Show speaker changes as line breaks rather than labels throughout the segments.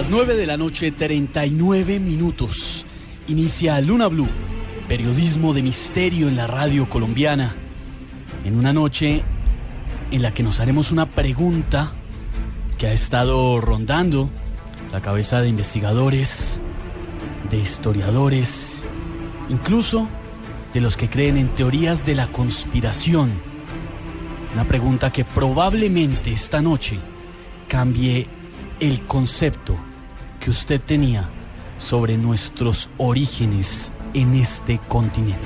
Las 9 de la noche, 39 minutos. Inicia Luna Blue, periodismo de misterio en la radio colombiana. En una noche en la que nos haremos una pregunta que ha estado rondando la cabeza de investigadores, de historiadores, incluso de los que creen en teorías de la conspiración. Una pregunta que probablemente esta noche cambie el concepto que usted tenía sobre nuestros orígenes en este continente.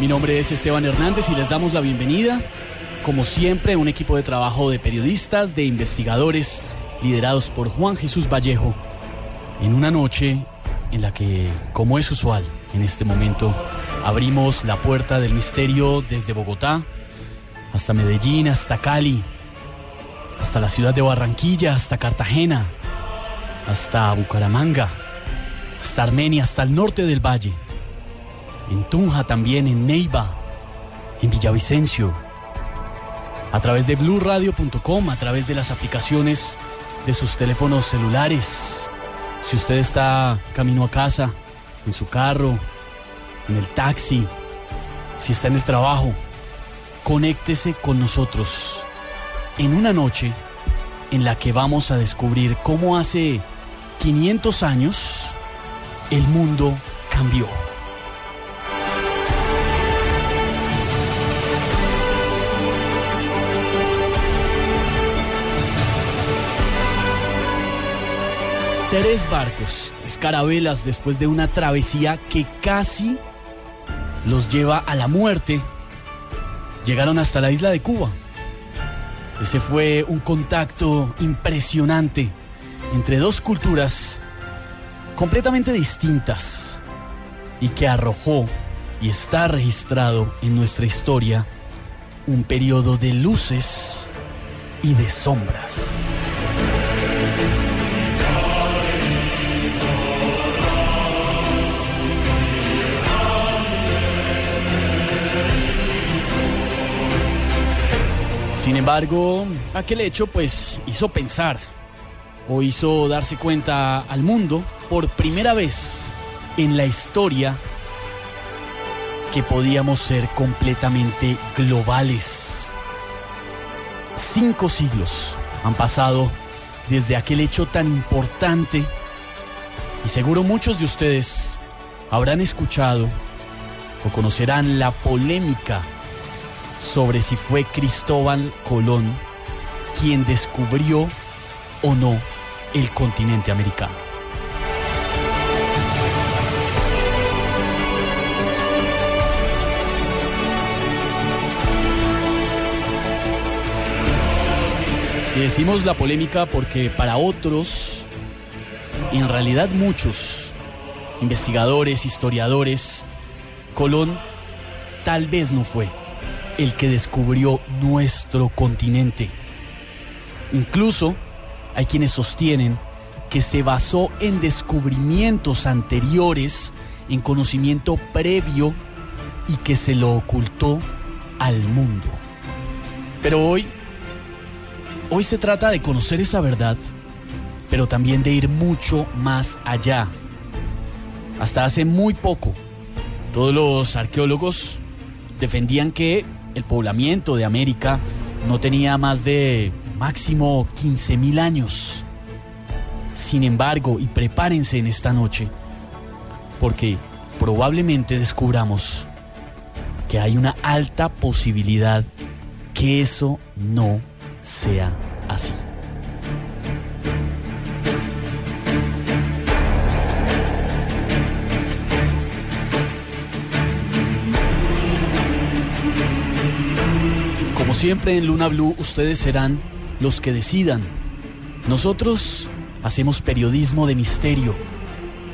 Mi nombre es Esteban Hernández y les damos la bienvenida. Como siempre, un equipo de trabajo de periodistas, de investigadores, liderados por Juan Jesús Vallejo, en una noche en la que, como es usual en este momento, abrimos la puerta del misterio desde Bogotá hasta Medellín, hasta Cali, hasta la ciudad de Barranquilla, hasta Cartagena, hasta Bucaramanga, hasta Armenia, hasta el norte del valle, en Tunja también, en Neiva, en Villavicencio, a través de bluradio.com, a través de las aplicaciones de sus teléfonos celulares. Si usted está camino a casa, en su carro, en el taxi, si está en el trabajo, conéctese con nosotros en una noche en la que vamos a descubrir cómo hace 500 años el mundo cambió. Tres barcos, tres después de una travesía que casi los lleva a la muerte, llegaron hasta la isla de Cuba. Ese fue un contacto impresionante entre dos culturas completamente distintas y que arrojó y está registrado en nuestra historia un periodo de luces y de sombras. Sin embargo, aquel hecho pues hizo pensar o hizo darse cuenta al mundo por primera vez en la historia que podíamos ser completamente globales. Cinco siglos han pasado desde aquel hecho tan importante y seguro muchos de ustedes habrán escuchado o conocerán la polémica sobre si fue Cristóbal Colón quien descubrió o no el continente americano. Y decimos la polémica porque para otros, en realidad muchos, investigadores, historiadores, Colón tal vez no fue el que descubrió nuestro continente. Incluso hay quienes sostienen que se basó en descubrimientos anteriores, en conocimiento previo y que se lo ocultó al mundo. Pero hoy, hoy se trata de conocer esa verdad, pero también de ir mucho más allá. Hasta hace muy poco, todos los arqueólogos defendían que el poblamiento de América no tenía más de máximo 15.000 años. Sin embargo, y prepárense en esta noche, porque probablemente descubramos que hay una alta posibilidad que eso no sea así. Siempre en Luna Blue, ustedes serán los que decidan. Nosotros hacemos periodismo de misterio.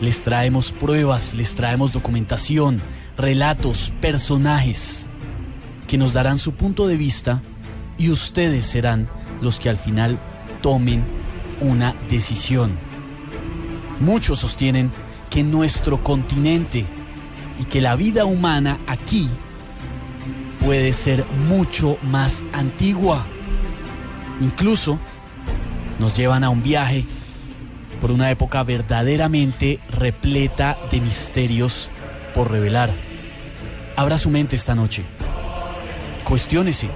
Les traemos pruebas, les traemos documentación, relatos, personajes que nos darán su punto de vista y ustedes serán los que al final tomen una decisión. Muchos sostienen que nuestro continente y que la vida humana aquí puede ser mucho más antigua. Incluso nos llevan a un viaje por una época verdaderamente repleta de misterios por revelar. Abra su mente esta noche. Cuestiónese.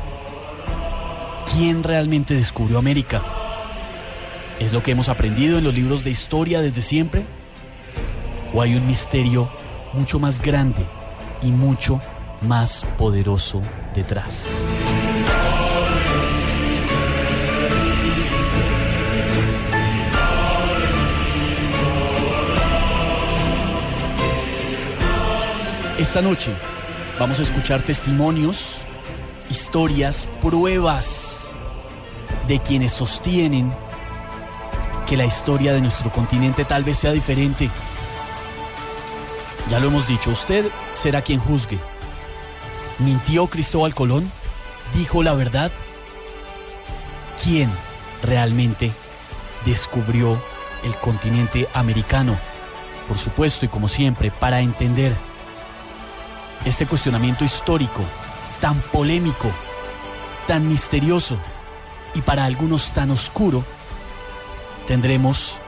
¿Quién realmente descubrió América? ¿Es lo que hemos aprendido en los libros de historia desde siempre? ¿O hay un misterio mucho más grande y mucho más poderoso detrás? Esta noche vamos a escuchar testimonios, historias, pruebas de quienes sostienen que la historia de nuestro continente tal vez sea diferente. Ya lo hemos dicho, usted será quien juzgue. ¿Mintió Cristóbal Colón? ¿Dijo la verdad? ¿Quién realmente descubrió el continente americano? Por supuesto y como siempre, para entender este cuestionamiento histórico, tan polémico, tan misterioso y para algunos tan oscuro, tendremos,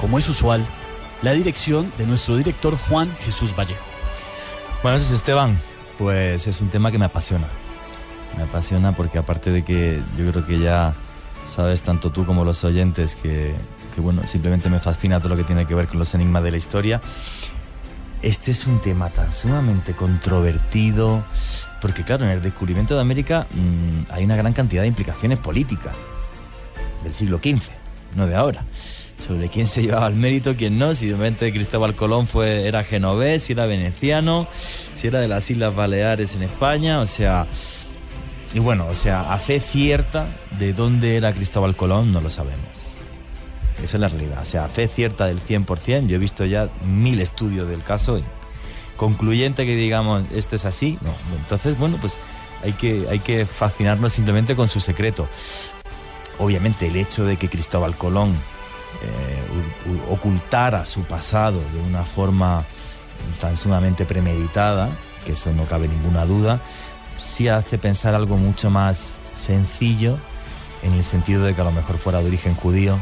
como es usual, la dirección de nuestro director Juan Jesús Vallejo.
Buenas noches Esteban, pues es un tema que me apasiona. Me apasiona porque aparte de que yo creo que ya sabes tanto tú como los oyentes que, bueno, simplemente me fascina todo lo que tiene que ver con los enigmas de la historia este es un tema tan sumamente controvertido, porque claro, en el descubrimiento de América mmm, hay una gran cantidad de implicaciones políticas del siglo XV, no de ahora. Sobre quién se llevaba el mérito, quién no, si realmente Cristóbal Colón fue, era genovés, si era veneciano, si era de las Islas Baleares en España, o sea... Y bueno, o sea, a fe cierta de dónde era Cristóbal Colón no lo sabemos. Esa es la realidad. O sea, fe cierta del 100%. Yo he visto ya mil estudios del caso. concluyente que digamos, esto es así. No. Entonces, bueno, pues hay que, hay que fascinarnos simplemente con su secreto. Obviamente, el hecho de que Cristóbal Colón eh, ocultara su pasado de una forma tan sumamente premeditada, que eso no cabe ninguna duda, sí hace pensar algo mucho más sencillo en el sentido de que a lo mejor fuera de origen judío,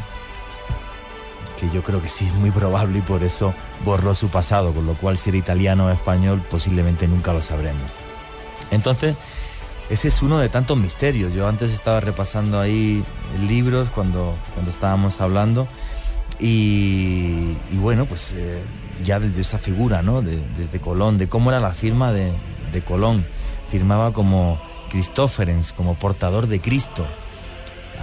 que yo creo que sí es muy probable y por eso borró su pasado, con lo cual si era italiano o español posiblemente nunca lo sabremos. Entonces, ese es uno de tantos misterios. Yo antes estaba repasando ahí libros cuando, cuando estábamos hablando y, bueno, pues eh, ya desde esa figura, ¿no? De, desde Colón, de cómo era la firma de, de Colón. Firmaba como Cristóferens, como portador de Cristo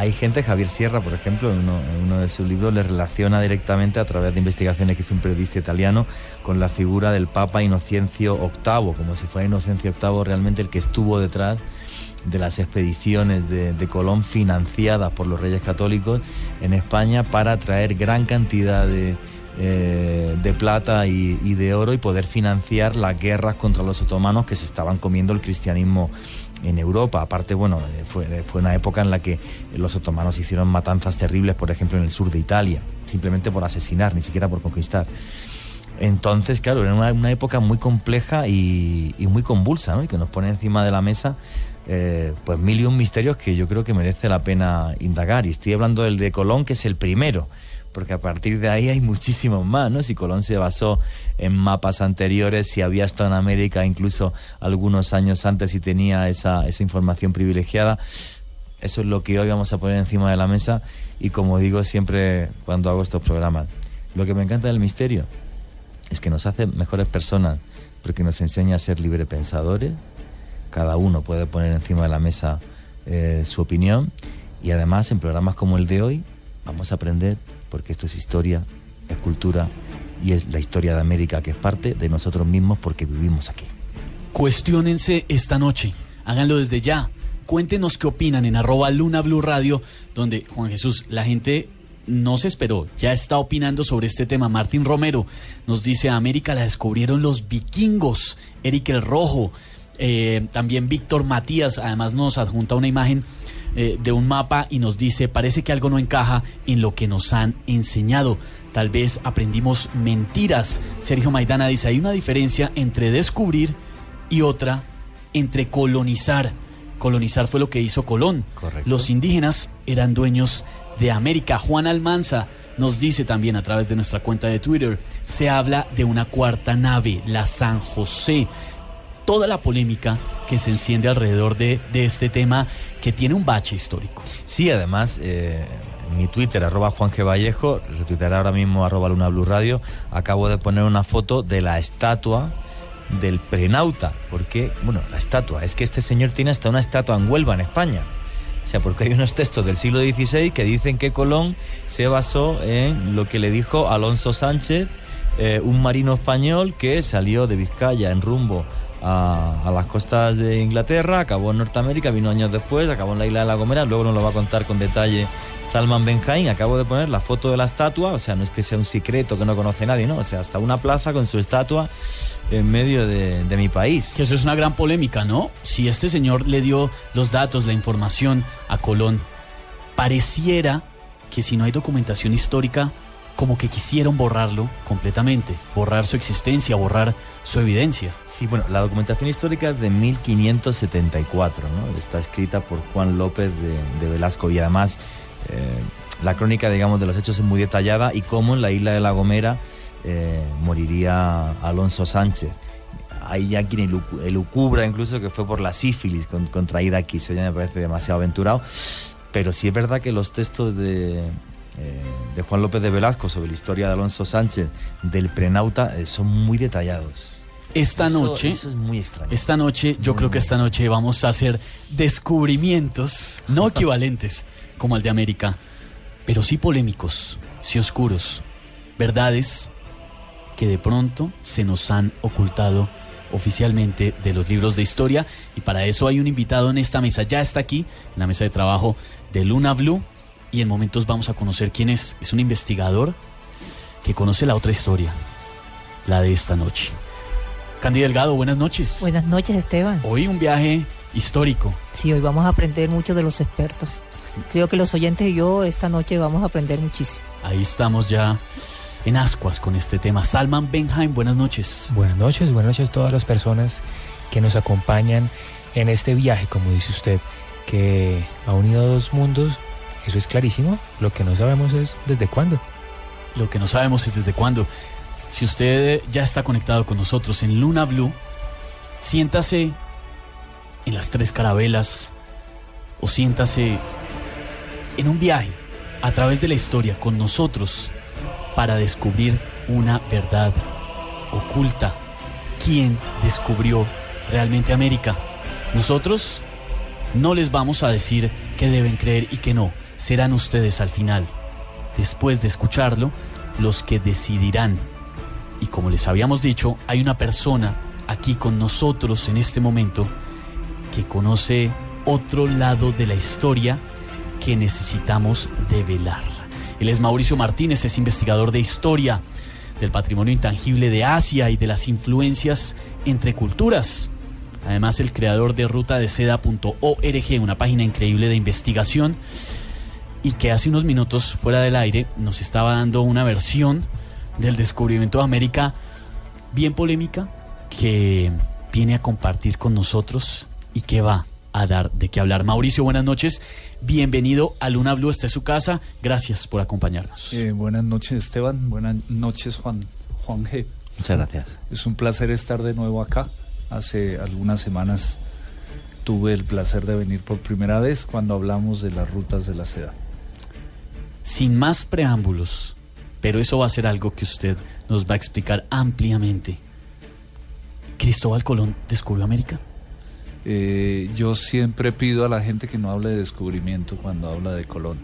hay gente, Javier Sierra, por ejemplo, en uno, de sus libros le relaciona directamente a través de investigaciones que hizo un periodista italiano con la figura del Papa Inocencio VIII, como si fuera Inocencio VIII realmente el que estuvo detrás de las expediciones de, Colón financiadas por los reyes católicos en España para traer gran cantidad de, eh, de plata y, de oro y poder financiar las guerras contra los otomanos que se estaban comiendo el cristianismo en Europa. Aparte, bueno, eh, fue, fue una época en la que los otomanos hicieron matanzas terribles, por ejemplo, en el sur de Italia, simplemente por asesinar, ni siquiera por conquistar. Entonces, claro, era una, época muy compleja y, muy convulsa, ¿no? Y que nos pone encima de la mesa eh, pues mil y un misterios que yo creo que merece la pena indagar. Y estoy hablando del de Colón, que es el primero, porque a partir de ahí hay muchísimos más, ¿no? Si Colón se basó en mapas anteriores, si había estado en América incluso algunos años antes y tenía esa, esa información privilegiada, eso es lo que hoy vamos a poner encima de la mesa y como digo siempre cuando hago estos programas, lo que me encanta del misterio es que nos hace mejores personas, porque nos enseña a ser librepensadores, cada uno puede poner encima de la mesa eh, su opinión y además en programas como el de hoy vamos a aprender porque esto es historia, es cultura y es la historia de América que es parte de nosotros mismos porque vivimos aquí.
Cuestiónense esta noche, háganlo desde ya. Cuéntenos qué opinan en arroba Luna Blue Radio, donde Juan Jesús, la gente no se esperó, ya está opinando sobre este tema. Martín Romero nos dice, América la descubrieron los vikingos, Eric el Rojo, eh, también Víctor Matías, además nos adjunta una imagen eh, de un mapa y nos dice, parece que algo no encaja en lo que nos han enseñado. Tal vez aprendimos mentiras. Sergio Maidana dice, hay una diferencia entre descubrir y otra entre colonizar. Colonizar fue lo que hizo Colón. Los indígenas eran dueños de América. Juan Almanza nos dice también a través de nuestra cuenta de Twitter, se habla de una cuarta nave, la San José toda la polémica que se enciende alrededor de, este tema que tiene un bache histórico.
Sí, además, eh, mi Twitter, arroba Juan G. Vallejo, retuitearé ahora mismo arroba Luna Blue Radio, acabo de poner una foto de la estatua del prenauta, porque, bueno, la estatua, es que este señor tiene hasta una estatua en Huelva, en España. O sea, porque hay unos textos del siglo XVI que dicen que Colón se basó en lo que le dijo Alonso Sánchez, eh, un marino español que salió de Vizcaya en rumbo a, las costas de Inglaterra, acabó en Norteamérica, vino años después, acabó en la isla de La Gomera, luego nos lo va a contar con detalle Salman Benjain, acabo de poner la foto de la estatua, o sea, no es que sea un secreto que no conoce nadie, no, o sea, hasta una plaza con su estatua en medio de, de, mi país.
Que eso es una gran polémica, ¿no? Si este señor le dio los datos, la información a Colón, pareciera que si no hay documentación histórica, como que quisieron borrarlo completamente, borrar su existencia, borrar su evidencia.
Sí, bueno, la documentación histórica es de 1574, ¿no? Está escrita por Juan López de, Velasco y además eh, la crónica, digamos, de los hechos es muy detallada y cómo en la isla de La Gomera eh, moriría Alonso Sánchez. Hay ya quien elucubra incluso que fue por la sífilis contraída aquí, eso ya me parece demasiado aventurado. Pero sí es verdad que los textos de, eh, de Juan López de Velasco sobre la historia de Alonso Sánchez del prenauta eh, son muy detallados.
Esta noche,
eso es muy extraño.
Esta noche, yo creo que esta noche vamos a hacer descubrimientos no equivalentes como el de América, pero sí polémicos, sí oscuros, verdades que de pronto se nos han ocultado oficialmente de los libros de historia y para eso hay un invitado en esta mesa, ya está aquí, en la mesa de trabajo de Luna Blue y en momentos vamos a conocer quién es. Es un investigador que conoce la otra historia, la de esta noche. Candy Delgado, buenas noches.
Buenas noches, Esteban.
Hoy un viaje histórico.
Sí, hoy vamos a aprender mucho de los expertos. Creo que los oyentes y yo esta noche vamos a aprender muchísimo.
Ahí estamos ya en ascuas con este tema. Salman Benheim, buenas noches.
Buenas noches, buenas noches a todas las personas que nos acompañan en este viaje, como dice usted, que ha unido dos mundos eso es clarísimo. Lo que no sabemos es desde cuándo.
Lo que no sabemos es desde cuándo. Si usted ya está conectado con nosotros en Luna Blue, siéntase en las tres carabelas o siéntase en un viaje a través de la historia con nosotros para descubrir una verdad oculta. ¿Quién descubrió realmente América? Nosotros no les vamos a decir qué deben creer y qué no serán ustedes al final, después de escucharlo, los que decidirán. Y como les habíamos dicho, hay una persona aquí con nosotros en este momento que conoce otro lado de la historia que necesitamos develar. Él es Mauricio Martínez, es investigador de historia del patrimonio intangible de Asia y de las influencias entre culturas. Además, el creador de rutadeseda.org, una página increíble de investigación, y que hace unos minutos fuera del aire nos estaba dando una versión del descubrimiento de América bien polémica que viene a compartir con nosotros y que va a dar de qué hablar. Mauricio, buenas noches. Bienvenido a Luna Blue, esta es su casa. Gracias por acompañarnos.
Eh, buenas noches, Esteban. Buenas noches, Juan, Juan G.
Muchas gracias.
Es un placer estar de nuevo acá. Hace algunas semanas tuve el placer de venir por primera vez cuando hablamos de las rutas de la seda.
Sin más preámbulos, pero eso va a ser algo que usted nos va a explicar ampliamente. ¿Cristóbal Colón descubrió América?
Eh, yo siempre pido a la gente que no hable de descubrimiento cuando habla de Colón.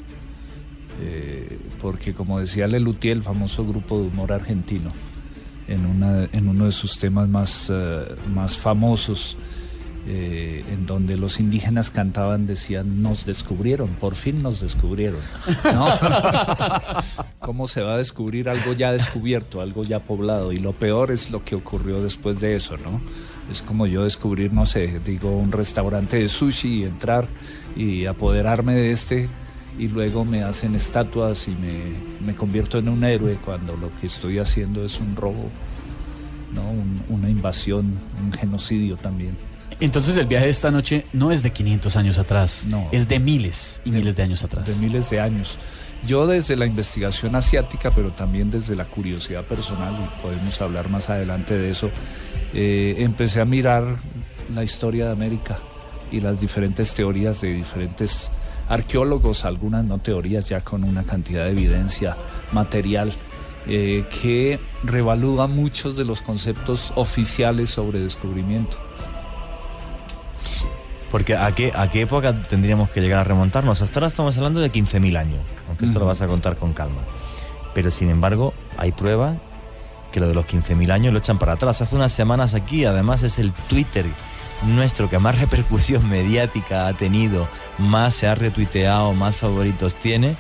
Eh, porque como decía Lelutier, el famoso grupo de humor argentino, en, una, en uno de sus temas más, eh, más famosos, eh, en donde los indígenas cantaban, decían, nos descubrieron, por fin nos descubrieron. ¿no? ¿Cómo se va a descubrir algo ya descubierto, algo ya poblado? Y lo peor es lo que ocurrió después de eso, ¿no? Es como yo descubrir, no sé, digo, un restaurante de sushi y entrar y apoderarme de este y luego me hacen estatuas y me, me convierto en un héroe cuando lo que estoy haciendo es un robo, ¿no? Un- una invasión, un genocidio también.
Entonces el viaje de esta noche no es de 500 años atrás,
No.
es de miles y miles de años atrás.
de miles de años. Yo desde la investigación asiática, pero también desde la curiosidad personal, y podemos hablar más adelante de eso, eh, empecé a mirar la historia de América y las diferentes teorías de diferentes arqueólogos, algunas no teorías ya con una cantidad de evidencia material eh, que revalúa muchos de los conceptos oficiales sobre descubrimiento.
Porque ¿a qué, ¿a qué época tendríamos que llegar a remontarnos? Hasta ahora estamos hablando de 15.000 años, aunque esto lo vas a contar con calma. Pero sin embargo, hay pruebas que lo de los 15.000 años lo echan para atrás. Hace unas semanas aquí, además es el Twitter nuestro que más repercusión mediática ha tenido, más se ha retuiteado, más favoritos tiene.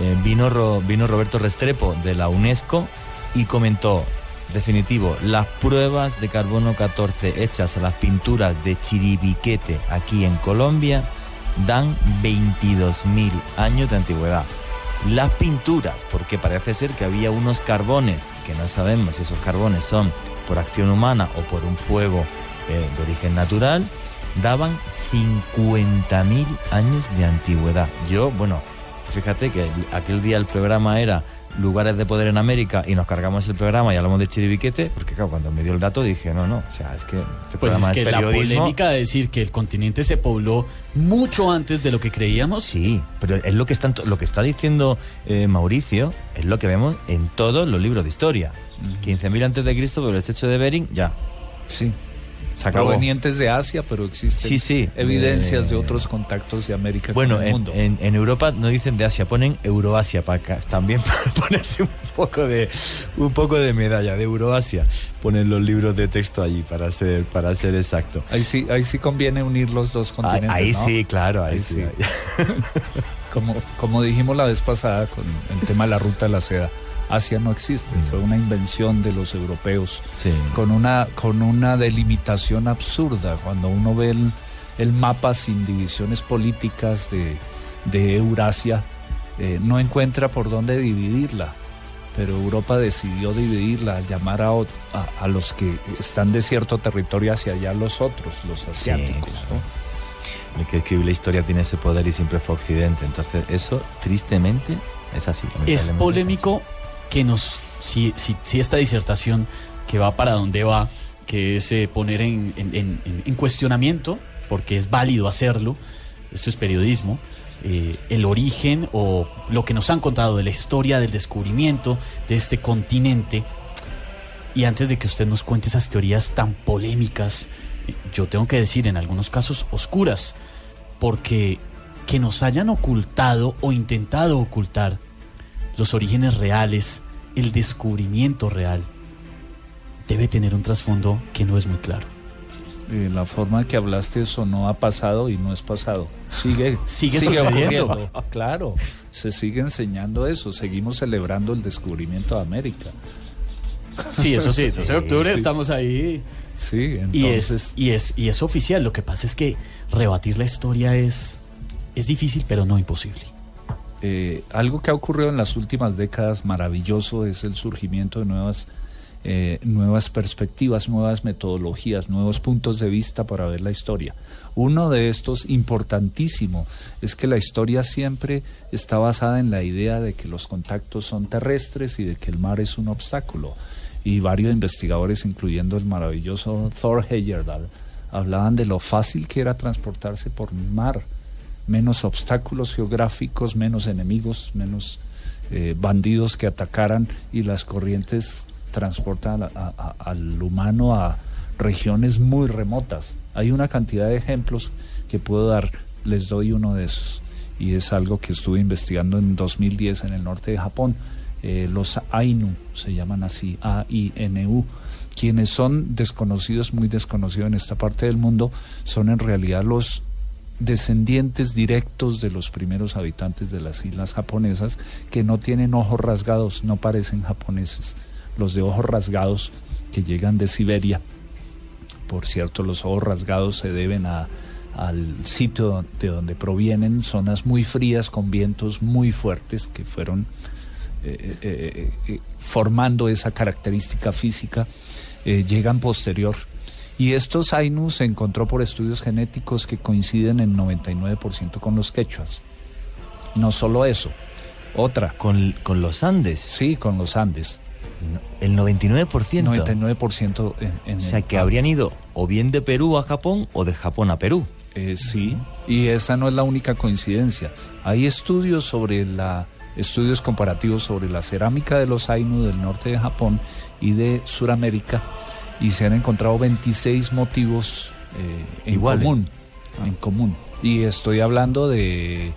Eh, vino, Ro- vino Roberto Restrepo de la UNESCO y comentó, definitivo, las pruebas de carbono 14 hechas a las pinturas de Chiribiquete aquí en Colombia dan 22.000 años de antigüedad. Las pinturas, porque parece ser que había unos carbones, que no sabemos si esos carbones son por acción humana o por un fuego eh, de origen natural, daban 50.000 años de antigüedad. Yo, bueno, fíjate que aquel día el programa era lugares de poder en América y nos cargamos el programa y hablamos de Chiribiquete, porque claro, cuando me dio el dato dije, no, no, o sea, es que este
Pues
programa
es que
es
la polémica de decir que el continente se pobló mucho antes de lo que creíamos.
Sí, pero es lo que está, en to- lo que está diciendo eh, Mauricio, es lo que vemos en todos los libros de historia. 15.000 antes de Cristo, pero el estrecho de Bering, ya.
Sí. Provenientes de Asia, pero existen
Sí, sí.
evidencias
Eh,
de otros contactos de América
Bueno,
con el
en,
mundo.
en- en Europa no dicen de Asia, ponen Euroasia para acá, también para ponerse un poco de un poco de medalla de Euroasia. Ponen los libros de texto allí para ser para ser exacto.
Ahí sí, ahí sí conviene unir los dos
Ahí,
continentes.
ahí
¿no?
sí, claro, ahí,
Ahí
sí.
sí. Como, como dijimos la vez pasada con el tema de la ruta de la seda, Asia no existe,
Mm.
fue una invención de los europeos
Sí.
con una, con una delimitación absurda. Cuando uno ve el, el mapa sin divisiones políticas de, de Eurasia, eh, no encuentra por dónde dividirla. Pero Europa decidió dividirla, llamar a, a, a los que están de cierto territorio hacia allá los otros, los asiáticos. ¿no?
El que escribe la historia tiene ese poder y siempre fue Occidente. Entonces, eso, tristemente, es así.
Es polémico que nos, si, si, esta disertación que va para donde va, que es eh, poner en, en- en- en- en cuestionamiento, porque es válido hacerlo, esto es periodismo, eh, el origen o lo que nos han contado de la historia del descubrimiento de este continente. Y antes de que usted nos cuente esas teorías tan polémicas, yo tengo que decir en algunos casos oscuras, porque que nos hayan ocultado o intentado ocultar los orígenes reales, el descubrimiento real, debe tener un trasfondo que no es muy claro.
Eh, la forma que hablaste eso no ha pasado y no es pasado. Sigue,
sigue, sucediendo.
Claro, se sigue enseñando eso. Seguimos celebrando el descubrimiento de América.
Sí, eso sí, 12 de octubre estamos ahí.
Sí,
Y
entonces
es, y, es, y es oficial. Lo que pasa es que rebatir la historia es, es difícil, pero no imposible.
Eh, algo que ha ocurrido en las últimas décadas maravilloso es el surgimiento de nuevas eh, nuevas perspectivas, nuevas metodologías, nuevos puntos de vista para ver la historia. Uno de estos importantísimo es que la historia siempre está basada en la idea de que los contactos son terrestres y de que el mar es un obstáculo. Y varios investigadores, incluyendo el maravilloso Thor Heyerdahl, hablaban de lo fácil que era transportarse por mar, menos obstáculos geográficos, menos enemigos, menos eh, bandidos que atacaran y las corrientes transportan al humano a regiones muy remotas. Hay una cantidad de ejemplos que puedo dar, les doy uno de esos, y es algo que estuve investigando en 2010 en el norte de Japón. Eh, los Ainu, se llaman así, A-I-N-U, quienes son desconocidos, muy desconocidos en esta parte del mundo, son en realidad los descendientes directos de los primeros habitantes de las islas japonesas que no tienen ojos rasgados, no parecen japoneses. Los de ojos rasgados que llegan de Siberia, por cierto, los ojos rasgados se deben a, al sitio de donde provienen, zonas muy frías con vientos muy fuertes que fueron eh, eh, eh, formando esa característica física, llegan posterior. Y estos Ainu se encontró por estudios genéticos que coinciden en 99% con los quechuas. No solo eso, otra.
¿Con, con los Andes?
Sí, con los Andes.
El 99%.
99% en, en
O sea,
el-
que habrían ido o bien de Perú a Japón o de Japón a Perú.
Eh, sí, y esa no es la única coincidencia. Hay estudios sobre la estudios comparativos sobre la cerámica de los Ainu del norte de Japón y de Sudamérica y se han encontrado 26 motivos eh, en
Iguales.
común, en común. Y estoy hablando de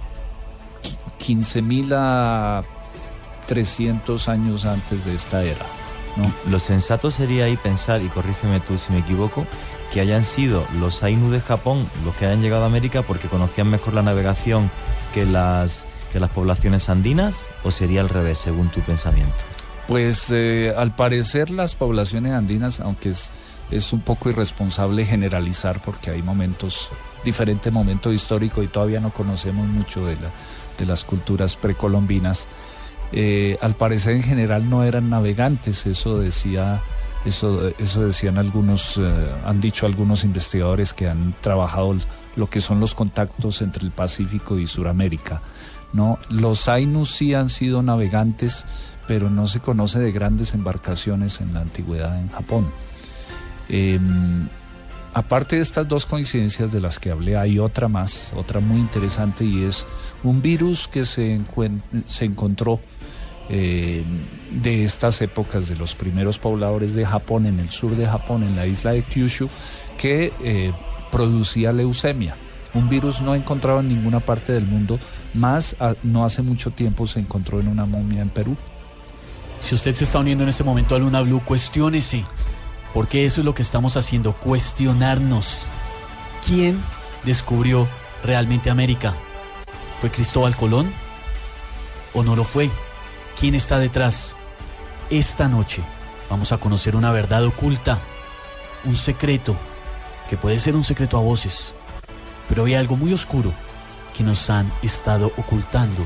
15.000 a 300 años antes de esta era. ¿no?
Lo sensato sería ahí pensar, y corrígeme tú si me equivoco, que hayan sido los Ainu de Japón los que hayan llegado a América porque conocían mejor la navegación que las, que las poblaciones andinas, o sería al revés, según tu pensamiento.
Pues eh, al parecer las poblaciones andinas, aunque es, es un poco irresponsable generalizar porque hay momentos, diferente momento histórico y todavía no conocemos mucho de, la, de las culturas precolombinas, eh, al parecer en general no eran navegantes, eso decía, eso, eso decían algunos, eh, han dicho algunos investigadores que han trabajado lo que son los contactos entre el Pacífico y Sudamérica. No, los Ainus sí han sido navegantes, pero no se conoce de grandes embarcaciones en la antigüedad en Japón. Eh, aparte de estas dos coincidencias de las que hablé, hay otra más, otra muy interesante y es un virus que se, se encontró eh, de estas épocas de los primeros pobladores de Japón, en el sur de Japón, en la isla de Kyushu, que eh, producía leucemia. Un virus no encontrado en ninguna parte del mundo, más no hace mucho tiempo se encontró en una momia en Perú.
Si usted se está uniendo en este momento a Luna Blue, cuestiónese. Porque eso es lo que estamos haciendo, cuestionarnos. ¿Quién descubrió realmente América? ¿Fue Cristóbal Colón? ¿O no lo fue? ¿Quién está detrás? Esta noche vamos a conocer una verdad oculta, un secreto, que puede ser un secreto a voces, pero hay algo muy oscuro que nos han estado ocultando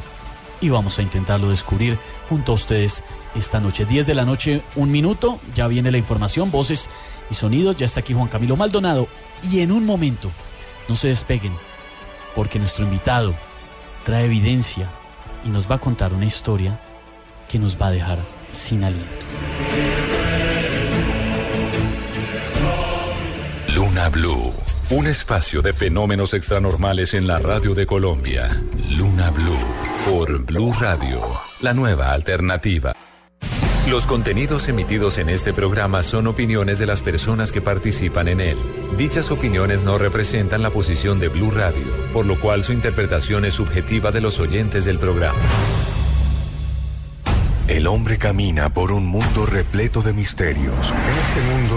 y vamos a intentarlo descubrir junto a ustedes esta noche. 10 de la noche, un minuto, ya viene la información, voces y sonidos, ya está aquí Juan Camilo Maldonado y en un momento, no se despeguen, porque nuestro invitado trae evidencia y nos va a contar una historia que nos va a dejar sin aliento.
Luna Blue, un espacio de fenómenos extranormales en la radio de Colombia. Luna Blue, por Blue Radio, la nueva alternativa. Los contenidos emitidos en este programa son opiniones de las personas que participan en él. Dichas opiniones no representan la posición de Blue Radio, por lo cual su interpretación es subjetiva de los oyentes del programa.
El hombre camina por un mundo repleto de misterios.
En este mundo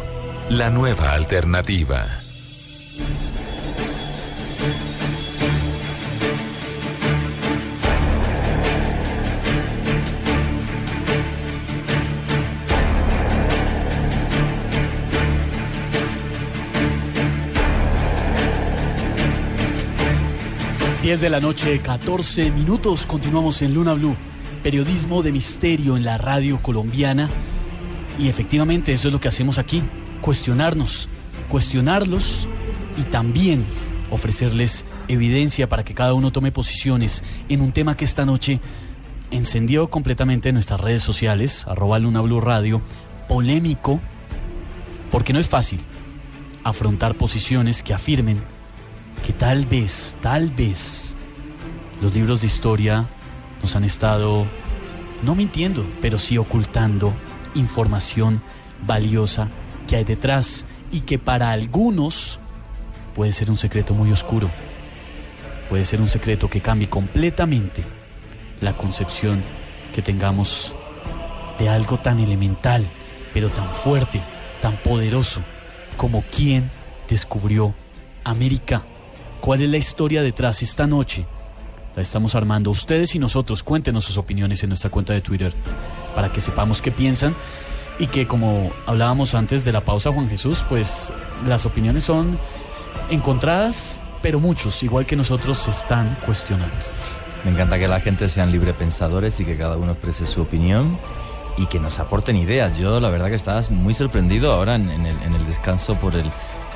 la nueva alternativa.
Diez de la noche, 14 minutos. Continuamos en Luna Blue, periodismo de misterio en la radio colombiana. Y efectivamente eso es lo que hacemos aquí, cuestionarnos, cuestionarlos y también ofrecerles evidencia para que cada uno tome posiciones en un tema que esta noche encendió completamente en nuestras redes sociales, arroba Luna Blue Radio, polémico, porque no es fácil afrontar posiciones que afirmen que tal vez, tal vez, los libros de historia nos han estado, no mintiendo, pero sí ocultando información valiosa hay detrás y que para algunos puede ser un secreto muy oscuro, puede ser un secreto que cambie completamente la concepción que tengamos de algo tan elemental, pero tan fuerte, tan poderoso como quien descubrió América. ¿Cuál es la historia detrás esta noche? La estamos armando ustedes y nosotros. Cuéntenos sus opiniones en nuestra cuenta de Twitter para que sepamos qué piensan y que como hablábamos antes de la pausa Juan Jesús, pues las opiniones son encontradas, pero muchos, igual que nosotros, se están cuestionando.
Me encanta que la gente sean libre pensadores y que cada uno exprese su opinión y que nos aporten ideas. Yo la verdad que estaba muy sorprendido ahora en, en el, en el descanso por el,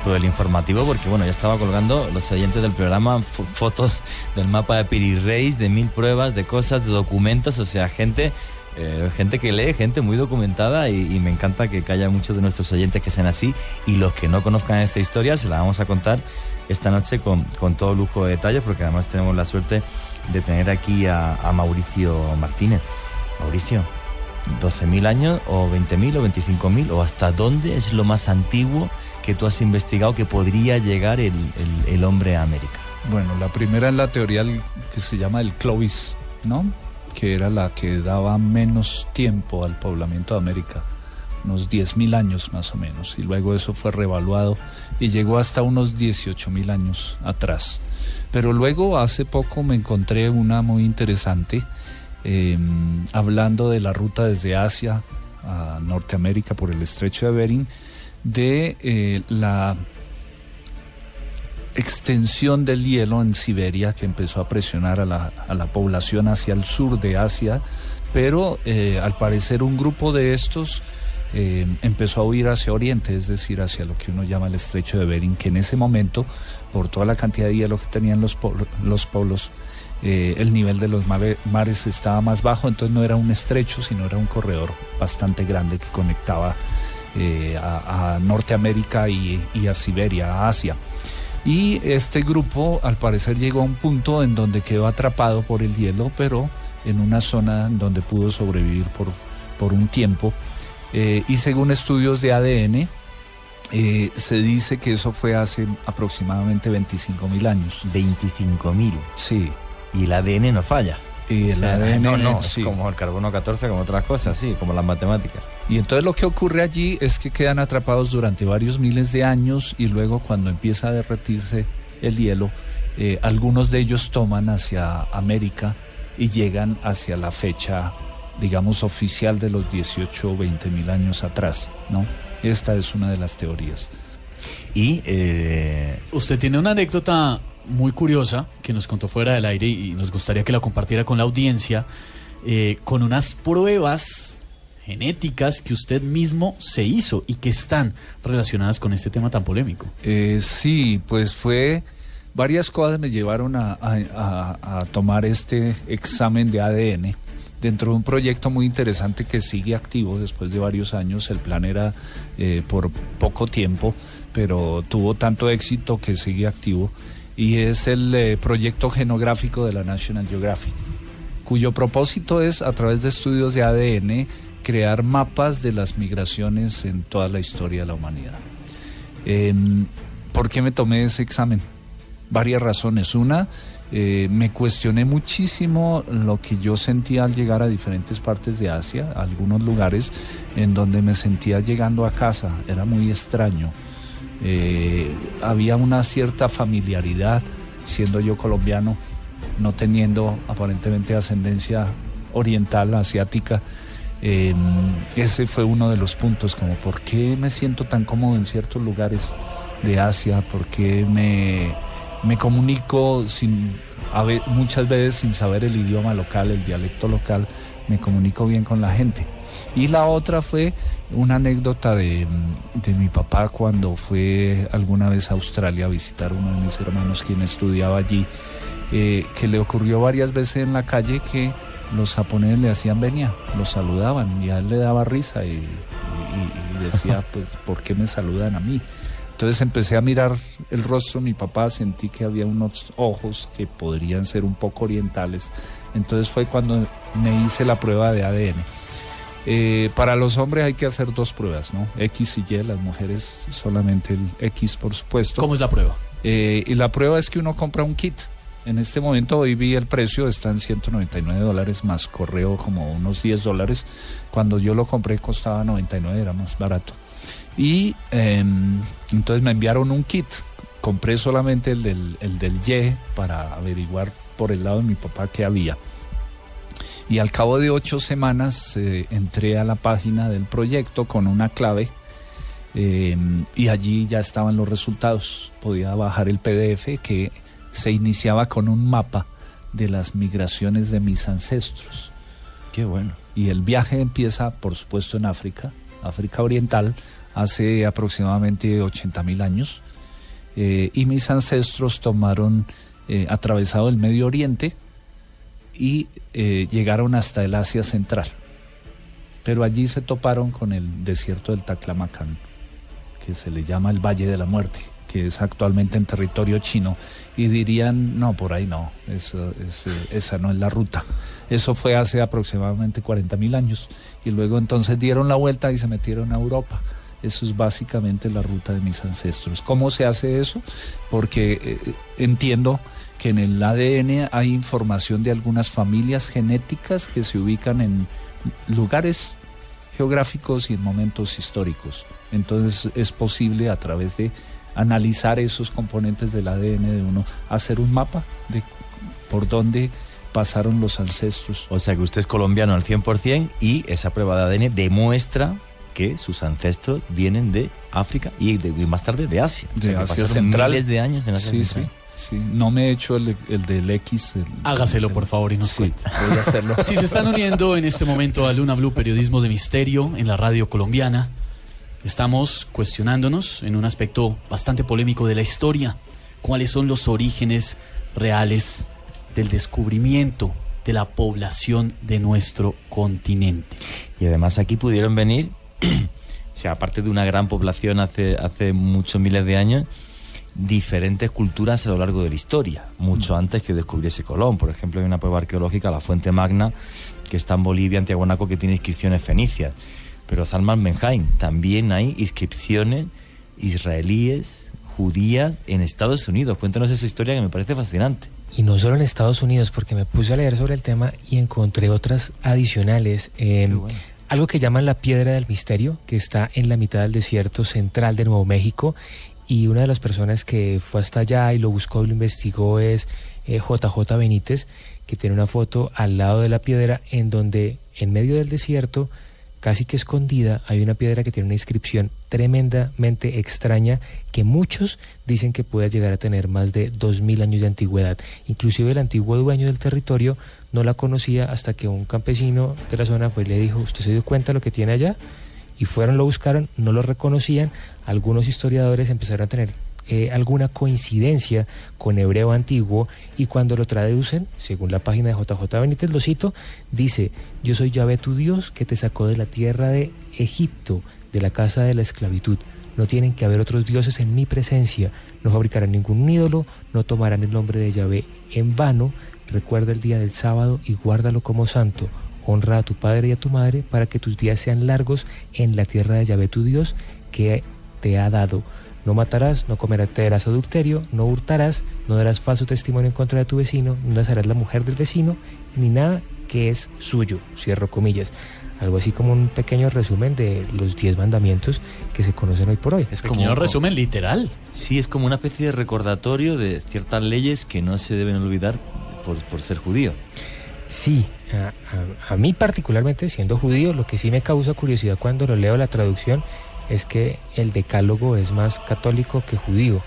por el informativo porque bueno, ya estaba colgando los oyentes del programa fo- fotos del mapa de Piri Reis, de mil pruebas, de cosas, de documentos, o sea, gente eh, gente que lee, gente muy documentada y, me encanta que, haya muchos de nuestros oyentes que sean así y los que no conozcan esta historia se la vamos a contar esta noche con, con todo lujo de detalles porque además tenemos la suerte de tener aquí a, Mauricio Martínez. Mauricio, 12.000 años o 20.000 o 25.000 o hasta dónde es lo más antiguo que tú has investigado que podría llegar el, el- hombre a América.
Bueno, la primera es la teoría que se llama el Clovis, ¿no? Que era la que daba menos tiempo al poblamiento de América, unos 10.000 años más o menos, y luego eso fue revaluado y llegó hasta unos 18.000 años atrás. Pero luego hace poco me encontré una muy interesante, eh, hablando de la ruta desde Asia a Norteamérica por el estrecho de Bering, de eh, la extensión del hielo en Siberia que empezó a presionar a la, a la población hacia el sur de Asia, pero eh, al parecer un grupo de estos eh, empezó a huir hacia Oriente, es decir, hacia lo que uno llama el estrecho de Bering, que en ese momento, por toda la cantidad de hielo que tenían los, pol- los polos, eh, el nivel de los mare- mares estaba más bajo, entonces no era un estrecho, sino era un corredor bastante grande que conectaba a, a Norteamérica y, y a Siberia, a Asia. Y este grupo al parecer llegó a un punto en donde quedó atrapado por el hielo, pero en una zona donde pudo sobrevivir por, por un tiempo. Eh, y según estudios de ADN, eh, se dice que eso fue hace aproximadamente 25 mil años.
25 mil.
Sí.
Y el ADN no falla.
Y el
O sea,
ADN no,
es
sí.
Como el carbono 14, como otras cosas, sí, como las matemáticas.
Y entonces lo que ocurre allí es que quedan atrapados durante varios miles de años y luego cuando empieza a derretirse el hielo, eh, algunos de ellos toman hacia América y llegan hacia la fecha, digamos, oficial de los 18 o 20 mil años atrás, ¿no? Esta es una de las teorías.
Y eh,
usted tiene una anécdota muy curiosa que nos contó fuera del aire y nos gustaría que la compartiera con la audiencia, eh, con unas pruebas genéticas que usted mismo se hizo y que están relacionadas con este tema tan polémico.
Eh, sí, pues fue varias cosas me llevaron a, tomar este examen de ADN dentro de un proyecto muy interesante que sigue activo después de varios años. El plan era eh, por poco tiempo, pero tuvo tanto éxito que sigue activo y es el eh, proyecto genográfico de la National Geographic, cuyo propósito es a través de estudios de ADN crear mapas de las migraciones en toda la historia de la humanidad. Em, ¿Por qué me tomé ese examen? Varias razones. Una, eh, me cuestioné muchísimo lo que yo sentía al llegar a diferentes partes de Asia, algunos lugares en donde me sentía llegando a casa, era muy extraño. Eh, había una cierta familiaridad, siendo yo colombiano, no teniendo aparentemente ascendencia oriental, asiática. Em, ese fue uno de los puntos, como por qué me siento tan cómodo en ciertos lugares de Asia, por qué me me comunico sin, muchas veces sin saber el idioma local, el dialecto local, me comunico bien con la gente. Y la otra fue una anécdota de, mi papá cuando fue alguna vez a Australia a visitar uno de mis hermanos quien estudiaba allí, eh, que le ocurrió varias veces en la calle que los japoneses le hacían venia, lo saludaban y a él le daba risa y, y decía, pues, ¿por qué me saludan a mí? Entonces empecé a mirar el rostro de mi papá, sentí que había unos ojos que podrían ser un poco orientales. Entonces fue cuando me hice la prueba de ADN. Eh, para los hombres hay que hacer dos pruebas, ¿no? X y Y, las mujeres solamente el X, por supuesto.
¿Cómo es la prueba?
Eh, y la prueba es que uno compra un kit. En este momento hoy vi el precio, está en 199 dólares más correo como unos 10 dólares. Cuando yo lo compré costaba 99, era más barato. Y em, entonces me enviaron un kit. Compré solamente el del, el del Y para averiguar por el lado de mi papá qué había. Y al cabo de ocho semanas eh, entré a la página del proyecto con una clave em, y allí ya estaban los resultados. Podía bajar el PDF que se iniciaba con un mapa de las migraciones de mis ancestros.
Qué bueno.
Y el viaje empieza, por supuesto, en África, África Oriental, hace aproximadamente 80 mil años, eh, y mis ancestros tomaron, eh, atravesado el Medio Oriente y eh, llegaron hasta el Asia Central. Pero allí se toparon con el desierto del Taklamakan, que se le llama el Valle de la Muerte, que es actualmente en territorio chino, y dirían, no, por ahí no, esa no es la ruta. Eso fue hace aproximadamente 40 mil años, y luego entonces dieron la vuelta y se metieron a Europa. Eso es básicamente la ruta de mis ancestros. ¿Cómo se hace eso? Porque eh, entiendo que en el ADN hay información de algunas familias genéticas que se ubican en lugares geográficos y en momentos históricos. Entonces es posible a través de analizar esos componentes del ADN de uno, hacer un mapa de por dónde pasaron los ancestros.
O sea que usted es colombiano al 100% y esa prueba de ADN demuestra que sus ancestros vienen de África y, más tarde de Asia.
De Asia Central.
Miles de años en Asia
sí, Sí. Sí, no me he hecho el, del X.
Hágaselo, por favor, y nos
sí, Voy a hacerlo.
Si se están uniendo en este momento a Luna Blue Periodismo de Misterio en la radio colombiana, estamos cuestionándonos en un aspecto bastante polémico de la historia. ¿Cuáles son los orígenes reales del descubrimiento de la población de nuestro continente?
Y además aquí pudieron venir o sea, aparte de una gran población hace, hace muchos miles de años, diferentes culturas a lo largo de la historia, mucho mm. antes que descubriese Colón. Por ejemplo, hay una prueba arqueológica, la Fuente Magna, que está en Bolivia, en Tiahuanaco, que tiene inscripciones fenicias. Pero Zalman Benjain, también hay inscripciones israelíes, judías en Estados Unidos. Cuéntanos esa historia que me parece fascinante.
Y no solo en Estados Unidos, porque me puse a leer sobre el tema y encontré otras adicionales. algo que llaman la piedra del misterio, que está en la mitad del desierto central de Nuevo México. Y una de las personas que fue hasta allá y lo buscó y lo investigó es JJ eh, Benítez, que tiene una foto al lado de la piedra en donde en medio del desierto, casi que escondida, hay una piedra que tiene una inscripción tremendamente extraña que muchos dicen que puede llegar a tener más de 2.000 años de antigüedad. Inclusive el antiguo dueño del territorio no la conocía hasta que un campesino de la zona fue y le dijo, ¿usted se dio cuenta de lo que tiene allá? Y fueron, lo buscaron, no lo reconocían. Algunos historiadores empezaron a tener eh, alguna coincidencia con hebreo antiguo y cuando lo traducen, según la página de JJ Benítez, lo cito, dice, yo soy Yahvé tu Dios que te sacó de la tierra de Egipto, de la casa de la esclavitud. No tienen que haber otros dioses en mi presencia, no fabricarán ningún ídolo, no tomarán el nombre de Yahvé en vano, Recuerda el día del sábado y guárdalo como santo. Honra a tu padre y a tu madre para que tus días sean largos en la tierra de Yahvé tu Dios que te ha dado. No matarás, no cometerás adulterio, no hurtarás, no darás falso testimonio en contra de tu vecino, no harás la mujer del vecino, ni nada que es suyo. Cierro comillas algo así como un pequeño resumen de los 10 mandamientos que se conocen hoy por hoy.
Es como un resumen literal.
Sí, es como una especie de recordatorio de ciertas leyes que no se deben olvidar por, ser judío.
Sí, a, mí particularmente, siendo judío, lo que sí me causa curiosidad cuando lo leo la traducción es que el decálogo es más católico que judío.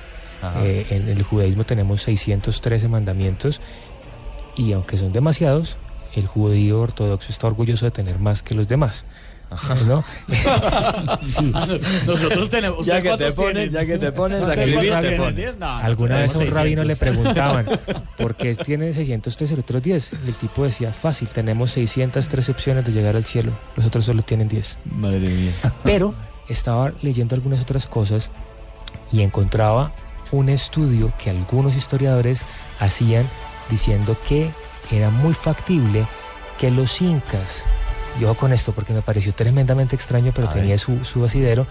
Eh, en el judaísmo tenemos 613 mandamientos y aunque son demasiados, el judío ortodoxo está orgulloso de tener más que los demás. ¿no?
sí. Nosotros tenemos.
Ya que, te pones, ya que te pones, a escribir,
Alguna vez a un rabino le preguntaban, ¿por qué tiene 603 y otros 10? Y el tipo decía, fácil, tenemos 603 opciones de llegar al cielo, los otros solo tienen 10.
Madre mía.
Pero estaba leyendo algunas otras cosas y encontraba un estudio que algunos historiadores hacían diciendo que era muy factible que los incas yo con esto porque me pareció tremendamente extraño, pero tenía su, su asidero,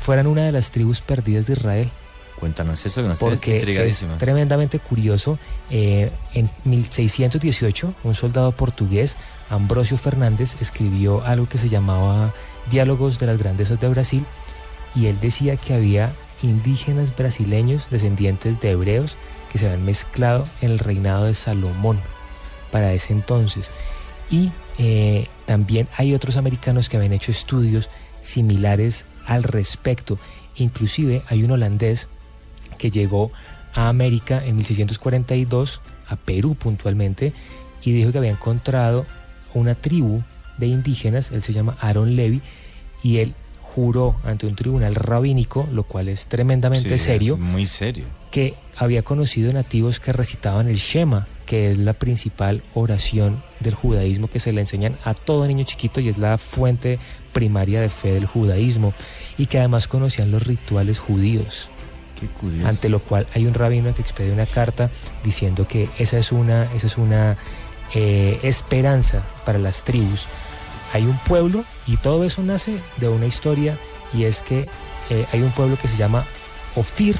fueran una de las tribus perdidas de Israel.
Cuéntanos eso que nos
Porque es tremendamente curioso. Eh, en 1618, un soldado portugués, Ambrosio Fernández, escribió algo que se llamaba Diálogos de las Grandezas de Brasil y él decía que había indígenas brasileños descendientes de hebreos que se habían mezclado en el reinado de Salomón para ese entonces. Y eh, también hay otros americanos que habían hecho estudios similares al respecto. Inclusive hay un holandés que llegó a América en 1642, a Perú puntualmente, y dijo que había encontrado una tribu de indígenas, él se llama Aaron Levy, y él juró ante un tribunal rabínico, lo cual es tremendamente serio.
muy serio.
Que había conocido nativos que recitaban el Shema, que es la principal oración del judaísmo que se le enseñan a todo niño chiquito y es la fuente primaria de fe del judaísmo, y que además conocían los rituales judíos.
Qué curioso.
Ante lo cual hay un rabino que expede una carta diciendo que esa es una, esa es una eh, esperanza para las tribus. Hay un pueblo y todo eso nace de una historia y es que eh, hay un pueblo que se llama Ofir,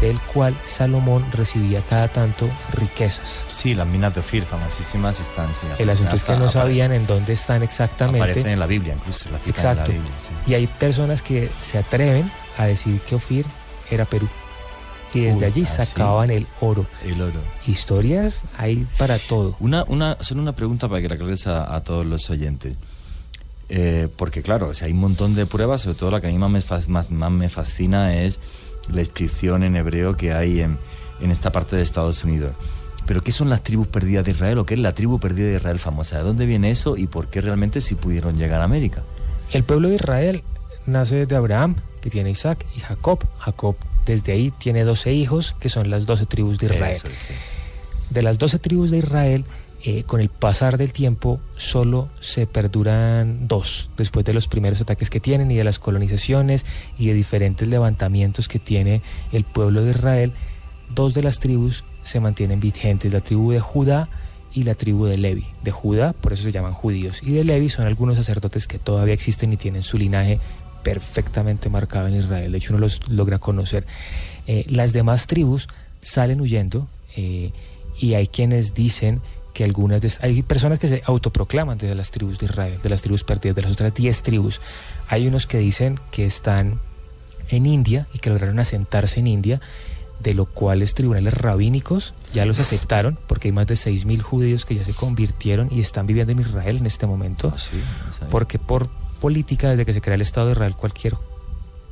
del cual Salomón recibía cada tanto riquezas.
Sí, las minas de Ofir, famosísimas están.
el asunto es que no sabían en dónde están exactamente.
Aparecen en la Biblia, incluso. La
Exacto. Y hay personas que se atreven a decir que Ofir era Perú. Y desde allí ah, sacaban el oro.
El oro.
Historias hay para todo.
Una, una, solo una pregunta para que la aclares a, todos los oyentes. Eh, porque claro, o hay un montón de pruebas, sobre todo la que a mí más más me fascina es la inscripción en hebreo que hay en, esta parte de Estados Unidos. Pero ¿qué son las tribus perdidas de Israel o qué es la tribu perdida de Israel famosa? ¿De dónde viene eso y por qué realmente si pudieron llegar a América?
El pueblo de Israel nace de Abraham, que tiene Isaac, y Jacob. Jacob desde ahí tiene 12 hijos, que son las 12 tribus de Israel. De las 12 tribus de Israel, eh, con el pasar del tiempo solo se perduran dos, después de los primeros ataques que tienen y de las colonizaciones y de diferentes levantamientos que tiene el pueblo de Israel, dos de las tribus se mantienen vigentes, la tribu de Judá y la tribu de Levi. De Judá, por eso se llaman judíos, y de Levi son algunos sacerdotes que todavía existen y tienen su linaje perfectamente marcado en Israel, de hecho uno los logra conocer. Eh, las demás tribus salen huyendo eh, y hay quienes dicen que algunas de hay personas que se autoproclaman de las tribus de Israel, de las tribus perdidas, de las otras 10 tribus. Hay unos que dicen que están en India y que lograron asentarse en India, de lo cual los tribunales rabínicos ya los aceptaron, porque hay más de 6.000 judíos que ya se convirtieron y están viviendo en Israel en este momento, porque por política, desde que se crea el Estado de Israel, cualquier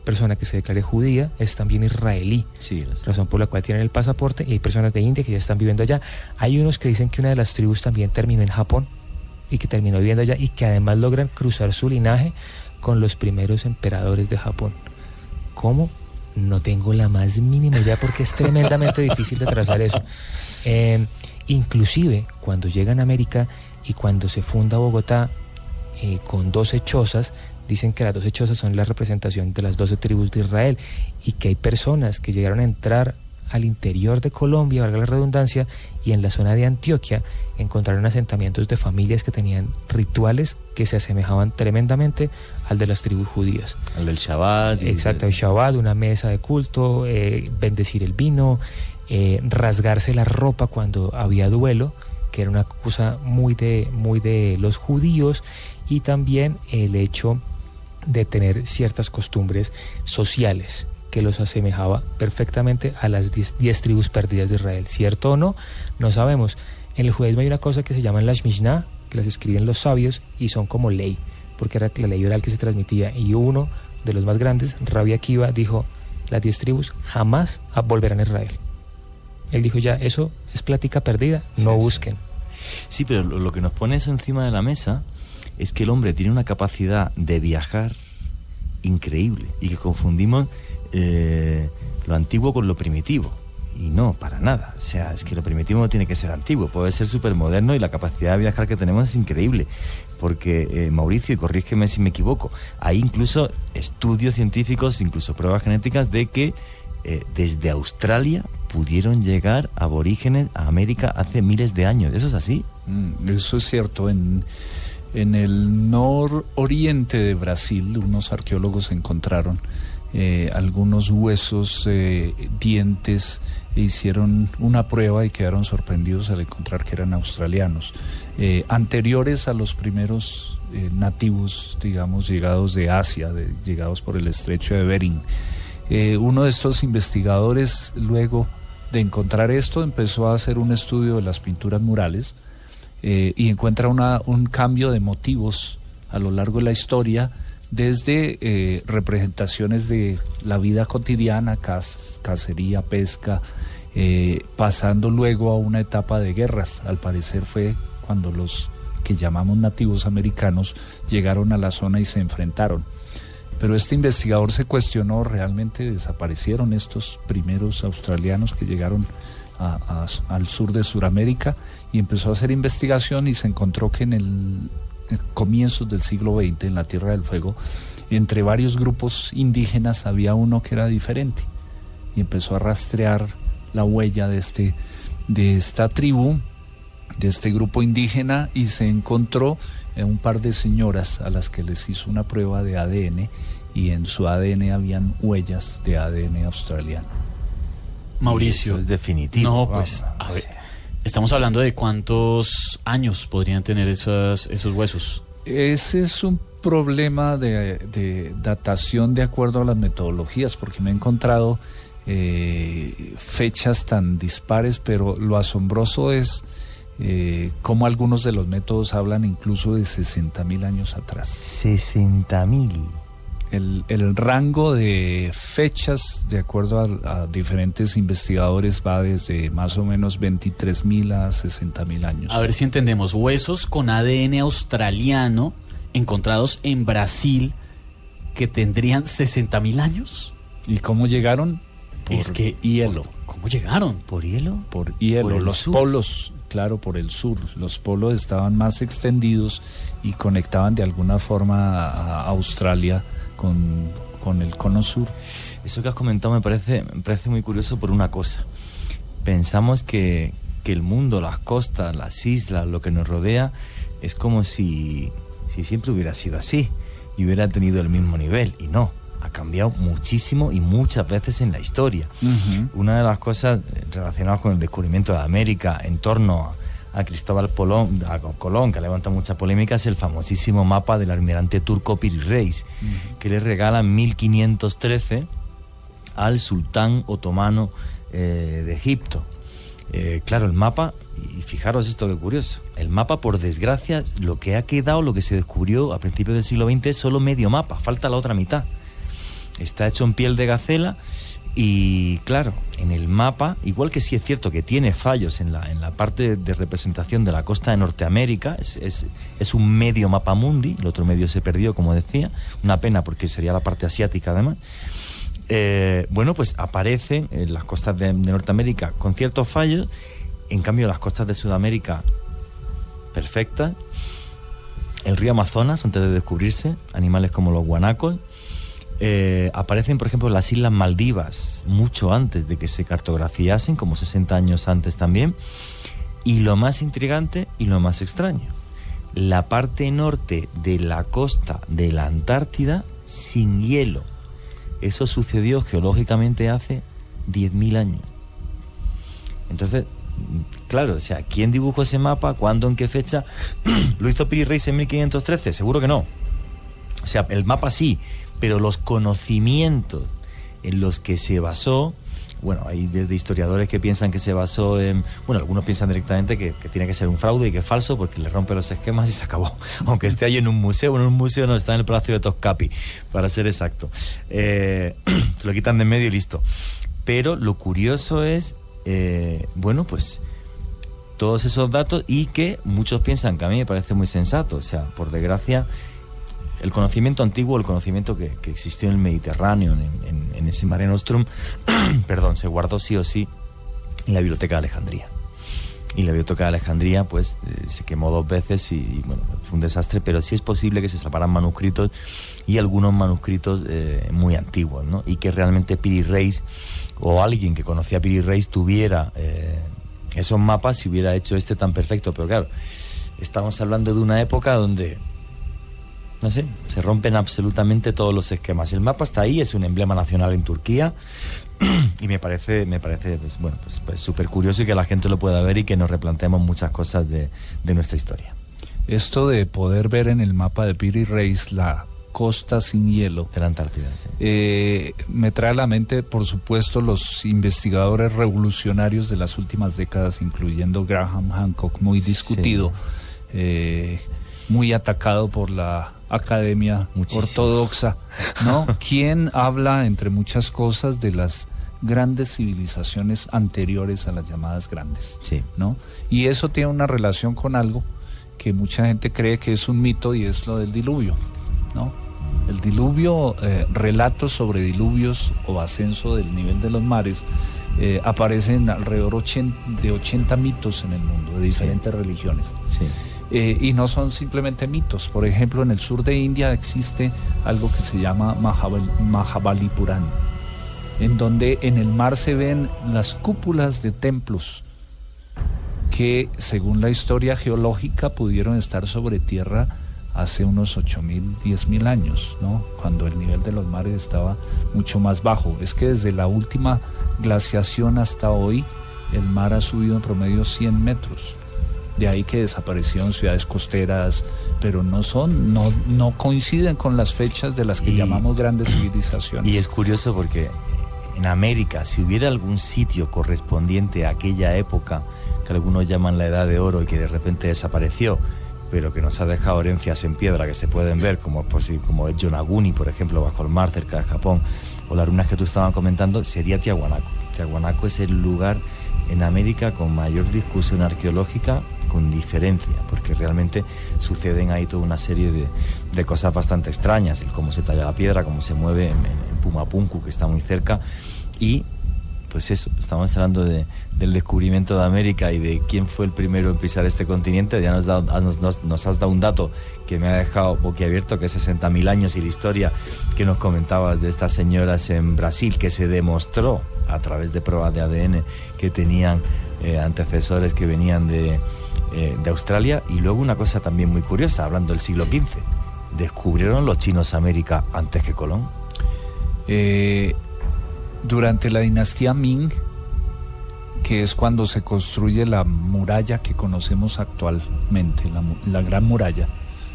persona que se declare judía es también israelí,
Sí,
razón por la cual tienen el pasaporte, y hay personas de India que ya están viviendo allá. Hay unos que dicen que una de las tribus también terminó en Japón y que terminó viviendo allá y que además logran cruzar su linaje con los primeros emperadores de Japón. ¿Cómo? No tengo la más mínima idea porque es tremendamente difícil de trazar eso. Eh, inclusive cuando llegan a América y cuando se funda Bogotá eh, con 12 chozas, dicen que las 12 chozas son la representación de las 12 tribus de Israel y que hay personas que llegaron a entrar al interior de Colombia, valga la redundancia, y en la zona de Antioquia encontraron asentamientos de familias que tenían rituales que se asemejaban tremendamente al de las tribus judías.
Al del Shabbat.
Exacto, el Shabbat, una mesa de culto, eh, bendecir el vino, eh, rasgarse la ropa cuando había duelo, que era una cosa muy de, muy de los judíos, y también el hecho de tener ciertas costumbres sociales que los asemejaba perfectamente a las 10 tribus perdidas de Israel. ¿Cierto o no? No sabemos. En el judaísmo hay una cosa que se llama las Mishnah, que las escriben los sabios y son como ley, porque era la ley oral que se transmitía. Y uno de los más grandes, Rabbi Akiva, dijo, las 10 tribus jamás volverán a Israel. Él dijo ya, eso es plática perdida, no busquen.
Sí, pero lo, lo que nos pone eso encima de la mesa es que el hombre tiene una capacidad de viajar increíble y que confundimos eh, lo antiguo con lo primitivo. Y no, para nada. O sea, es que lo primitivo no tiene que ser antiguo, puede ser súper moderno y la capacidad de viajar que tenemos es increíble. Porque, eh, Mauricio, y corrígeme si me equivoco, hay incluso estudios científicos, incluso pruebas genéticas de que eh, desde Australia pudieron llegar aborígenes a América hace miles de años. ¿Eso es así?
Mm, Eso es cierto. En, en el nororiente de Brasil, unos arqueólogos encontraron eh, algunos huesos, eh, dientes, e hicieron una prueba y quedaron sorprendidos al encontrar que eran australianos, eh, anteriores a los primeros nativos, digamos, llegados de Asia, llegados por el estrecho de Bering. Uno de estos investigadores, luego de encontrar esto, empezó a hacer un estudio de las pinturas murales eh, y encuentra una, un cambio de motivos a lo largo de la historia, desde eh, representaciones de la vida cotidiana, cacería, pesca, eh, pasando luego a una etapa de guerras. Al parecer fue cuando los que llamamos nativos americanos llegaron a la zona y se enfrentaron. Pero este investigador se cuestionó, ¿realmente desaparecieron estos primeros australianos que llegaron al sur de Sudamérica? Y empezó a hacer investigación y se encontró que en el eh, comienzos del siglo XX, en la Tierra del Fuego, entre varios grupos indígenas había uno que era diferente. Y empezó a rastrear la huella de, este, de esta tribu, de este grupo indígena, y se encontró eh, un par de señoras a las que les hizo una prueba de ADN y en su ADN habían huellas de ADN australiano.
Mauricio.
Eso es definitivo.
No, pues, a ver, estamos hablando de cuántos años podrían tener esas, esos huesos.
Ese es un problema de, de datación de acuerdo a las metodologías, porque me he encontrado eh, fechas tan dispares, pero lo asombroso es eh, cómo algunos de los métodos hablan incluso de 60 mil años atrás.
60 mil.
El, el rango de fechas, de acuerdo a, a diferentes investigadores, va desde más o menos 23 mil a 60 mil años.
A ver si entendemos. Huesos con ADN australiano encontrados en Brasil que tendrían 60 mil años.
¿Y cómo llegaron? Por
es que
hielo.
¿Cómo llegaron?
¿Por hielo?
Por hielo.
¿Por
los
sur?
polos, claro, por el sur. Los polos estaban más extendidos y conectaban de alguna forma a Australia con, con el cono sur.
Eso que has comentado me parece, me parece muy curioso por una cosa. Pensamos que, que el mundo, las costas, las islas, lo que nos rodea, es como si, si siempre hubiera sido así y hubiera tenido el mismo nivel. Y no, ha cambiado muchísimo y muchas veces en la historia. Una de las cosas relacionadas con el descubrimiento de América en torno a Cristóbal Polón, a Colón, que levanta mucha polémica, es el famosísimo mapa del almirante turco Piri Reis, que le regala en 1513 al sultán otomano eh, de Egipto. Eh, claro, el mapa, y fijaros esto que curioso, el mapa por desgracia, lo que ha quedado, lo que se descubrió a principios del siglo XX es solo medio mapa, falta la otra mitad. Está hecho en piel de gacela y claro, en el mapa, igual que sí es cierto que tiene fallos en la, en la parte de representación de la costa de Norteamérica, es, es, un medio mapa mundi, el otro medio se perdió, como decía, una pena porque sería la parte asiática además. Eh, bueno, pues aparecen en las costas de, de Norteamérica con ciertos fallos, en cambio las costas de Sudamérica perfectas. El río Amazonas, antes de descubrirse, animales como los guanacos, eh, aparecen, por ejemplo, las Islas Maldivas mucho antes de que se cartografiasen, como 60 años antes también. Y lo más intrigante y lo más extraño, la parte norte de la costa de la Antártida sin hielo. Eso sucedió geológicamente hace 10.000 años. Entonces, claro, o sea, ¿quién dibujó ese mapa? ¿Cuándo? ¿En qué fecha? ¿Lo hizo Piri Reis en 1513? Seguro que no. O sea, el mapa sí, pero los conocimientos en los que se basó, bueno, hay desde historiadores que piensan que se basó en, bueno, algunos piensan directamente que, tiene que ser un fraude y que es falso porque le rompe los esquemas y se acabó. Aunque esté ahí en un museo, en un museo no, está en el Palacio de Toscapi, para ser exacto. Eh, se lo quitan de en medio y listo. Pero lo curioso es, eh, bueno, pues todos esos datos y que muchos piensan que a mí me parece muy sensato. O sea, por desgracia, el conocimiento antiguo, el conocimiento que, existió en el Mediterráneo, en, en, ese Mare Nostrum, perdón, se guardó sí o sí en la Biblioteca de Alejandría. Y la Biblioteca de Alejandría, pues, eh, se quemó dos veces y, y, bueno, fue un desastre, pero sí es posible que se salvaran manuscritos y algunos manuscritos eh, muy antiguos, ¿no? Y que realmente Piri Reis o alguien que conocía a Piri Reis tuviera eh, esos mapas y hubiera hecho este tan perfecto. Pero claro, estamos hablando de una época donde no sé, se rompen absolutamente todos los esquemas. El mapa está ahí, es un emblema nacional en Turquía y me parece, me parece, pues, bueno, pues, pues súper curioso y que la gente lo pueda ver y que nos replanteemos muchas cosas de, de nuestra historia.
Esto de poder ver en el mapa de Piri Reis la costa sin hielo
de la Antártida, sí.
eh, me trae a la mente, por supuesto, los investigadores revolucionarios de las últimas décadas, incluyendo Graham Hancock, muy discutido. Sí. Eh, muy atacado por la academia Muchísimo. ortodoxa, ¿no? ¿Quién habla, entre muchas cosas, de las grandes civilizaciones anteriores a las llamadas grandes,
sí.
¿no? Y eso tiene una relación con algo que mucha gente cree que es un mito y es lo del diluvio, ¿no? El diluvio, eh, relatos sobre diluvios o ascenso del nivel de los mares, eh, aparecen alrededor 80, de 80 mitos en el mundo, de diferentes
sí.
religiones.
Sí.
Eh, y no son simplemente mitos. Por ejemplo, en el sur de India existe algo que se llama Mahabal Mahabalipuran, en donde en el mar se ven las cúpulas de templos que, según la historia geológica, pudieron estar sobre tierra hace unos 8.000, 10.000 años, ¿no? cuando el nivel de los mares estaba mucho más bajo. Es que desde la última glaciación hasta hoy, el mar ha subido en promedio 100 metros de ahí que desaparecieron ciudades costeras, pero no son, no, no coinciden con las fechas de las que y, llamamos grandes civilizaciones.
Y es curioso porque en América, si hubiera algún sitio correspondiente a aquella época, que algunos llaman la Edad de Oro y que de repente desapareció, pero que nos ha dejado herencias en piedra que se pueden ver, como, como es Yonaguni, por ejemplo, bajo el mar, cerca de Japón, o las ruinas que tú estabas comentando, sería Tiahuanaco. Tiahuanaco es el lugar en América con mayor discusión arqueológica con diferencia, porque realmente suceden ahí toda una serie de, de, cosas bastante extrañas, el cómo se talla la piedra, cómo se mueve en, en Pumapunku, que está muy cerca, y pues eso, estamos hablando de, del descubrimiento de América y de quién fue el primero en pisar este continente, ya nos, da, nos, has dado un dato que me ha dejado boquiabierto, que es 60.000 años y la historia que nos comentabas de estas señoras en Brasil, que se demostró a través de pruebas de ADN que tenían eh, antecesores que venían de, eh, de Australia. Y luego una cosa también muy curiosa, hablando del siglo XV, ¿descubrieron los chinos América antes que Colón?
Eh, durante la dinastía Ming, que es cuando se construye la muralla que conocemos actualmente, la, la Gran Muralla,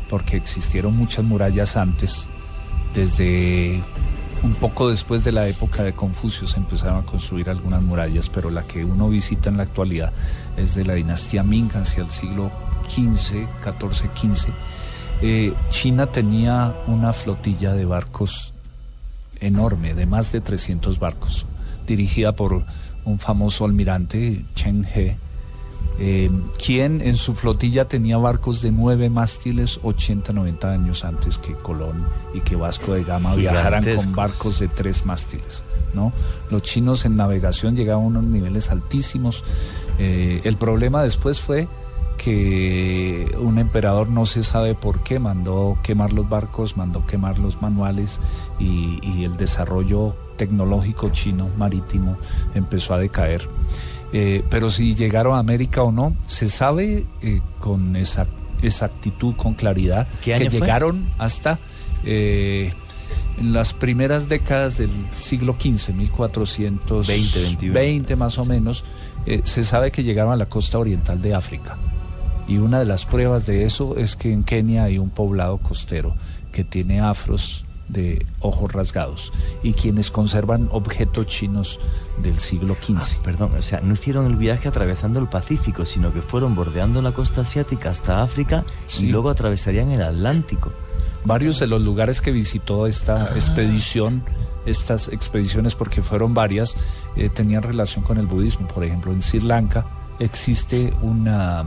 porque existieron muchas murallas antes, desde un poco después de la época de Confucio se empezaron a construir algunas murallas, pero la que uno visita en la actualidad es de la dinastía Ming hacia el siglo XV, XIV, XV. China tenía una flotilla de barcos enorme, de más de 300 barcos, dirigida por un famoso almirante, Chen He, eh, quien en su flotilla tenía barcos de nueve mástiles 80, 90 años antes que Colón y que Vasco de Gama viajaran con barcos de tres mástiles. ¿no? Los chinos en navegación llegaban a unos niveles altísimos. Eh, el problema después fue que un emperador no se sabe por qué mandó quemar los barcos, mandó quemar los manuales y, y el desarrollo tecnológico chino marítimo empezó a decaer. Eh, pero si llegaron a América o no, se sabe eh, con esa exactitud, con claridad, que llegaron hasta eh, en las primeras décadas del siglo XV, 1420, 20, más o menos, se sabe que llegaron a la costa oriental de África. Y una de las pruebas de eso es que en Kenia hay un poblado costero que tiene afros de ojos rasgados y quienes conservan objetos chinos del siglo XV.
Ah, perdón, o sea, no hicieron el viaje atravesando el Pacífico, sino que fueron bordeando la costa asiática hasta África y luego atravesarían el Atlántico.
Varios de los lugares que visitó esta ah. expedición, estas expediciones, porque fueron varias, eh, tenían relación con el budismo. Por ejemplo, en Sri Lanka existe una,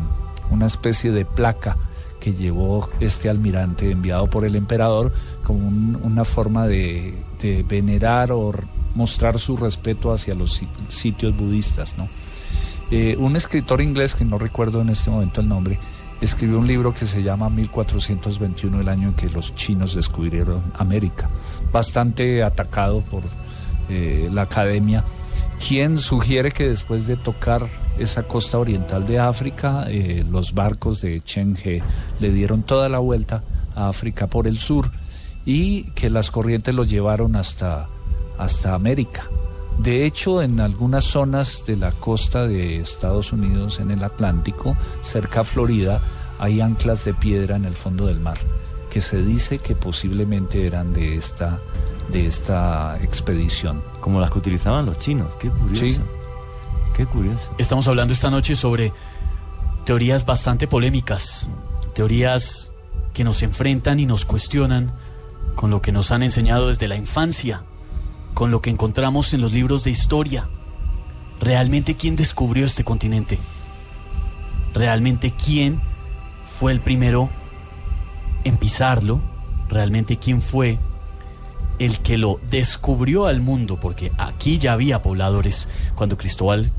una especie de placa que llevó este almirante enviado por el emperador como una forma de, venerar o mostrar su respeto hacia los sitios budistas. ¿no? Eh, un escritor inglés, que no recuerdo en este momento el nombre, escribió un libro que se llama 1421, el año en que los chinos descubrieron América, bastante atacado por eh, la academia, quien sugiere que después de tocar esa costa oriental de África, eh, los barcos de Chenghe le dieron toda la vuelta a África por el sur y que las corrientes lo llevaron hasta, hasta América. De hecho, en algunas zonas de la costa de Estados Unidos, en el Atlántico, cerca a Florida, hay anclas de piedra en el fondo del mar, que se dice que posiblemente eran de esta, de esta expedición.
Como las que utilizaban los chinos, qué curioso. Qué curioso.
Estamos hablando esta noche sobre teorías bastante polémicas, teorías que nos enfrentan y nos cuestionan con lo que nos han enseñado desde la infancia, con lo que encontramos en los libros de historia. ¿Realmente quién descubrió este continente? ¿Realmente quién fue el primero en pisarlo? ¿Realmente quién fue el que lo descubrió al mundo? Porque aquí ya había pobladores cuando Cristóbal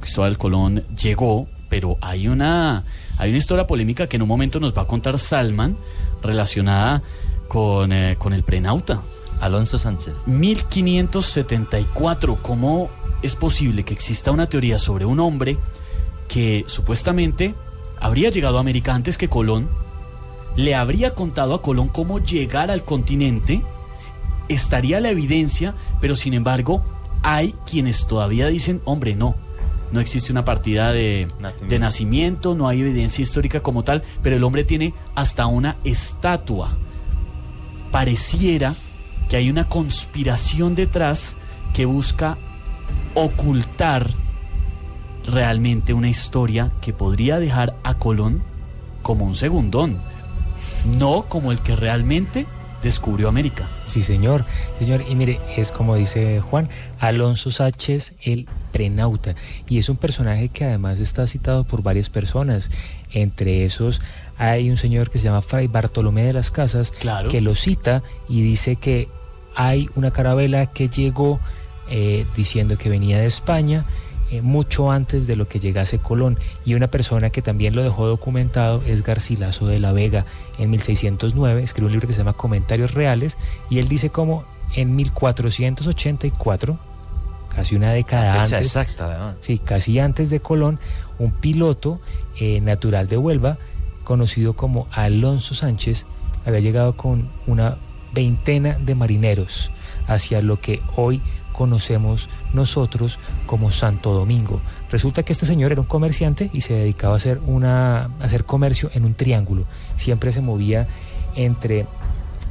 Cristóbal Colón llegó, pero hay una, hay una historia polémica que en un momento nos va a contar Salman relacionada con, eh, con el prenauta.
Alonso Sánchez.
1574. ¿Cómo es posible que exista una teoría sobre un hombre que supuestamente habría llegado a América antes que Colón? Le habría contado a Colón cómo llegar al continente. Estaría la evidencia, pero sin embargo hay quienes todavía dicen, hombre, no, no existe una partida de nacimiento. no hay evidencia histórica como tal, pero el hombre tiene hasta una estatua. Pareciera que hay una conspiración detrás que busca ocultar realmente una historia que podría dejar a Colón como un segundón, no como el que realmente descubrió América.
Sí, señor. Señor, y mire, es como dice Juan, Alonso Sánchez, el prenauta. Y es un personaje que además está citado por varias personas. Entre esos hay un señor que se llama Fray Bartolomé de las Casas, que lo cita y dice que hay una carabela que llegó eh, diciendo que venía de España eh, mucho antes de lo que llegase Colón. Y una persona que también lo dejó documentado es Garcilaso de la Vega. En 1609 escribió un libro que se llama Comentarios Reales y él dice como en 1484, casi una década antes,
exacta,
sí, casi antes de Colón, un piloto eh, natural de Huelva, conocido como Alonso Sánchez, había llegado con una veintena de marineros hacia lo que hoy conocemos nosotros como Santo Domingo. Resulta que este señor era un comerciante y se dedicaba a hacer, una, hacer comercio en un triángulo. Siempre se movía entre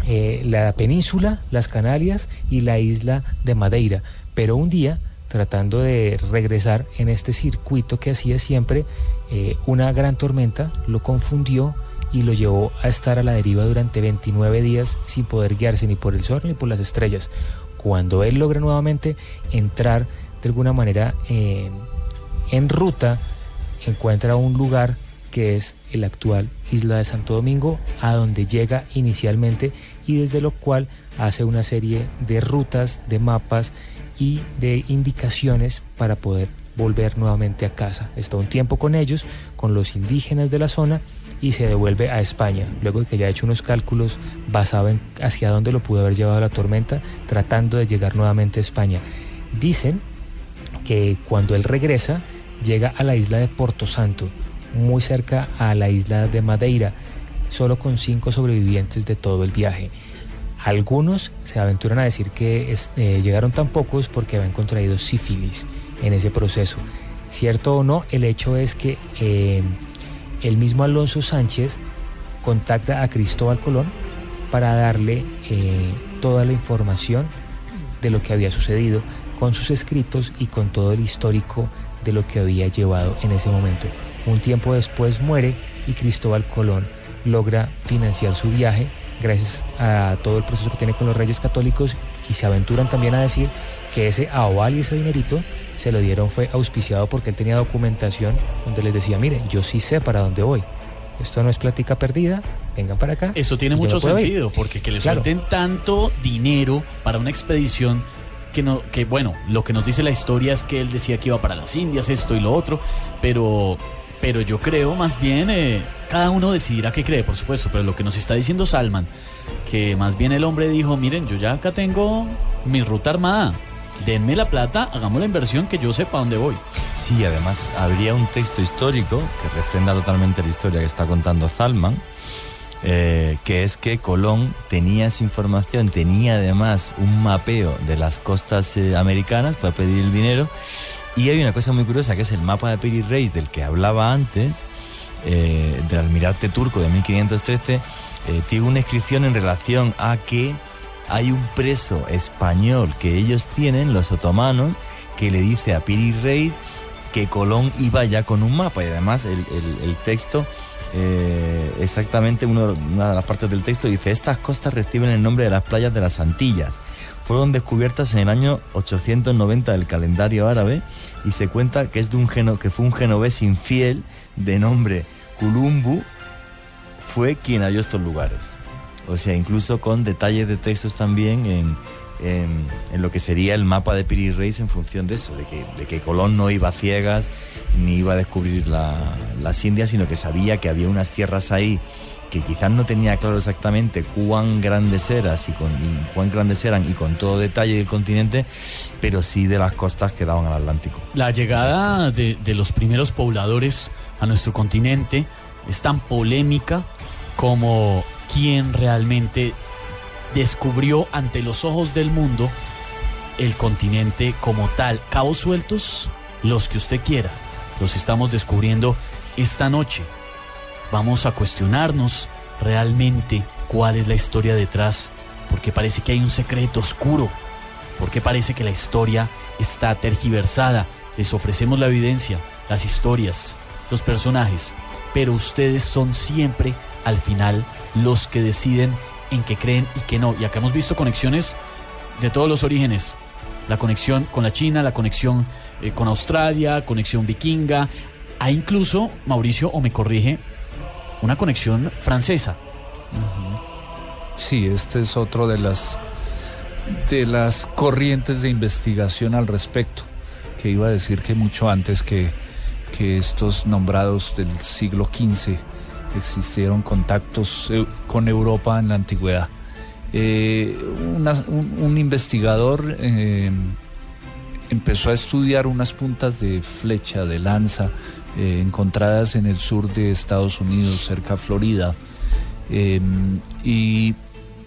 eh, la península, las Canarias y la isla de Madeira. Pero un día, tratando de regresar en este circuito que hacía siempre, eh, una gran tormenta lo confundió y lo llevó a estar a la deriva durante 29 días sin poder guiarse ni por el sol ni por las estrellas. Cuando él logra nuevamente entrar de alguna manera en ruta, encuentra un lugar que es el actual Isla de Santo Domingo, a donde llega inicialmente y desde lo cual hace una serie de rutas, de mapas y de indicaciones para poder volver nuevamente a casa. Está un tiempo con ellos, con los indígenas de la zona y se devuelve a España, luego de que ya ha hecho unos cálculos basado en hacia dónde lo pudo haber llevado la tormenta, tratando de llegar nuevamente a España. Dicen que cuando él regresa, llega a la isla de Porto Santo, muy cerca a la isla de Madeira, solo con cinco sobrevivientes de todo el viaje. Algunos se aventuran a decir que eh, llegaron tan pocos porque habían contraído sífilis en ese proceso. Cierto o no, el hecho es que eh, el mismo Alonso Sánchez contacta a Cristóbal Colón para darle eh, toda la información de lo que había sucedido con sus escritos y con todo el histórico de lo que había llevado en ese momento. Un tiempo después muere y Cristóbal Colón logra financiar su viaje gracias a todo el proceso que tiene con los reyes católicos y se aventuran también a decir que ese aval y ese dinerito se lo dieron fue auspiciado porque él tenía documentación donde les decía, mire, yo sí sé para dónde voy. Esto no es plática perdida, vengan para acá.
Eso tiene mucho sentido, porque que le suelten tanto dinero para una expedición que no, que bueno, lo que nos dice la historia es que él decía que iba para las Indias, esto y lo otro, pero pero yo creo más bien, eh, cada uno decidirá qué cree, por supuesto, pero lo que nos está diciendo Salman, que más bien el hombre dijo, miren, yo ya acá tengo mi ruta armada, denme la plata, hagamos la inversión que yo sepa dónde voy.
Sí, además habría un texto histórico que refrenda totalmente la historia que está contando Salman, eh, que es que Colón tenía esa información, tenía además un mapeo de las costas eh, americanas para pedir el dinero y hay una cosa muy curiosa que es el mapa de Piri Reis del que hablaba antes, eh, del almirante turco de 1513, eh, tiene una inscripción en relación a que hay un preso español que ellos tienen, los otomanos, que le dice a Piri Reis que Colón iba ya con un mapa. Y además el, texto, eh, exactamente una de las partes del texto dice, estas costas reciben el nombre de las playas de las Antillas. Fueron descubiertas en el año 890 del calendario árabe y se cuenta que es de un geno, que fue un genovés infiel de nombre Kulumbu fue quien halló estos lugares. O sea, incluso con detalles de textos también en, en, lo que sería el mapa de Piri Reis en función de eso, de que, de que Colón no iba a ciegas ni iba a descubrir las Indias, sino que sabía que había unas tierras ahí que quizás no tenía claro exactamente cuán grandes eran y, con, cuán grandes eran y con todo detalle del continente, pero sí de las costas que daban al Atlántico.
La llegada de, de los primeros pobladores a nuestro continente es tan polémica como quien realmente descubrió ante los ojos del mundo el continente como tal. Cabos sueltos, los que usted quiera, los estamos descubriendo esta noche vamos a cuestionarnos realmente cuál es la historia detrás, porque parece que hay un secreto oscuro, porque parece que la historia está tergiversada. Les ofrecemos la evidencia, las historias, los personajes, pero ustedes son siempre al final los que deciden en qué creen y qué no. Y acá hemos visto conexiones de todos los orígenes. La conexión con la China, la conexión eh, con Australia, conexión vikinga. Hay incluso, Mauricio, o me corrige, una conexión francesa.
Sí, este es otro de las de las corrientes de investigación al respecto, que iba a decir que mucho antes que, que estos nombrados del siglo XV existieron contactos eh, con Europa en la antigüedad. Eh, un, investigador eh, empezó a estudiar unas puntas de flecha, de lanza, encontradas en el sur de Estados Unidos, cerca de Florida. Y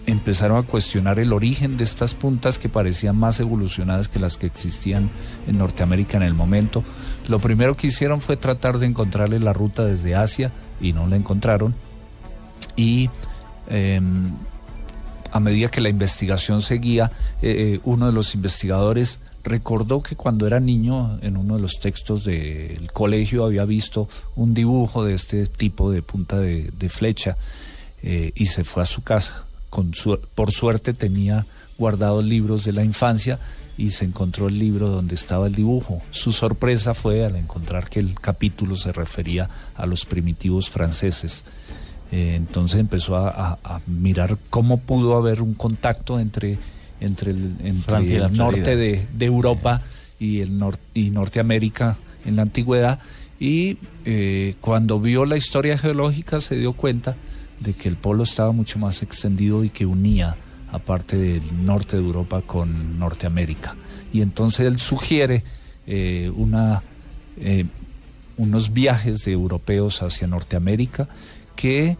empezaron a cuestionar el origen de estas puntas que parecían más evolucionadas que las que existían en Norteamérica en el momento. Lo primero que hicieron fue tratar de encontrarle la ruta desde Asia y no la encontraron. Y em, a medida que la investigación seguía, eh, eh, uno de los investigadores recordó que cuando era niño en uno de los textos del colegio había visto un dibujo de este tipo de punta de, flecha eh, y se fue a su casa. Por suerte tenía guardados libros de la infancia y se encontró el libro donde estaba el dibujo. Su sorpresa fue al encontrar que el capítulo se refería a los primitivos franceses. Eh, entonces empezó a, mirar cómo pudo haber un contacto entre, entre el, norte de, Europa y, el y Norteamérica en la antigüedad. Y eh, cuando vio la historia geológica se dio cuenta de que el polo estaba mucho más extendido y que unía aparte del norte de Europa con Norteamérica. Y entonces él sugiere eh, eh, unos viajes de europeos hacia Norteamérica que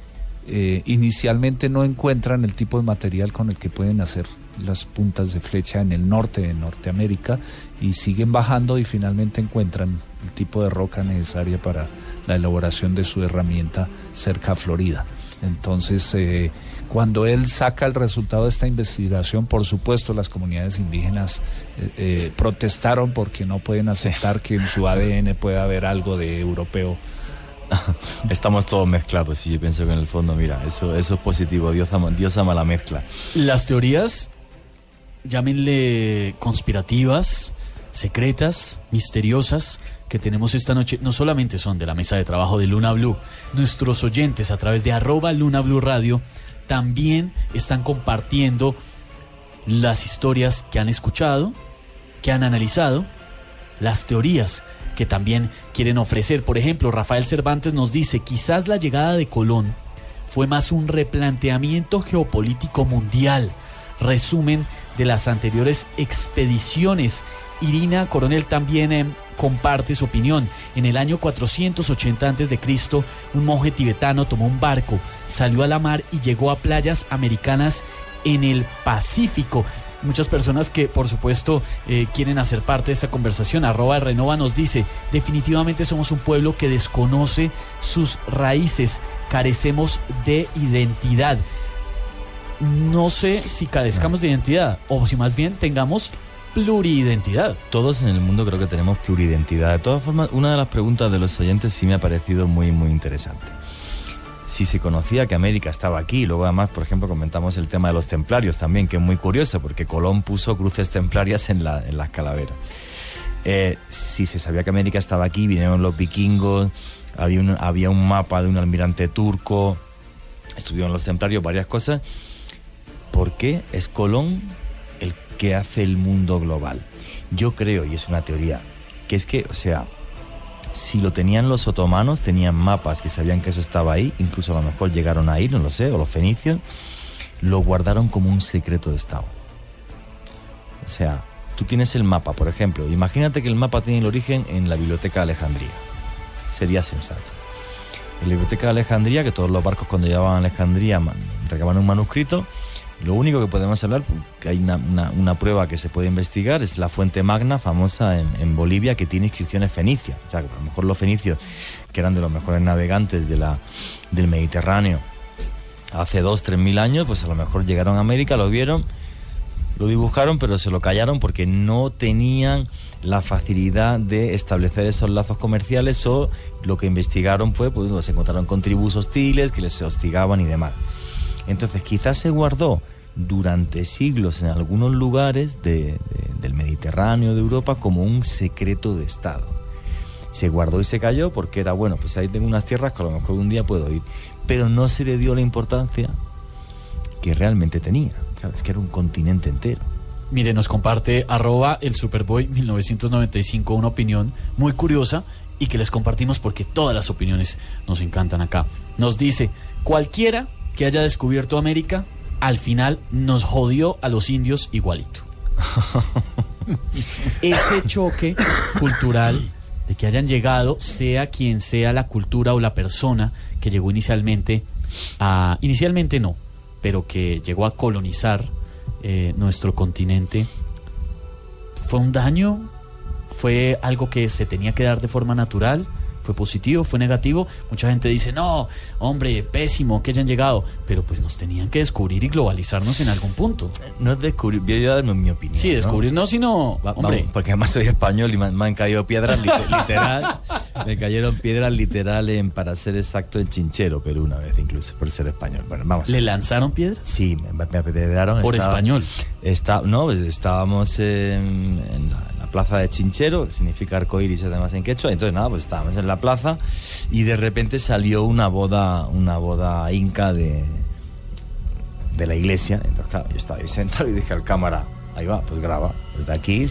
eh, inicialmente no encuentran el tipo de material con el que pueden hacer las puntas de flecha en el norte de Norteamérica y siguen bajando y finalmente encuentran el tipo de roca necesaria para la elaboración de su herramienta cerca a Florida. Entonces, cuando él saca el resultado de esta investigación, por supuesto las comunidades indígenas eh, eh, protestaron porque no pueden aceptar que en su ADN pueda haber algo de europeo.
Estamos todos mezclados y yo pienso que en el fondo, mira, eso, eso es positivo, Dios ama, Dios ama la mezcla.
Las teorías, llámenle conspirativas, secretas, misteriosas, que tenemos esta noche no solamente son de la mesa de trabajo de Luna Blue, nuestros oyentes a través de arroba Luna Blue Radio también están compartiendo las historias que han escuchado, que han analizado, las teorías que también quieren ofrecer. Por ejemplo, Rafael Cervantes nos dice, quizás la llegada de Colón fue más un replanteamiento geopolítico mundial, resumen de las anteriores expediciones. Irina Coronel también eh, comparte su opinión. En el año 480 a.C., un monje tibetano tomó un barco, salió a la mar y llegó a playas americanas en el Pacífico. Muchas personas que, por supuesto, eh, quieren hacer parte de esta conversación. Arroba Renova nos dice, definitivamente somos un pueblo que desconoce sus raíces, carecemos de identidad. No sé si carezcamos de identidad o si más bien tengamos pluridentidad.
Todos en el mundo creo que tenemos pluridentidad. De todas formas, una de las preguntas de los oyentes sí me ha parecido muy, muy interesante. Si se conocía que América estaba aquí, luego además, por ejemplo, comentamos el tema de los templarios también, que es muy curioso, porque Colón puso cruces templarias en, la, las calaveras. Eh, si se sabía que América estaba aquí, vinieron los vikingos, había un, había un mapa de un almirante turco, estuvieron los templarios, varias cosas. ¿Por qué es Colón que hace el mundo global. Yo creo, y es una teoría, que es que, o sea, si lo tenían los otomanos, tenían mapas que sabían que eso estaba ahí, incluso a lo mejor llegaron a ir, no lo sé, o los fenicios, lo guardaron como un secreto de Estado. O sea, tú tienes el mapa, por ejemplo, imagínate que el mapa tiene el origen en la Biblioteca de Alejandría. Sería sensato. En la Biblioteca de Alejandría, que todos los barcos cuando llevaban a Alejandría entregaban un manuscrito, lo único que podemos hablar, que hay una, prueba que se puede investigar, es la fuente magna famosa en, Bolivia que tiene inscripciones fenicias. O sea, que a lo mejor los fenicios, que eran de los mejores navegantes de del Mediterráneo hace dos, tres mil años, pues a lo mejor llegaron a América, lo vieron, lo dibujaron, pero se lo callaron porque no tenían la facilidad de establecer esos lazos comerciales o lo que investigaron fue, pues se encontraron con tribus hostiles que les hostigaban y demás. Entonces quizás se guardó durante siglos en algunos lugares del Mediterráneo, de Europa, como un secreto de Estado. Se guardó y se cayó porque era, bueno, pues ahí tengo unas tierras que a lo mejor un día puedo ir. Pero no se le dio la importancia que realmente tenía. Sabes que era un continente entero.
Mire, nos comparte arroba el Superboy 1995 una opinión muy curiosa y que les compartimos porque todas las opiniones nos encantan acá. Nos dice, cualquiera que haya descubierto América, al final nos jodió a los indios igualito. Ese choque cultural de que hayan llegado, sea quien sea la cultura o la persona que llegó inicialmente a... Inicialmente no, pero que llegó a colonizar eh, nuestro continente, fue un daño, fue algo que se tenía que dar de forma natural fue positivo, fue negativo. Mucha gente dice, no, hombre, pésimo que hayan llegado, pero pues nos tenían que descubrir y globalizarnos en algún punto.
No es descubrir, yo voy a darme mi opinión.
Sí, descubrir no, sino, hombre.
porque además soy español y me, han caído piedras literal, me cayeron piedras literales para ser exacto en Chinchero, pero una vez incluso, por ser español. Bueno, vamos.
¿Le lanzaron piedras?
Sí, me, me apedrearon.
¿Por español?
Está, no, pues, estábamos en, en plaza de Chinchero, que significa arcoíris además en quechua. Entonces, nada, pues estábamos en la plaza y de repente salió una boda, una boda inca de, de la iglesia. Entonces, claro, yo estaba ahí sentado y dije al cámara, ahí va, pues graba, desde aquí.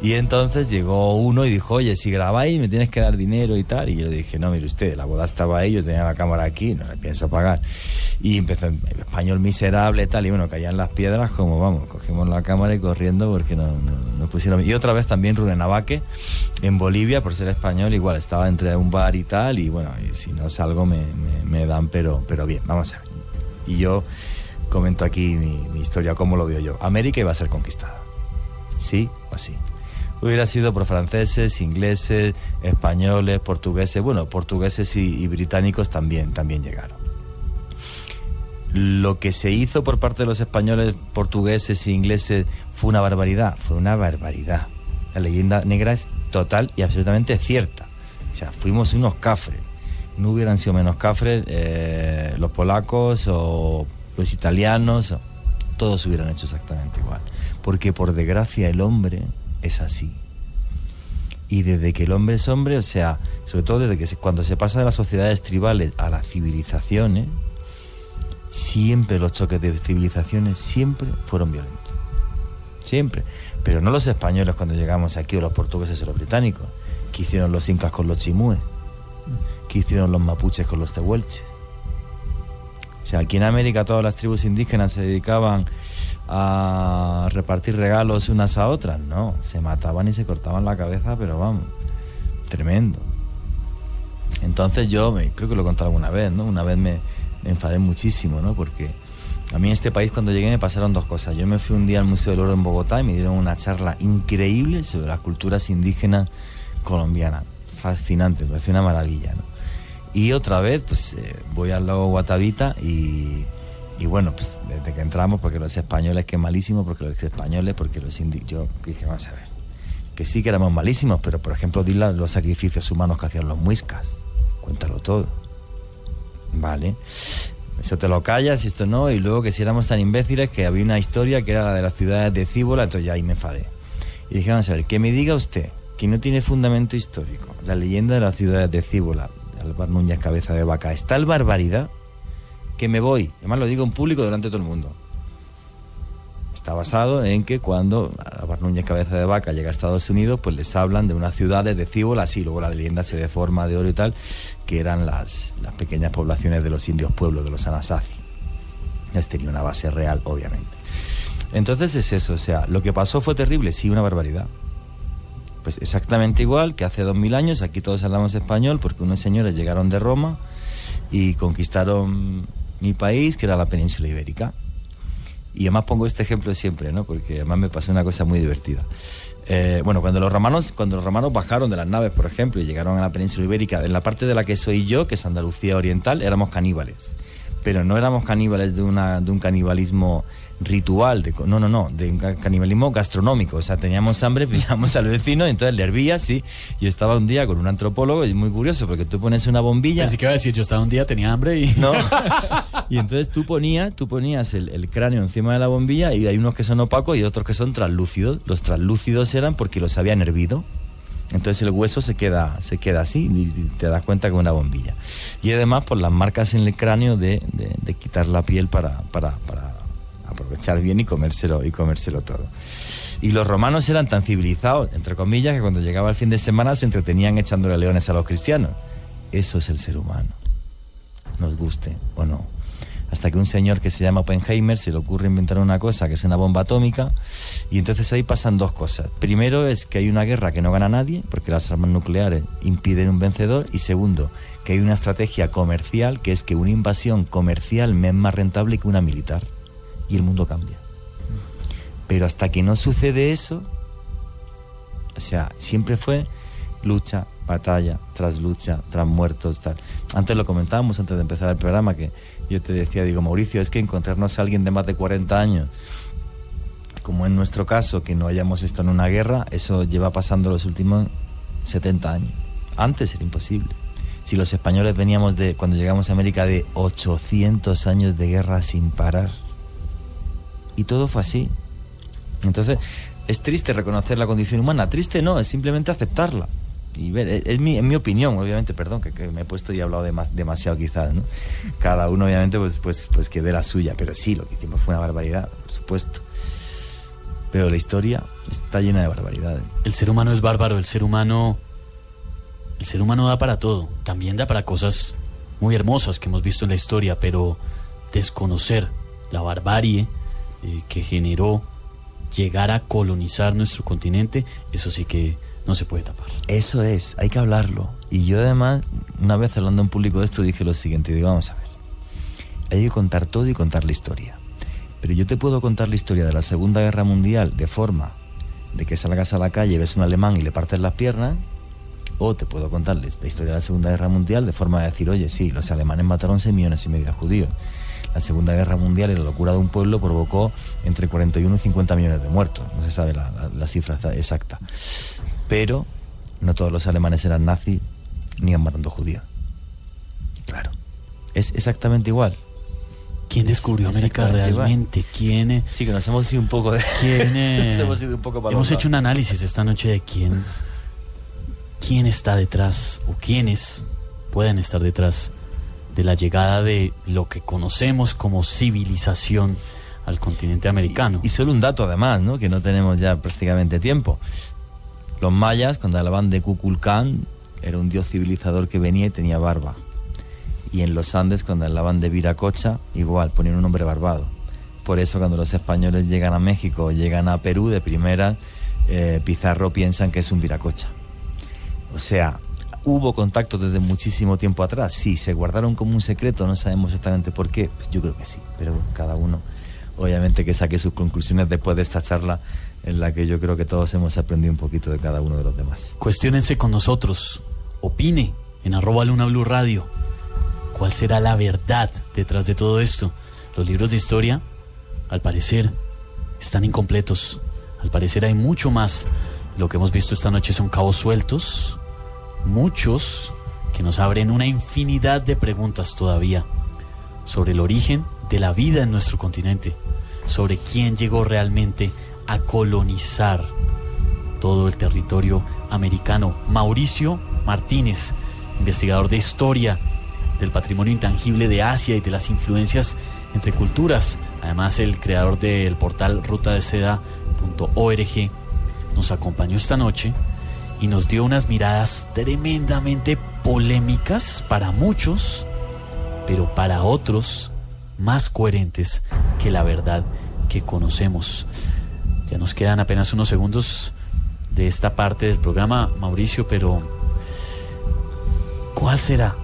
Y entonces llegó uno y dijo, oye, si grabáis me tienes que dar dinero y tal. Y yo dije, no, mire usted, la boda estaba ahí, yo tenía la cámara aquí, no le pienso pagar. Y empezó en español miserable tal, y bueno, caían las piedras como, vamos, cogimos la cámara y corriendo porque no, no, pusieron... Y otra vez también Rubén Abaque, en Bolivia, por ser español, igual estaba entre un bar y tal, y bueno, y si no salgo me, me, me dan, pero, pero bien, vamos a ver. Y yo comento aquí mi, historia, cómo lo veo yo. América iba a ser conquistada. ¿Sí o sí? Hubiera sido por franceses, ingleses, españoles, portugueses. Bueno, portugueses y, británicos también, también llegaron. Lo que se hizo por parte de los españoles, portugueses e ingleses fue una barbaridad. Fue una barbaridad. La leyenda negra es total y absolutamente cierta. O sea, fuimos unos cafres. No hubieran sido menos cafres eh, los polacos o los italianos, todos hubieran hecho exactamente igual. Porque por desgracia el hombre es así. Y desde que el hombre es hombre, o sea, sobre todo desde que cuando se pasa de las sociedades tribales a las civilizaciones, siempre los choques de civilizaciones siempre fueron violentos. Siempre. Pero no los españoles cuando llegamos aquí, o los portugueses o los británicos, que hicieron los incas con los chimúes, que hicieron los mapuches con los tehuelches sea, aquí en América todas las tribus indígenas se dedicaban a repartir regalos unas a otras. No, se mataban y se cortaban la cabeza, pero vamos, tremendo. Entonces yo creo que lo he contado alguna vez, ¿no? Una vez me, enfadé muchísimo, ¿no? Porque a mí en este país cuando llegué me pasaron dos cosas. Yo me fui un día al Museo del Oro en Bogotá y me dieron una charla increíble sobre las culturas indígenas colombianas. Fascinante, me pareció una maravilla, ¿no? Y otra vez, pues eh, voy al lago Guatavita y, y, bueno, pues desde que entramos, porque los españoles que malísimos, porque los españoles, porque los indígenas, yo dije, vamos a ver, que sí que éramos malísimos, pero por ejemplo, di los sacrificios humanos que hacían los muiscas, cuéntalo todo, ¿vale? Eso te lo callas esto no, y luego que si éramos tan imbéciles que había una historia que era la de las ciudades de Cíbola, entonces ya ahí me enfadé. Y dije, vamos a ver, que me diga usted que no tiene fundamento histórico la leyenda de las ciudades de Cíbola, Álvaro Núñez Cabeza de Vaca. Es tal barbaridad que me voy. Además lo digo en público delante de todo el mundo. Está basado en que cuando Álvaro Núñez Cabeza de Vaca llega a Estados Unidos, pues les hablan de una ciudad de Cíbola, así, luego la leyenda se deforma de oro y tal, que eran las, las pequeñas poblaciones de los indios pueblos, de los Anasazi. Es tenía una base real, obviamente. Entonces es eso, o sea, lo que pasó fue terrible, sí, una barbaridad. Pues exactamente igual que hace dos mil años, aquí todos hablamos español porque unos señores llegaron de Roma y conquistaron mi país, que era la península ibérica. Y además pongo este ejemplo siempre, ¿no? Porque además me pasó una cosa muy divertida. Eh, bueno, cuando los romanos, cuando los romanos bajaron de las naves, por ejemplo, y llegaron a la península ibérica, en la parte de la que soy yo, que es Andalucía Oriental, éramos caníbales. Pero no éramos caníbales de, una, de un canibalismo ritual, de, no, no, no, de canibalismo gastronómico. O sea, teníamos hambre, pillábamos al vecino, entonces le hervía, sí. Yo estaba un día con un antropólogo y es muy curioso porque tú pones una bombilla.
Así que iba a decir, yo estaba un día, tenía hambre y.
No. y entonces tú ponías, tú ponías el, cráneo encima de la bombilla y hay unos que son opacos y otros que son translúcidos. Los translúcidos eran porque los habían hervido. Entonces el hueso se queda, se queda así y te das cuenta que es una bombilla. Y además por las marcas en el cráneo de, de, quitar la piel para, para, para aprovechar bien y comérselo, y comérselo todo. Y los romanos eran tan civilizados, entre comillas, que cuando llegaba el fin de semana se entretenían echándole leones a los cristianos. Eso es el ser humano, nos guste o no. hasta que un señor que se llama Oppenheimer se le ocurre inventar una cosa que es una bomba atómica y entonces ahí pasan dos cosas. Primero es que hay una guerra que no gana nadie porque las armas nucleares impiden un vencedor y segundo, que hay una estrategia comercial que es que una invasión comercial me es más rentable que una militar y el mundo cambia. Pero hasta que no sucede eso, o sea, siempre fue lucha, batalla, tras lucha, tras muertos, tal. Antes lo comentábamos, antes de empezar el programa, que yo te decía, digo, Mauricio, es que encontrarnos a alguien de más de 40 años, como en nuestro caso, que no hayamos estado en una guerra, eso lleva pasando los últimos 70 años. Antes era imposible. Si los españoles veníamos de, cuando llegamos a América, de 800 años de guerra sin parar. Y todo fue así. Entonces, es triste reconocer la condición humana. Triste no, es simplemente aceptarla. Y ver, es, mi, en mi opinión, obviamente, perdón, que, me he puesto y he hablado de demasiado quizás, ¿no? Cada uno, obviamente, pues, pues, pues que dé la suya. Pero sí, lo que hicimos fue una barbaridad, por supuesto. Pero la historia está llena de barbaridades.
El ser humano es bárbaro, el ser humano... El ser humano da para todo, también da para cosas muy hermosas que hemos visto en la historia, pero desconocer la barbarie que generó llegar a colonizar nuestro continente, eso sí que no se puede tapar.
Eso es, hay que hablarlo. Y yo además, una vez hablando en público de esto, dije lo siguiente, digo, vamos a ver, hay que contar todo y contar la historia. Pero yo te puedo contar la historia de la Segunda Guerra Mundial de forma de que salgas a la calle, ves un alemán y le partes las piernas, o te puedo contarles la historia de la Segunda Guerra Mundial de forma de decir, oye, sí, los alemanes mataron 6 millones y medio de judíos la Segunda Guerra Mundial y la locura de un pueblo provocó entre 41 y 50 millones de muertos. No se sabe la, cifra exacta. Pero no todos los alemanes eran nazis ni han matado judíos. Claro. Es exactamente igual.
¿Quién descubrió América realmente? ¿Quién?
Sí, que nos hemos ido un poco de.
¿Quién? hemos ido un poco para Hemos hecho un análisis esta noche de quién, quién está detrás o quiénes pueden estar detrás de la llegada de lo que conocemos como civilización al continente americano.
Y, solo un dato además, ¿no? que no tenemos ya prácticamente tiempo. Los mayas, cuando hablaban de Kukulcán, era un dios civilizador que venía y tenía barba. Y en los Andes, cuando hablaban de Viracocha, igual, ponían un nombre barbado. Por eso cuando los españoles llegan a México o llegan a Perú de primera, eh, Pizarro piensan que es un Viracocha. O sea, ¿Hubo contacto desde muchísimo tiempo atrás? Sí, se guardaron como un secreto, no sabemos exactamente por qué. Pues yo creo que sí, pero cada uno, obviamente, que saque sus conclusiones después de esta charla en la que yo creo que todos hemos aprendido un poquito de cada uno de los demás.
Cuestiónense con nosotros, opine en arroba Luna Blue Radio. ¿Cuál será la verdad detrás de todo esto? Los libros de historia, al parecer, están incompletos. Al parecer hay mucho más. Lo que hemos visto esta noche son cabos sueltos, muchos que nos abren una infinidad de preguntas todavía sobre el origen de la vida en nuestro continente, sobre quién llegó realmente a colonizar todo el territorio americano. Mauricio Martínez, investigador de historia del patrimonio intangible de Asia y de las influencias entre culturas, además el creador del portal rutadeseda.org, nos acompañó esta noche y nos dio unas miradas tremendamente polémicas para muchos, pero para otros más coherentes que la verdad que conocemos. Ya nos quedan apenas unos segundos de esta parte del programa, Mauricio, pero ¿cuál será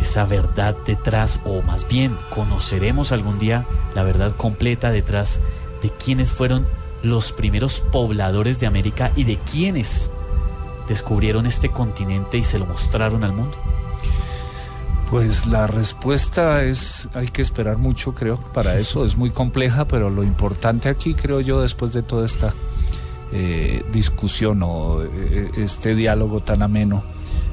esa verdad detrás, o más bien conoceremos algún día la verdad completa detrás de quiénes fueron los primeros pobladores de América y de quiénes descubrieron este continente y se lo mostraron al mundo?
Pues la respuesta es, hay que esperar mucho, creo, para eso. Es muy compleja, pero lo importante aquí, creo yo, después de toda esta eh, discusión o eh, este diálogo tan ameno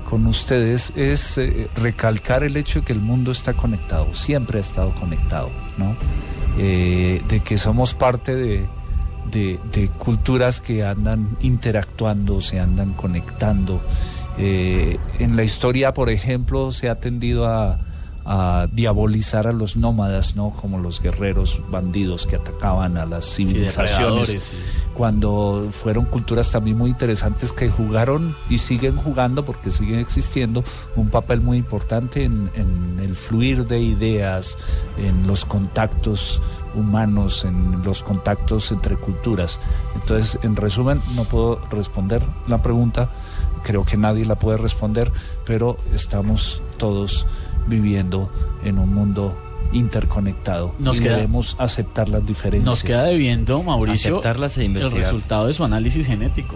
con ustedes, es eh, recalcar el hecho de que el mundo está conectado, siempre ha estado conectado, ¿no? de que somos parte de, de, culturas que andan interactuando, se andan conectando. Eh, en la historia, por ejemplo, se ha tendido a, a diabolizar a los nómadas, ¿no? Como los guerreros bandidos que atacaban a las civilizaciones.
sí.
Cuando fueron culturas también muy interesantes que jugaron y siguen jugando, porque siguen existiendo, un papel muy importante en, en el fluir de ideas, en los contactos humanos, en los contactos entre culturas. Entonces, en resumen, no puedo responder la pregunta, creo que nadie la puede responder, pero estamos todos viviendo en un mundo interconectado
Nos
y
queda-
debemos aceptar las diferencias.
Nos queda debiendo, Mauricio,
Aceptarlas e
el
investigar.
resultado de su análisis genético.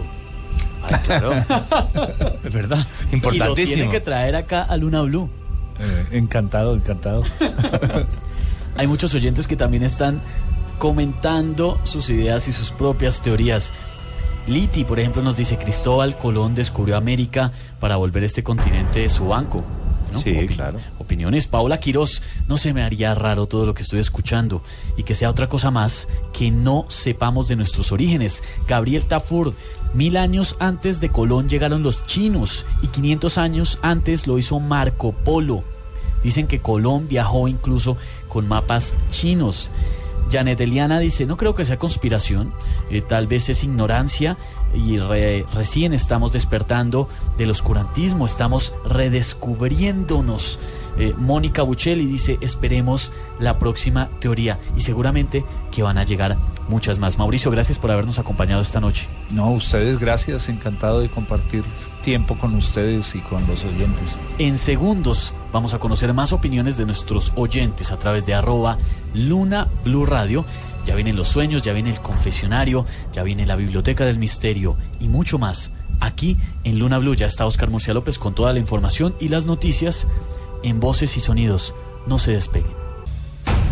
Claro. es verdad.
Y lo
Importantísimo.
tiene que traer acá a Luna Blue.
Eh, encantado, encantado.
Hay muchos oyentes que también están comentando sus ideas y sus propias teorías. Liti, por ejemplo, nos dice Cristóbal Colón descubrió América para volver este continente su banco. ¿no?
Sí, claro.
Opiniones. Paola Quirós, no se me haría raro todo lo que estoy escuchando y que sea otra cosa más que no sepamos de nuestros orígenes. Gabriel Tafur, mil años antes de Colón llegaron los chinos y 500 años antes lo hizo Marco Polo. Dicen que Colón viajó incluso con mapas chinos. Janet Eliana dice, no creo que sea conspiración, eh, tal vez es ignorancia y re- recién estamos despertando del oscurantismo, estamos redescubriéndonos. Eh, Mónica Buccelli dice, esperemos la próxima teoría y seguramente que van a llegar muchas más. Mauricio, gracias por habernos acompañado esta noche.
No, ustedes, gracias, encantado de compartir tiempo con ustedes y con los oyentes.
En segundos vamos a conocer más opiniones de nuestros oyentes a través de arroba Luna Blue Radio. Ya vienen los sueños, ya viene el confesionario, ya viene la biblioteca del misterio y mucho más. Aquí en Luna Blue ya está Oscar Murcia López con toda la información y las noticias en voces y sonidos. No se despeguen.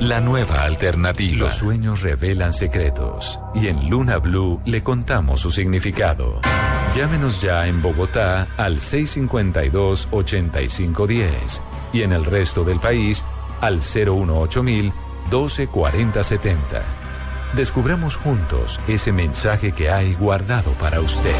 La nueva alternativa. Los sueños revelan secretos y en Luna Blue le contamos su significado. Llámenos ya en Bogotá al 652-8510 y en el resto del país al 018 124070. Descubramos juntos ese mensaje que hay guardado para usted.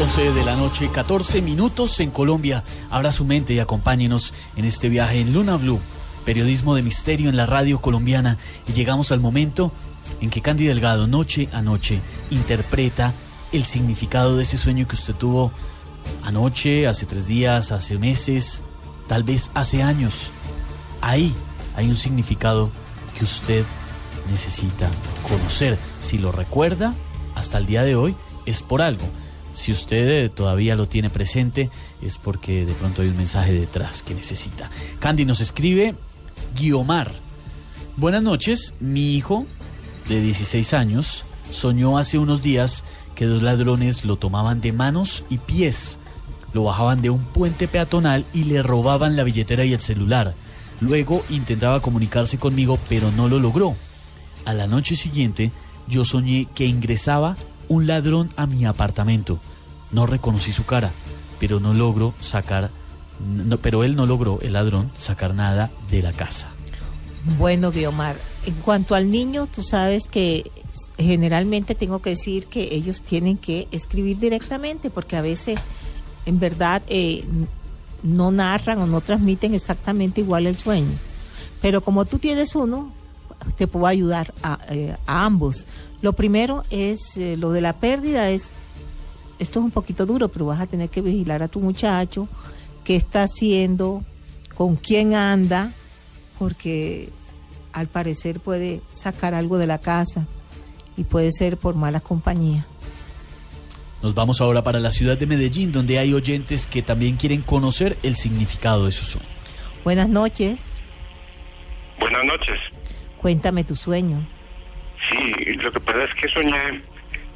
11 de la noche, 14 minutos en Colombia. Abra su mente y acompáñenos en este viaje en Luna Blue, periodismo de misterio en la radio colombiana. Y llegamos al momento en que Candy Delgado, noche a noche, interpreta el significado de ese sueño que usted tuvo anoche, hace tres días, hace meses, tal vez hace años. Ahí hay un significado que usted necesita conocer. Si lo recuerda, hasta el día de hoy, es por algo. Si usted eh, todavía lo tiene presente, es porque de pronto hay un mensaje detrás que necesita. Candy nos escribe, Guiomar. Buenas noches, mi hijo de 16 años soñó hace unos días que dos ladrones lo tomaban de manos y pies, lo bajaban de un puente peatonal y le robaban la billetera y el celular. Luego intentaba comunicarse conmigo, pero no lo logró. A la noche siguiente, yo soñé que ingresaba un ladrón a mi apartamento. No reconocí su cara, pero no logro sacar, no, pero él no logró, el ladrón, sacar nada de la casa.
Bueno, Guiomar, en cuanto al niño, tú sabes que generalmente tengo que decir que ellos tienen que escribir directamente porque a veces en verdad eh, no narran o no transmiten exactamente igual el sueño. Pero como tú tienes uno, te puedo ayudar a, eh, a ambos. Lo primero es, eh, lo de la pérdida es esto es un poquito duro, pero vas a tener que vigilar a tu muchacho, qué está haciendo, con quién anda, porque al parecer puede sacar algo de la casa y puede ser por mala compañía.
Nos vamos ahora para la ciudad de Medellín, donde hay oyentes que también quieren conocer el significado de su sueño.
Buenas noches,
Buenas noches.
cuéntame tu sueño.
Sí, lo que pasa es que soñé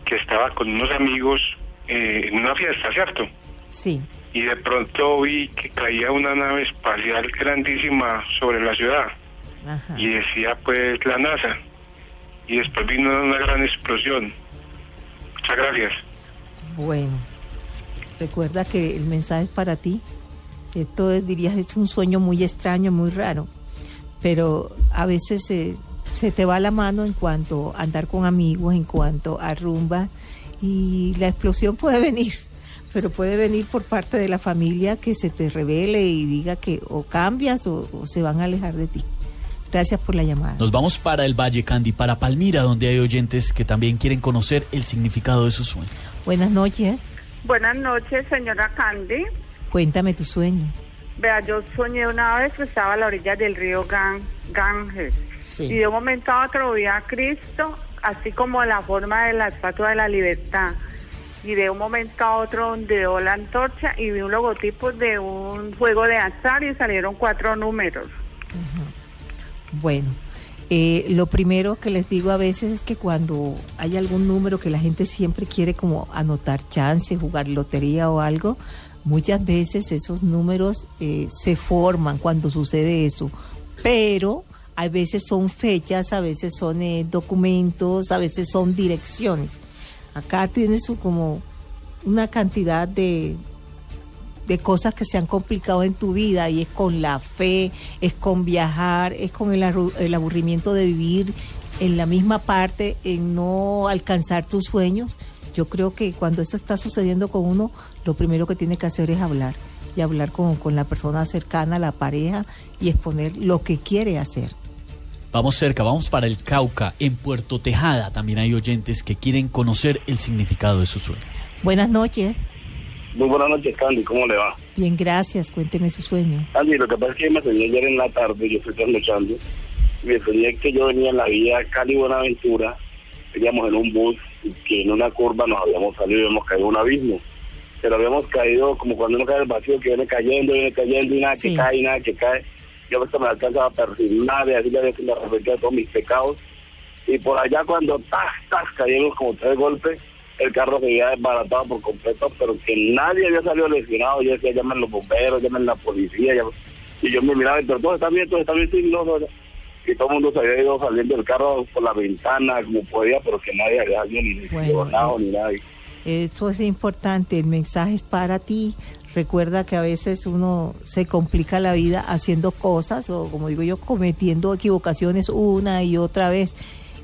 que estaba con unos amigos eh, en una fiesta, ¿cierto?
Sí.
Y de pronto vi que caía una nave espacial grandísima sobre la ciudad
Ajá.
y decía pues la NASA. Y después vino una gran explosión. Muchas gracias.
Bueno, recuerda que el mensaje es para ti. Esto es, dirías, es un sueño muy extraño, muy raro, pero a veces se, se te va la mano en cuanto a andar con amigos, en cuanto a rumba, y la explosión puede venir, pero puede venir por parte de la familia que se te revele y diga que o cambias o, o se van a alejar de ti. Gracias por la llamada.
Nos vamos para el Valle Candy, para Palmira, donde hay oyentes que también quieren conocer el significado de su sueño.
Buenas noches,
Buenas noches, señora Candy.
cuéntame tu sueño.
Vea, yo soñé una vez que estaba a la orilla del río Gan- Ganges.
Sí.
Y de un momento a otro vi a Cristo, así como la forma de la estatua de la libertad. Y de un momento a otro ondeó la antorcha y vi un logotipo de un juego de azar y salieron cuatro números.
Bueno, eh, lo primero que les digo a veces es que cuando hay algún número que la gente siempre quiere como anotar chance, jugar lotería o algo, muchas veces esos números eh, se forman cuando sucede eso, pero a veces son fechas, a veces son eh, documentos, a veces son direcciones. Acá tienes como una cantidad de, de cosas que se han complicado en tu vida y es con la fe, es con viajar, es con el, el aburrimiento de vivir en la misma parte, en no alcanzar tus sueños. Yo creo que cuando eso está sucediendo con uno, lo primero que tiene que hacer es hablar y hablar con, con la persona cercana, la pareja y exponer lo que quiere hacer.
Vamos cerca, vamos para el Cauca, en Puerto Tejada. También hay oyentes que quieren conocer el significado de su sueño.
Buenas noches,
Muy buenas noches, Candy. ¿Cómo le va?
bien, gracias, cuénteme su sueño.
Candy, lo que pasa es que me soñé ayer en la tarde, yo estoy trasnochando, y me soñé que yo venía en la vía Cali-Buenaventura, veníamos en un bus, y que en una curva nos habíamos salido y habíamos caído en un abismo. Pero habíamos caído como cuando uno cae en el vacío, que viene cayendo, viene cayendo, y nada
Sí.
que cae, y nada que cae. Yo hasta me alcanzaba a percibir nada, así le había la referencia de todos mis pecados. Y por allá cuando ¡tas, tas! cayeron como tres golpes, el carro se había desbaratado por completo, pero que nadie había salido lesionado. Yo decía, llamen los bomberos, llamen la policía. llamen- Y yo me miraba, pero todo está bien, todo está bien, sí, no, no. Y todo el mundo se había ido saliendo del carro por la ventana como podía, pero que nadie había salido ni lesionado ni nadie.
Eso es importante, el mensaje es para ti. Recuerda que a veces uno se complica la vida haciendo cosas o, como digo yo, cometiendo equivocaciones una y otra vez.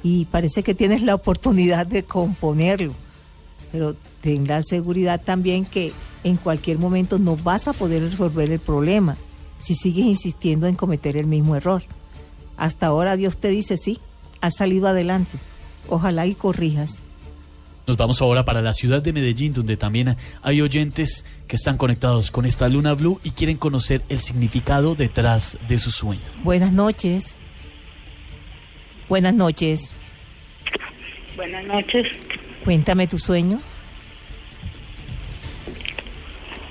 Y parece que tienes la oportunidad de componerlo. Pero ten la seguridad también que en cualquier momento no vas a poder resolver el problema si sigues insistiendo en cometer el mismo error. Hasta ahora Dios te dice, sí, has salido adelante. Ojalá y corrijas.
Nos vamos ahora para la ciudad de Medellín, donde también hay oyentes que están conectados con esta luna blue y quieren conocer el significado detrás de su sueño.
Buenas noches. Buenas noches.
Buenas noches.
Cuéntame tu sueño.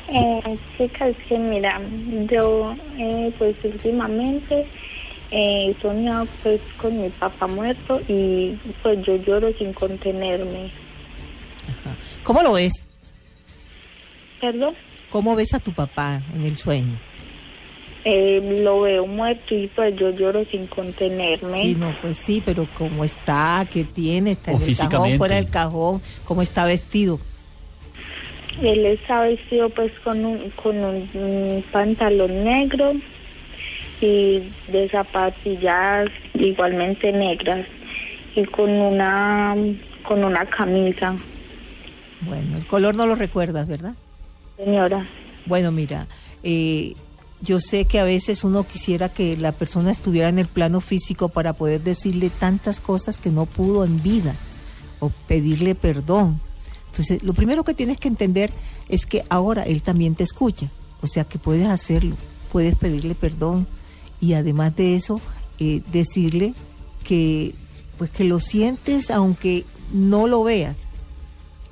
Eh, chicas, que mira, yo eh, pues últimamente eh, he soñado pues con mi papá muerto y pues yo lloro sin contenerme.
¿Cómo lo ves?
Perdón,
¿Cómo ves a tu papá en el sueño?
eh, lo veo muerto y pues yo lloro sin contenerme.
Sí, no, pues sí, pero ¿cómo está? ¿Qué tiene? ¿Está
O
en el cajón, fuera del cajón? ¿Cómo está vestido?
Él está vestido pues con un, con un, un pantalón negro y de zapatillas igualmente negras y con una con una camisa.
Bueno, el color no lo recuerdas, ¿verdad?
Señora.
Bueno, mira, eh, yo sé que a veces uno quisiera que la persona estuviera en el plano físico para poder decirle tantas cosas que no pudo en vida o pedirle perdón. Entonces, lo primero que tienes que entender es que ahora él también te escucha, o sea que puedes hacerlo, puedes pedirle perdón y además de eso, eh, decirle que pues que lo sientes aunque no lo veas.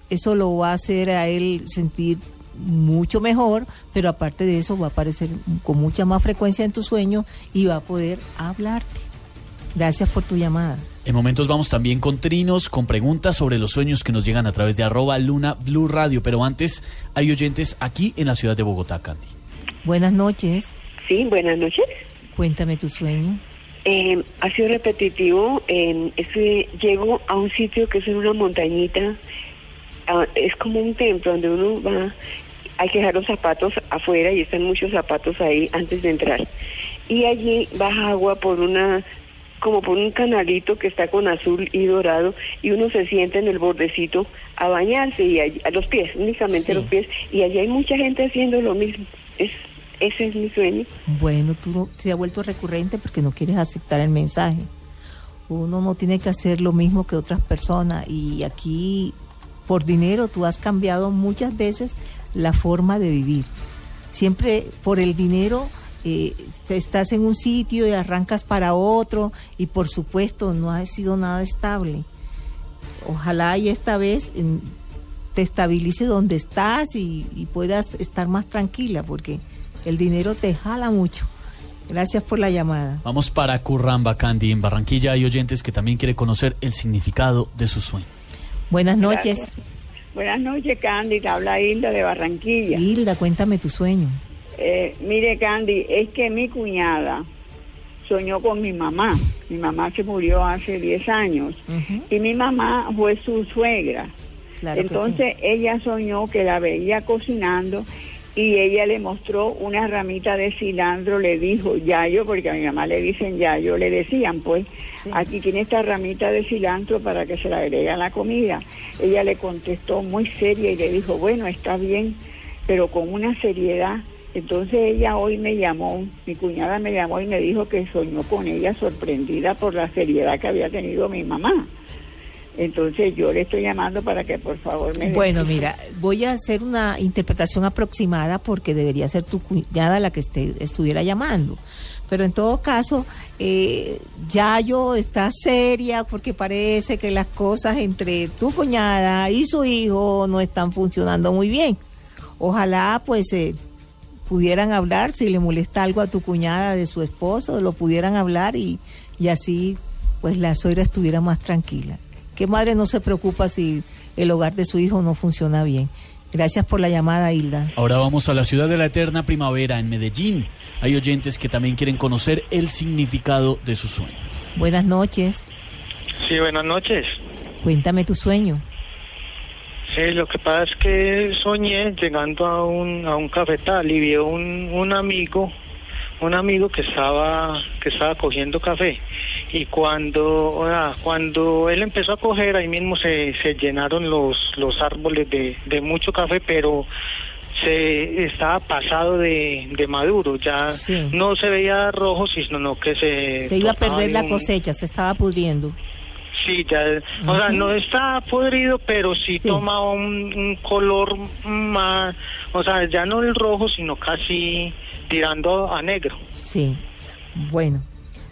Eso lo va a hacer a él sentir mucho mejor, pero aparte de eso va a aparecer con mucha más frecuencia en tu sueño y va a poder hablarte. Gracias por tu llamada.
En momentos vamos también con trinos, con preguntas sobre los sueños que nos llegan a través de arroba luna blue radio, pero antes hay oyentes aquí en la ciudad de Bogotá, Candy.
Buenas noches.
Sí, buenas noches.
Cuéntame tu sueño.
Eh, ha sido repetitivo. Eh, estoy- llego a un sitio que es en una montañita. Ah, es como un templo donde uno va. Hay que dejar los zapatos afuera y están muchos zapatos ahí antes de entrar. Y allí baja agua por una como por un canalito que está con azul y dorado y uno se sienta en el bordecito a bañarse y allí- a los pies, únicamente a los pies y allí hay mucha gente haciendo lo mismo. Es ese es mi sueño.
Bueno, tú no- se ha vuelto recurrente porque no quieres aceptar el mensaje. Uno no tiene que hacer lo mismo que otras personas y aquí por dinero tú has cambiado muchas veces la forma de vivir. Siempre por el dinero eh, estás en un sitio y arrancas para otro y por supuesto no ha sido nada estable. Ojalá y esta vez te estabilice donde estás y, y puedas estar más tranquila porque el dinero te jala mucho. Gracias por la llamada.
Vamos para Curramba, Candy. En Barranquilla hay oyentes que también quieren conocer el significado de su sueño.
Buenas noches.
Gracias. Buenas noches, Candy. Te habla Hilda de Barranquilla.
Hilda, cuéntame tu sueño.
Eh, mire, Candy, es que mi cuñada soñó con mi mamá. Mi mamá se murió hace 10 años y mi mamá fue su suegra.
Claro
Entonces ella soñó que la veía cocinando y ella le mostró una ramita de cilantro, le dijo yayo, porque a mi mamá le dicen yayo, le decían pues, aquí tiene esta ramita de cilantro para que se la agregue a la comida. Ella le contestó muy seria y le dijo, bueno, está bien, pero con una seriedad. Entonces ella hoy me llamó, mi cuñada me llamó y me dijo que soñó con ella sorprendida por la seriedad que había tenido mi mamá. Entonces yo le estoy llamando para que por favor me...
Bueno, mira, voy a hacer una interpretación aproximada porque debería ser tu cuñada la que esté, estuviera llamando. Pero en todo caso, eh, Yayo está seria porque parece que las cosas entre tu cuñada y su hijo no están funcionando muy bien. Ojalá pues eh, pudieran hablar, si le molesta algo a tu cuñada de su esposo, lo pudieran hablar y, y así pues la suegra estuviera más tranquila. ¿Qué madre no se preocupa si el hogar de su hijo no funciona bien? Gracias por la llamada, Hilda.
Ahora vamos a la ciudad de la eterna primavera, en Medellín. Hay oyentes que también quieren conocer el significado de su sueño.
Buenas noches.
Sí, buenas noches.
Cuéntame tu sueño.
Sí, lo que pasa es que soñé llegando a un, a un cafetal y vi un, un amigo, un amigo que estaba, que estaba cogiendo café. Y cuando, ah, cuando él empezó a coger, ahí mismo se, se llenaron los, los árboles de, de mucho café, pero se estaba pasado de, de maduro, ya no se veía rojo, sino que se...
Se iba a perder
de
la
un-
cosecha, se estaba pudriendo.
Sí, ya, o sea, no está podrido, pero sí, toma un, un color más, o sea, ya no el rojo, sino casi tirando a negro.
Sí. Bueno,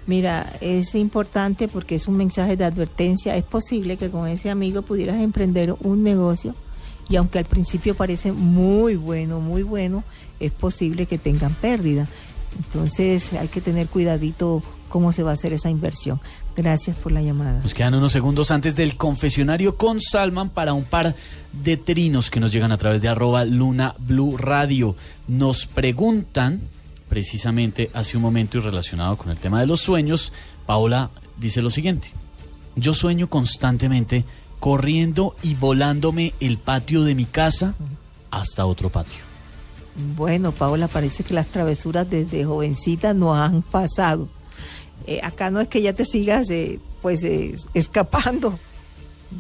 mira, es importante porque es un mensaje de advertencia. Es posible que con ese amigo pudieras emprender un negocio y aunque al principio parece muy bueno, muy bueno, es posible que tengan pérdida. Entonces hay que tener cuidadito cómo se va a hacer esa inversión. Gracias por la llamada.
Nos quedan unos segundos antes del confesionario con Salman para un par de trinos que nos llegan a través de arroba Luna Blue Radio. Nos preguntan, precisamente hace un momento y relacionado con el tema de los sueños, Paola dice lo siguiente. Yo sueño constantemente corriendo y volándome el patio de mi casa hasta otro patio.
Bueno, Paola, parece que las travesuras desde jovencita nos han pasado. Eh, acá no es que ya te sigas pues escapando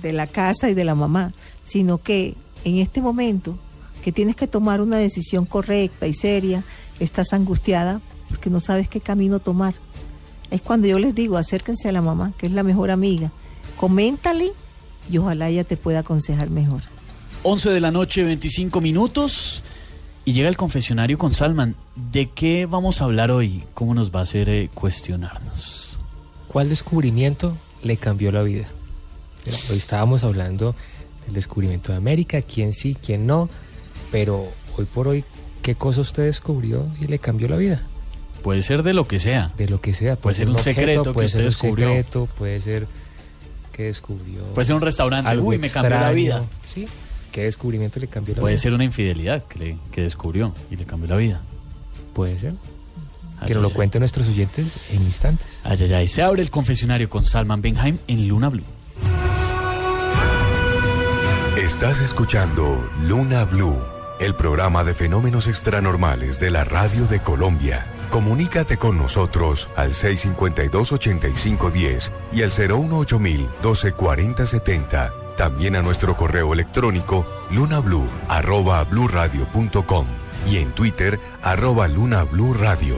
de la casa y de la mamá, sino que en este momento que tienes que tomar una decisión correcta y seria, estás angustiada porque no sabes qué camino tomar. Es cuando yo les digo, acérquense a la mamá, que es la mejor amiga, coméntale y ojalá ella te pueda aconsejar mejor.
11 de la noche, 25 minutos. Y llega el confesionario con Salman. ¿De qué vamos a hablar hoy? ¿Cómo nos va a hacer eh, cuestionarnos?
¿Cuál descubrimiento le cambió la vida? Mira, hoy estábamos hablando del descubrimiento de América, quién sí, quién no, pero hoy por hoy, ¿qué cosa usted descubrió y le cambió la vida?
Puede ser de lo que sea.
De lo que sea.
Puede ser un
objeto,
secreto que
puede
usted
ser un
descubrió.
secreto, puede ser que descubrió.
Puede ser un restaurante.
algo
Uy, me cambió la vida.
Sí. ¿Qué descubrimiento le cambió la
Puede
vida?
ser una infidelidad que, le- que descubrió y le cambió la vida.
Puede ser.
Ay,
Que nos
ay,
lo
ay.
cuenten nuestros oyentes en instantes.
Ay, ay, ay. Se abre el confesionario con Salman Benheim en Luna Blue.
Estás escuchando Luna Blue, el programa de fenómenos extranormales de la radio de Colombia. Comunícate con nosotros al 652-8510 y al 018-124070. También a nuestro correo electrónico lunablue arroba bluradio.com y en Twitter arroba Luna Blue Radio.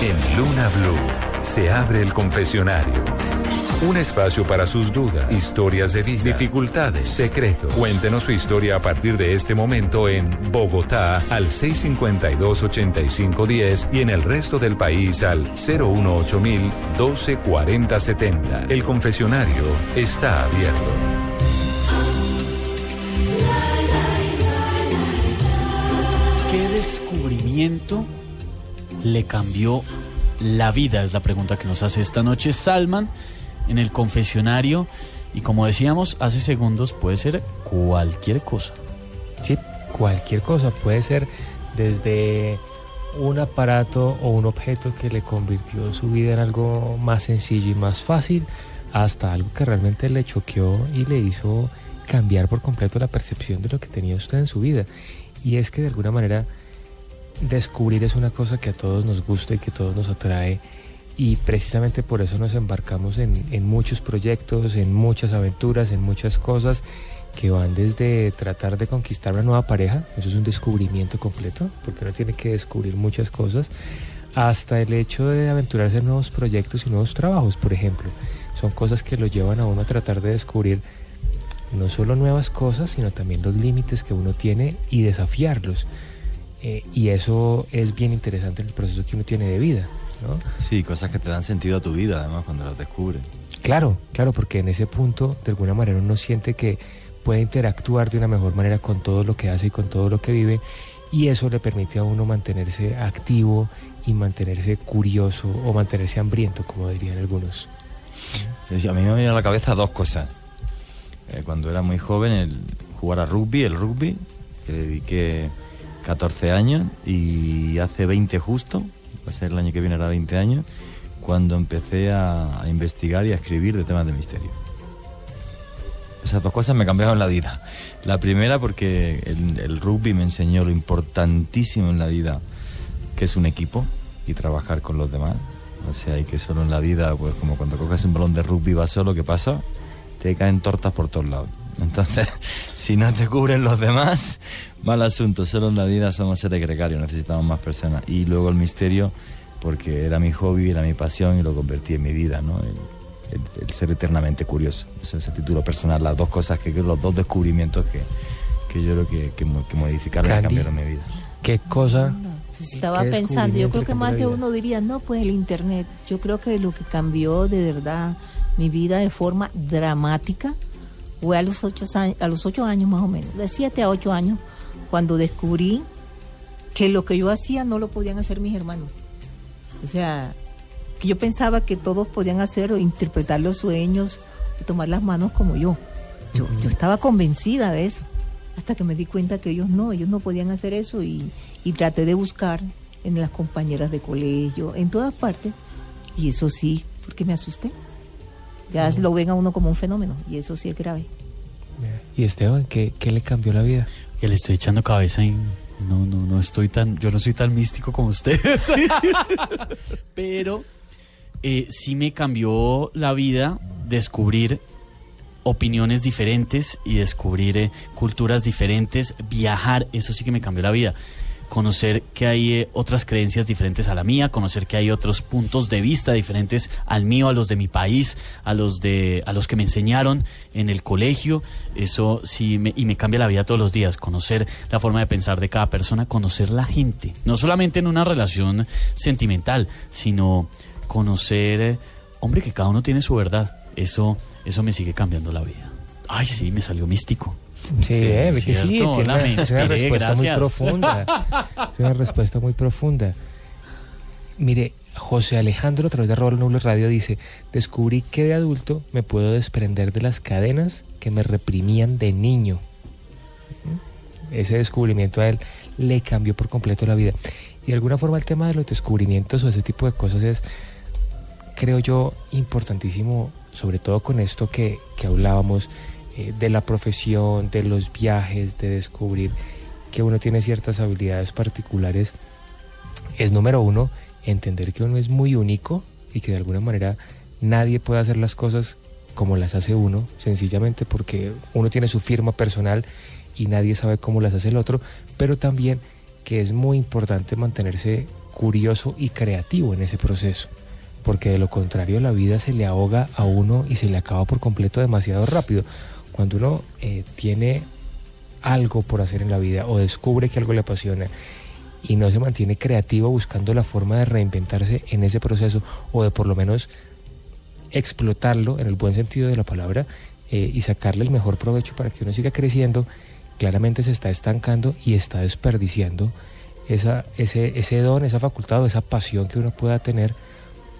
En Luna Blue se abre el confesionario. Un espacio para sus dudas, historias de vida, dificultades, secretos. Cuéntenos su historia a partir de este momento en Bogotá al 652-8510 y en el resto del país al 018-124070. El confesionario está abierto.
¿Qué descubrimiento le cambió la vida? Es la pregunta que nos hace esta noche Salman en el confesionario. Y como decíamos hace segundos, puede ser cualquier cosa.
Sí, cualquier cosa. Puede ser desde un aparato o un objeto que le convirtió su vida en algo más sencillo y más fácil, hasta algo que realmente le choqueó y le hizo cambiar por completo la percepción de lo que tenía usted en su vida. Y es que de alguna manera descubrir es una cosa que a todos nos gusta y que a todos nos atrae y precisamente por eso nos embarcamos en, muchos proyectos, en muchas aventuras, en muchas cosas que van desde tratar de conquistar una nueva pareja, eso es un descubrimiento completo, porque uno tiene que descubrir muchas cosas, hasta el hecho de aventurarse en nuevos proyectos y nuevos trabajos, por ejemplo. Son cosas que lo llevan a uno a tratar de descubrir no solo nuevas cosas, sino también los límites que uno tiene y desafiarlos. Eh, y eso es bien interesante en el proceso que uno tiene de vida. ¿No?
Sí, cosas que te dan sentido a tu vida, además, cuando las descubres.
Claro, claro, porque en ese punto, de alguna manera, uno siente que puede interactuar de una mejor manera con todo lo que hace y con todo lo que vive, y eso le permite a uno mantenerse activo y mantenerse curioso o mantenerse hambriento, como dirían algunos.
A mí me viene a la cabeza dos cosas. Eh, cuando era muy joven, el jugar a rugby, el rugby, que le dediqué 14 años y hace 20 justo, va a ser el año que viene, era 20 años, cuando empecé a, a investigar y a escribir de temas de misterio. Esas dos cosas me cambiaron la vida. La primera porque el, el rugby me enseñó lo importantísimo en la vida que es un equipo y trabajar con los demás. O sea, y que solo en la vida, pues como cuando coges un balón de rugby y vas solo, ¿qué pasa? Te caen tortas por todos lados. Entonces, si no te cubren los demás, mal asunto. Solo en la vida somos seres gregarios, necesitamos más personas. Y luego el misterio, porque era mi hobby, era mi pasión y lo convertí en mi vida, ¿no? El, el- el ser eternamente curioso. Ese es el título personal, las dos cosas que los dos descubrimientos que, que yo creo que, que, que modificaron y
Candy.
cambiaron mi vida.
¿Qué cosa?
Pues estaba
¿Qué
pensando, yo creo que más de uno diría, no, pues el Internet. Yo creo que lo que cambió de verdad mi vida de forma dramática fue a los ocho años, a los ocho años más o menos, de siete a ocho años, cuando descubrí que lo que yo hacía no lo podían hacer mis hermanos. O sea, que yo pensaba que todos podían hacer o interpretar los sueños y tomar las manos como yo. Yo, yo estaba convencida de eso, hasta que me di cuenta que ellos no, ellos no podían hacer eso y, y traté de buscar en las compañeras de colegio, en todas partes, y eso sí, porque me asusté. Ya lo ven a uno como un fenómeno, y eso sí es grave.
Y Esteban, ¿qué, qué le cambió la vida?
Que le estoy echando cabeza y no, no, no estoy tan, yo no soy tan místico como ustedes. Pero eh, sí me cambió la vida descubrir opiniones diferentes y descubrir eh, culturas diferentes, viajar, eso sí que me cambió la vida. Conocer que hay eh, otras creencias diferentes a la mía, conocer que hay otros puntos de vista diferentes al mío, a los de mi país, a los de a los que me enseñaron en el colegio. Eso sí me, y me cambia la vida todos los días, conocer la forma de pensar de cada persona, conocer la gente, no solamente en una relación sentimental, sino conocer eh, hombre que cada uno tiene su verdad. Eso eso me sigue cambiando la vida. Ay, sí, me salió místico.
Sí, eh, que sí, tiene es una respuesta muy profunda. Es una respuesta muy profunda. Mire, José Alejandro a través de Arroba Noble Radio dice, descubrí que de adulto me puedo desprender de las cadenas que me reprimían de niño. ¿Mm? Ese descubrimiento a él le cambió por completo la vida. Y de alguna forma el tema de los descubrimientos o ese tipo de cosas es, creo yo, importantísimo, sobre todo con esto que, que hablábamos eh, de la profesión, de los viajes, de descubrir que uno tiene ciertas habilidades particulares. Es número uno, entender que uno es muy único y que de alguna manera nadie puede hacer las cosas como las hace uno, sencillamente porque uno tiene su firma personal y nadie sabe cómo las hace el otro, pero también que es muy importante mantenerse curioso y creativo en ese proceso, porque de lo contrario la vida se le ahoga a uno y se le acaba por completo demasiado rápido. Cuando uno eh, tiene algo por hacer en la vida o descubre que algo le apasiona y no se mantiene creativo buscando la forma de reinventarse en ese proceso o de por lo menos explotarlo en el buen sentido de la palabra eh, y sacarle el mejor provecho para que uno siga creciendo, claramente se está estancando y está desperdiciando esa, ese, ese don, esa facultad o esa pasión que uno pueda tener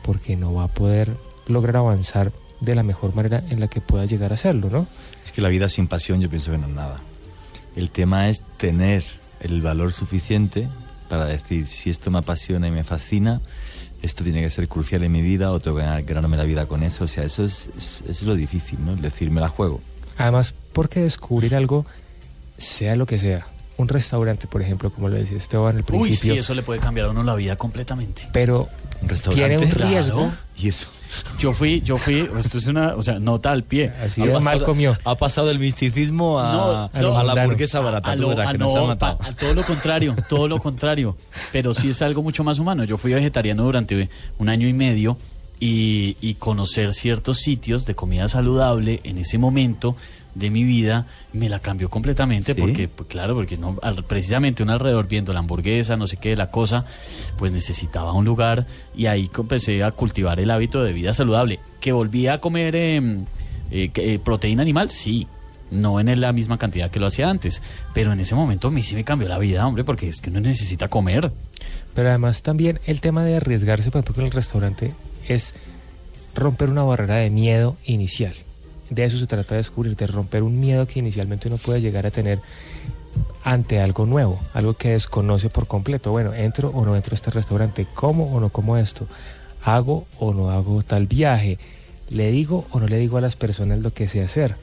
porque no va a poder lograr avanzar de la mejor manera en la que pueda llegar a hacerlo, ¿no?
Es que la vida sin pasión yo pienso que no es nada. El tema es tener el valor suficiente para decir si esto me apasiona y me fascina, esto tiene que ser crucial en mi vida o tengo que ganar- ganarme la vida con eso. O sea, eso es, es, es lo difícil, ¿no? El decir, me la juego.
Además, porque descubrir algo, sea lo que sea, un restaurante, por ejemplo, como lo decía Esteban al
Uy,
principio,
sí, eso le puede cambiar a uno la vida completamente.
pero tiene un riesgo.
Claro.
¿Y eso?
Yo fui, yo fui, esto es una, o sea, nota al pie.
Así
Ha pasado-
mal comió.
Ha pasado del misticismo a,
No,
a la hamburguesa barata.
A lo- a
que nos
no,
han matado.
pa- a todo lo contrario, todo lo contrario. Pero sí es algo mucho más humano. Yo fui vegetariano durante un año y medio y, y conocer ciertos sitios de comida saludable en ese momento de mi vida me la cambió completamente
¿Sí?
porque pues, claro porque no al- precisamente un alrededor viendo la hamburguesa no sé qué la cosa pues necesitaba un lugar y ahí empecé a cultivar el hábito de vida saludable que volví a comer em, eh, que, eh, proteína animal sí no en la misma cantidad que lo hacía antes, pero en ese momento a mí sí me cambió la vida, hombre, porque es que uno necesita comer.
Pero además también el tema de arriesgarse, por ejemplo, con el restaurante es romper una barrera de miedo inicial. De eso se trata de descubrir, de romper un miedo que inicialmente uno puede llegar a tener ante algo nuevo, algo que desconoce por completo. Bueno, entro o no entro a este restaurante, como o no como esto, hago o no hago tal viaje, le digo o no le digo a las personas lo que sé hacer.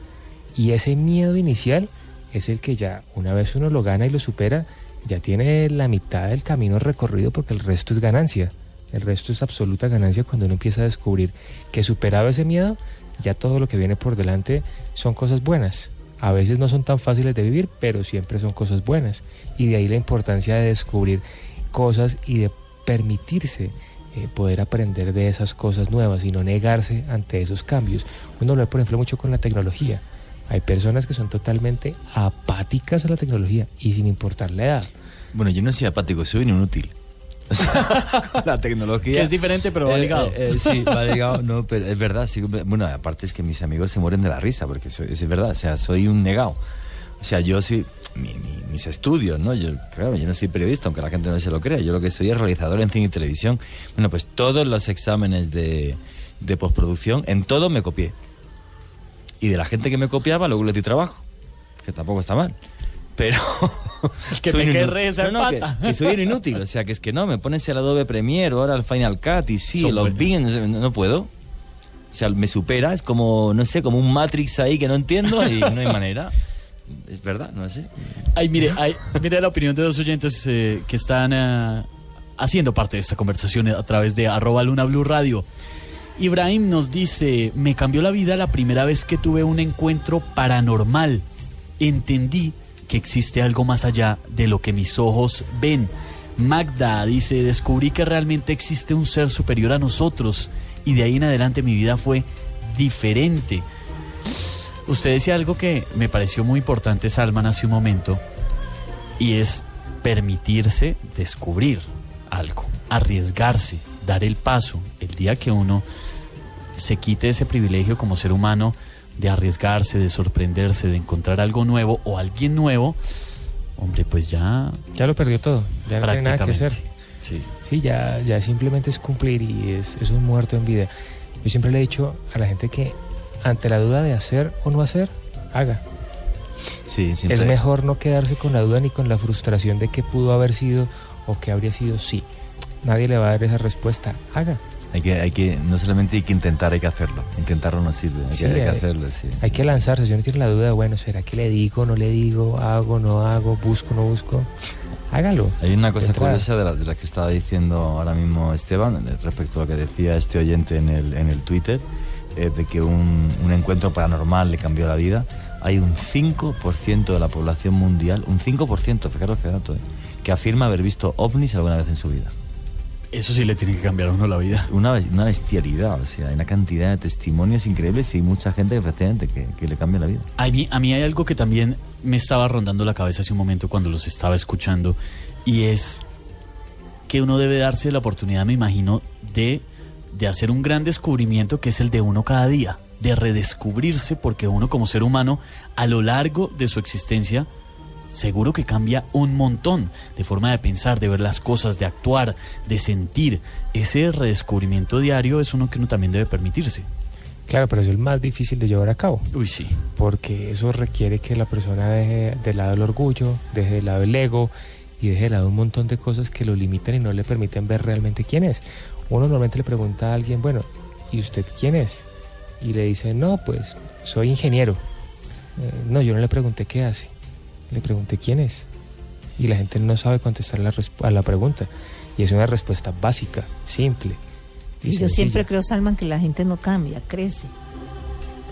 Y ese miedo inicial es el que ya, una vez uno lo gana y lo supera, ya tiene la mitad del camino recorrido porque el resto es ganancia. El resto es absoluta ganancia cuando uno empieza a descubrir que superado ese miedo, ya todo lo que viene por delante son cosas buenas. A veces no son tan fáciles de vivir, pero siempre son cosas buenas. Y de ahí la importancia de descubrir cosas y de permitirse eh, poder aprender de esas cosas nuevas y no negarse ante esos cambios. Uno lo ve, por ejemplo, mucho con la tecnología. Hay personas que son totalmente apáticas a la tecnología y sin importar la edad.
Bueno, yo no soy apático, soy un inútil. La tecnología.
Que es diferente, pero va
Eh,
ligado.
eh, eh, sí, va ligado, no, pero es verdad. sí, bueno, aparte es que mis amigos se mueren de la risa, porque soy- es verdad, o sea, soy un negado. O sea, yo sí, mi- mi- mis estudios, ¿no? Yo, claro, yo no soy periodista, aunque la gente no se lo crea. Yo lo que soy es realizador en cine y televisión. Bueno, pues todos los exámenes de, de postproducción, en todo me copié. Y de la gente que me copiaba, luego le di trabajo, que tampoco está mal. Pero.
Que
soy inu-
querré esa
no, no, que, que soy inútil. O sea, que es que no, me pones el Adobe Premiere ahora el Final Cut y sí,
Son
los
buenos.
Bing, no, no- puedo. O sea, me supera, es como, no sé, como un Matrix ahí que no entiendo y no hay manera. Es verdad, no sé.
Ay, mire, ay, mire la opinión de dos oyentes eh, que están eh, haciendo parte de esta conversación a través de arroba Luna Blue Radio. Ibrahim nos dice, me cambió la vida la primera vez que tuve un encuentro paranormal. Entendí que existe algo más allá de lo que mis ojos ven. Magda dice, descubrí que realmente existe un ser superior a nosotros y de ahí en adelante mi vida fue diferente. Usted decía algo que me pareció muy importante, Salman, hace un momento, y es permitirse descubrir algo, arriesgarse, dar el paso. El día que uno se quite ese privilegio como ser humano de arriesgarse, de sorprenderse, de encontrar algo nuevo o alguien nuevo, hombre, pues ya...
Ya lo perdió todo, ya no tiene nada que hacer.
Sí.
Sí, ya, ya simplemente es cumplir y es, es un muerto en vida. Yo siempre le he dicho a la gente que ante la duda de hacer o no hacer, haga.
Sí, siempre-
Es mejor no quedarse con la duda ni con la frustración de que pudo haber sido o que habría sido sí. Nadie le va a dar esa respuesta. Haga.
Hay que, hay que, no solamente hay que intentar, hay que hacerlo. Intentarlo no sirve, hay,
Sí,
que, hay que
hay-
hacerlo, sí.
Hay que lanzarse. Si uno tiene la duda de, bueno, ¿será que le digo, no le digo, hago, no hago, busco, no busco? Hágalo.
Hay una cosa
entrada.
curiosa de la, de la que estaba diciendo ahora mismo Esteban, eh, respecto a lo que decía este oyente en el, en el Twitter, eh, de que un, un encuentro paranormal le cambió la vida. Hay un 5% de la población mundial, un 5%, fijaros qué dato, eh, que afirma haber visto ovnis alguna vez en su vida.
Eso sí le tiene que cambiar a uno la vida.
Una, una bestialidad, o sea, hay una cantidad de testimonios increíbles y hay mucha gente efectivamente que, que le cambia la vida.
A mí, a mí hay algo que también me estaba rondando la cabeza hace un momento cuando los estaba escuchando y es que uno debe darse la oportunidad, me imagino, de, de hacer un gran descubrimiento que es el de uno cada día, de redescubrirse porque uno como ser humano a lo largo de su existencia seguro que cambia un montón de forma de pensar, de ver las cosas, de actuar, de sentir. Ese redescubrimiento diario es uno que uno también debe permitirse.
Claro, pero es el más difícil de llevar a cabo.
Uy, sí.
Porque eso requiere que la persona deje de lado el orgullo, deje de lado el ego y deje de lado un montón de cosas que lo limitan y no le permiten ver realmente quién es. Uno normalmente le pregunta a alguien, bueno, ¿y usted quién es? Y le dice, no, pues soy ingeniero. Eh, no, yo no le pregunté qué hace, le pregunté quién es. Y la gente no sabe contestar la a la pregunta. Y es una respuesta básica, simple. y
yo siempre creo, Salman, que la gente no cambia, crece.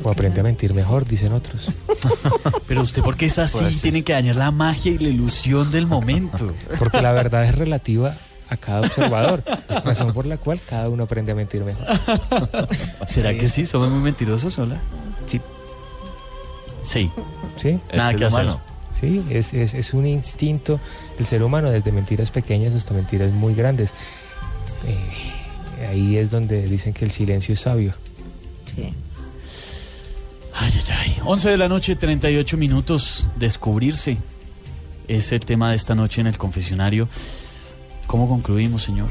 O aprende a mentir mejor, dicen otros.
Pero usted, porque es así? Tiene que dañar la magia y la ilusión del momento.
Porque la verdad es relativa a cada observador, razón por la cual cada uno aprende a mentir mejor.
¿Será que sí? ¿Somos muy mentirosos, hola?
Sí.
Sí.
¿Sí?
Nada que hacer.
Sí, es, es, es un instinto del ser humano, desde mentiras pequeñas hasta mentiras muy grandes. Eh, ahí es donde dicen que el silencio es sabio.
Ay, ay, ay. 11 de la noche, 38 minutos. Descubrirse. Es el tema de esta noche en el confesionario. ¿Cómo concluimos, señor?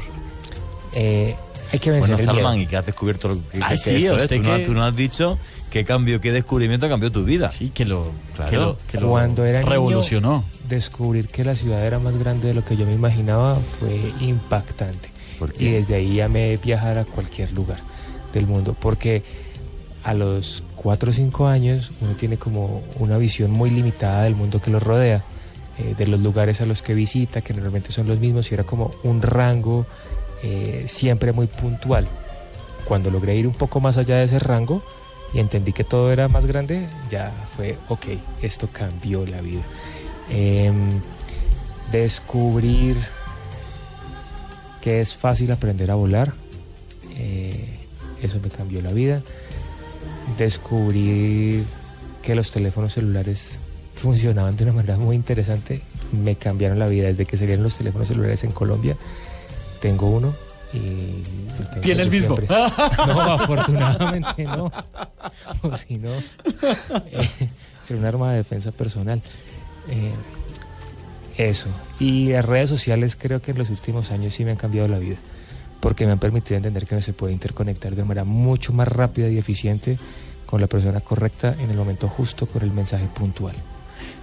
Eh, hay que vencer
Bueno,
el
Salman,
miedo.
y que has descubierto lo que,
Ah,
que-
sí,
eso es.
usted
Tú, no,
que-
tú no has dicho qué cambio, qué descubrimiento cambió tu vida.
Sí, que lo,
Claro.
que lo, que lo
Cuando era niño,
revolucionó.
descubrir que la ciudad era más grande de lo que yo me imaginaba fue impactante. Y desde ahí amé viajar a cualquier lugar del mundo, porque a los 4 o 5 años uno tiene como una visión muy limitada del mundo que lo rodea, eh, de los lugares a los que visita, que normalmente son los mismos, y era como un rango eh, siempre muy puntual. Cuando logré ir un poco más allá de ese rango y entendí que todo era más grande, ya fue, ok, esto cambió la vida. Em, descubrir que es fácil aprender a volar, eh, eso me cambió la vida. Descubrir que los teléfonos celulares funcionaban de una manera muy interesante, me cambiaron la vida. Desde que salieron los teléfonos celulares en Colombia, tengo uno y
¿Tiene el mismo?
siempre. No, afortunadamente no. O si no, eh, ser un arma de defensa personal. Eh, eso. Y las redes sociales creo que en los últimos años sí me han cambiado la vida, porque me han permitido entender que no se puede interconectar de manera mucho más rápida y eficiente con la persona correcta en el momento justo con el mensaje puntual.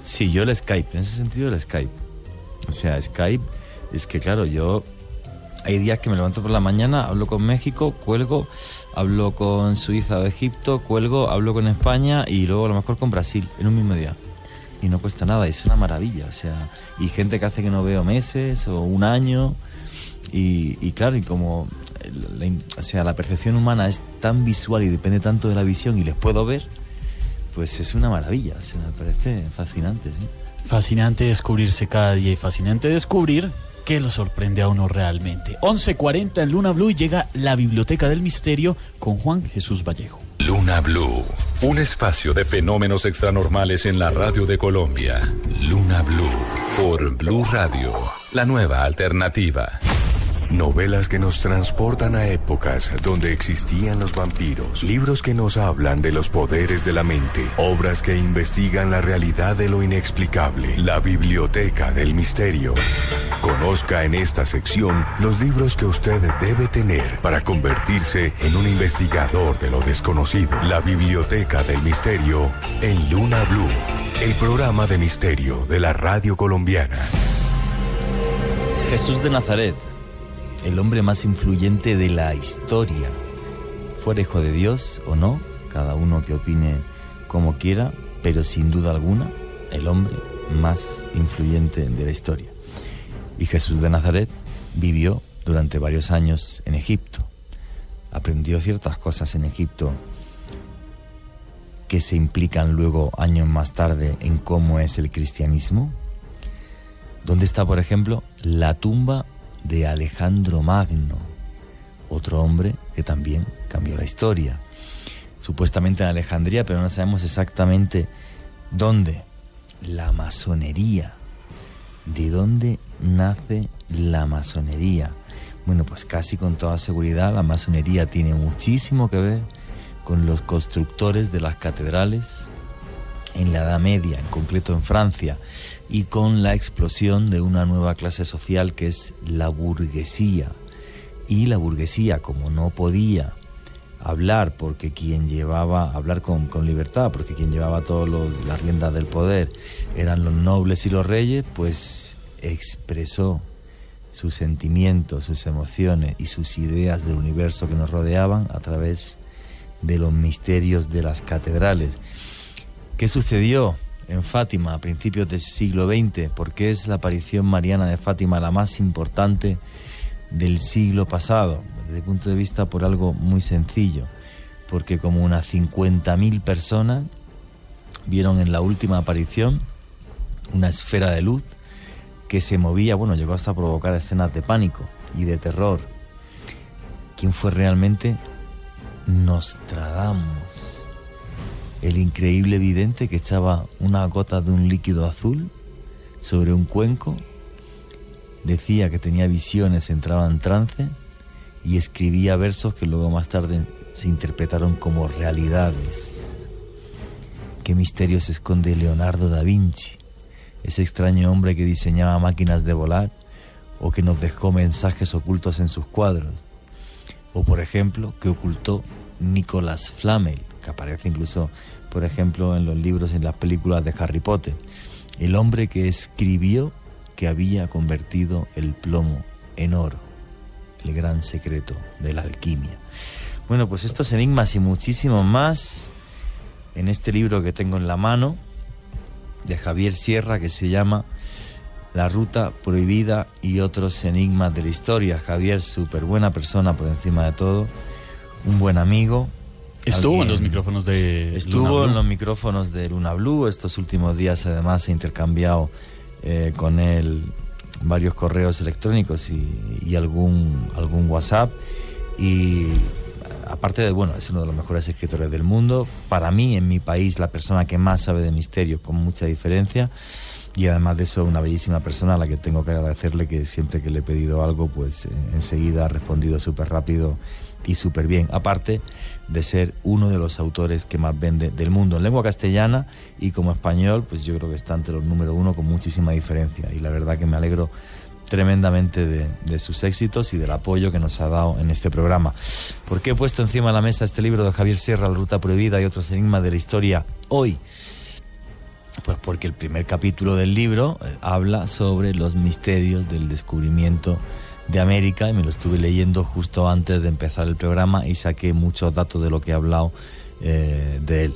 Sí, yo el Skype, en ese sentido el Skype. O sea, Skype es que claro, yo hay días que me levanto por la mañana, hablo con México, cuelgo, hablo con Suiza o Egipto, cuelgo, hablo con España y luego a lo mejor con Brasil en un mismo día. Y no cuesta nada, es una maravilla. O sea, y gente que hace que no veo meses o un año. Y, y claro, y como la, o sea, la percepción humana es tan visual y depende tanto de la visión y les puedo ver, pues es una maravilla. O sea, me parece fascinante. ¿sí?
Fascinante descubrirse cada día y fascinante descubrir que lo sorprende a uno realmente. 11.40 en Luna Blue y llega la Biblioteca del Misterio con Juan Jesús Vallejo.
Luna Blue, un espacio de fenómenos extranormales en la radio de Colombia. Luna Blue, por Blue Radio, la nueva alternativa.
Novelas que nos transportan a épocas donde existían los vampiros, libros que nos hablan de los poderes de la mente, obras que investigan la realidad de lo inexplicable, la biblioteca del misterio. Conozca en esta sección los libros que usted debe tener para convertirse en un investigador de lo desconocido. La biblioteca del misterio en Luna Blue, el programa de misterio de la radio colombiana.
Jesús de Nazaret el hombre más influyente de la historia. Fuera hijo de Dios o no, cada uno que opine como quiera, pero sin duda alguna, el hombre más influyente de la historia. Y Jesús de Nazaret vivió durante varios años en Egipto. Aprendió ciertas cosas en Egipto que se implican luego años más tarde en cómo es el cristianismo. ¿Dónde está, por ejemplo, la tumba de Alejandro Magno, otro hombre que también cambió la historia. Supuestamente en Alejandría, pero no sabemos exactamente dónde. La masonería. ¿De dónde nace la masonería? Bueno, pues casi con toda seguridad la masonería tiene muchísimo que ver con los constructores de las catedrales en la Edad Media, en concreto en Francia, y con la explosión de una nueva clase social que es la burguesía. Y la burguesía, como no podía hablar porque quien llevaba, hablar con, con libertad, porque quien llevaba todas las riendas del poder eran los nobles y los reyes, pues expresó sus sentimientos, sus emociones y sus ideas del universo que nos rodeaban a través de los misterios de las catedrales. ¿Qué sucedió en Fátima a principios del siglo XX? Porque es la aparición mariana de Fátima la más importante del siglo pasado, desde el punto de vista por algo muy sencillo, porque como unas 50.000 personas vieron en la última aparición una esfera de luz que se movía, bueno, llegó hasta provocar escenas de pánico y de terror. ¿Quién fue realmente? Nostradamus el increíble vidente que echaba una gota de un líquido azul sobre un cuenco, decía que tenía visiones, entraba en trance y escribía versos que luego más tarde se interpretaron como realidades. ¿Qué misterio se esconde Leonardo da Vinci, ese extraño hombre que diseñaba máquinas de volar o que nos dejó mensajes ocultos en sus cuadros? O por ejemplo, que ocultó Nicolás Flamel, que aparece incluso, por ejemplo, en los libros y en las películas de Harry Potter. El hombre que escribió que había convertido el plomo en oro, el gran secreto de la alquimia. Bueno, pues estos enigmas y muchísimos más en este libro que tengo en la mano de Javier Sierra que se llama La ruta prohibida y otros enigmas de la historia. Javier, súper buena persona por encima de todo, un buen amigo,
Estuvo en los micrófonos de
Estuvo en los micrófonos de Luna Blue. Estos últimos días además he intercambiado eh, con él varios correos electrónicos y, algún, algún WhatsApp. Y aparte de, bueno, es uno de los mejores escritores del mundo. Para mí, en mi país, la persona que más sabe de misterio, con mucha diferencia. Y además de eso, una bellísima persona a la que tengo que agradecerle que siempre que le he pedido algo, pues eh, enseguida ha respondido súper rápido y súper bien, aparte de ser uno de los autores que más vende del mundo en lengua castellana y como español, pues yo creo que está entre los número uno con muchísima diferencia y la verdad que me alegro tremendamente de, sus éxitos y del apoyo que nos ha dado en este programa. ¿Por qué he puesto encima de la mesa este libro de Javier Sierra, La Ruta Prohibida y otros enigmas de la historia hoy? Pues porque el primer capítulo del libro eh, habla sobre los misterios del descubrimiento de América y me lo estuve leyendo justo antes de empezar el programa y saqué muchos datos de lo que he hablado eh, de él.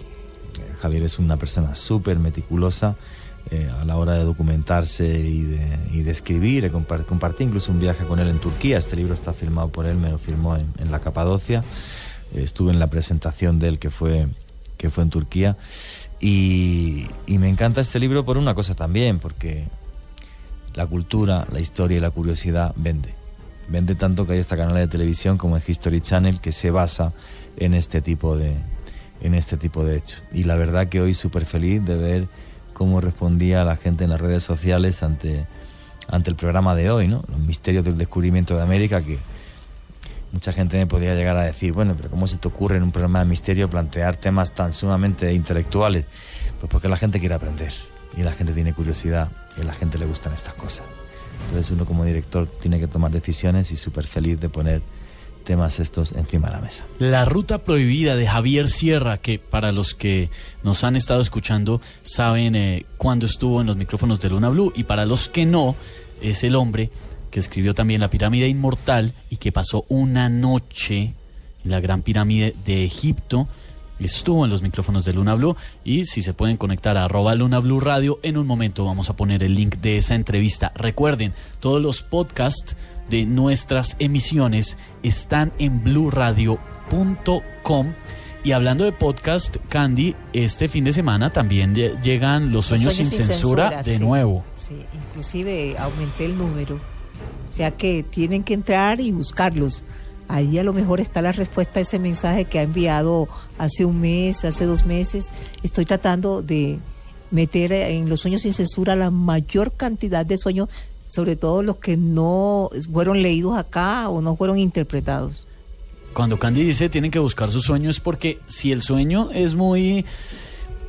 Javier es una persona súper meticulosa eh, a la hora de documentarse y de, escribir. Compartí incluso un viaje con él en Turquía. Este libro está firmado por él, me lo firmó en, la Capadocia. estuve en la presentación de él que fue que fue en Turquía. Y, y me encanta este libro por una cosa también, porque la cultura, la historia y la curiosidad vende. Vende tanto que hay esta canal de televisión como el History Channel que se basa en este tipo de, en este tipo de hechos. Y la verdad que hoy súper feliz de ver cómo respondía la gente en las redes sociales ante, ante el programa de hoy, ¿no? Los misterios del descubrimiento de América que mucha gente me podría llegar a decir, bueno, pero ¿cómo se te ocurre en un programa de misterio plantear temas tan sumamente intelectuales? Pues porque la gente quiere aprender y la gente tiene curiosidad y a la gente le gustan estas cosas. Entonces uno como director tiene que tomar decisiones y súper feliz de poner temas estos encima de la mesa.
La ruta prohibida de Javier Sierra, que para los que nos han estado escuchando saben eh, cuándo estuvo en los micrófonos de Luna Blue y para los que no, es el hombre que escribió también La pirámide inmortal y que pasó una noche en la gran pirámide de Egipto. Estuvo en los micrófonos de Luna Blue y si se pueden conectar a arroba Luna Blue Radio, en un momento vamos a poner el link de esa entrevista. Recuerden, todos los podcasts de nuestras emisiones están en bluradio.com. Y hablando de podcast, Candy, este fin de semana también lle- llegan Los Sueños, sin, censura, de
sí.
nuevo.
Sí, inclusive aumenté el número. O sea que tienen que entrar y buscarlos. Ahí a lo mejor está la respuesta a ese mensaje que ha enviado hace un mes, hace dos meses. Estoy tratando de meter en los sueños sin censura la mayor cantidad de sueños, sobre todo los que no fueron leídos acá o no fueron interpretados.
Cuando Candy dice tienen que buscar su sueño es porque si el sueño es muy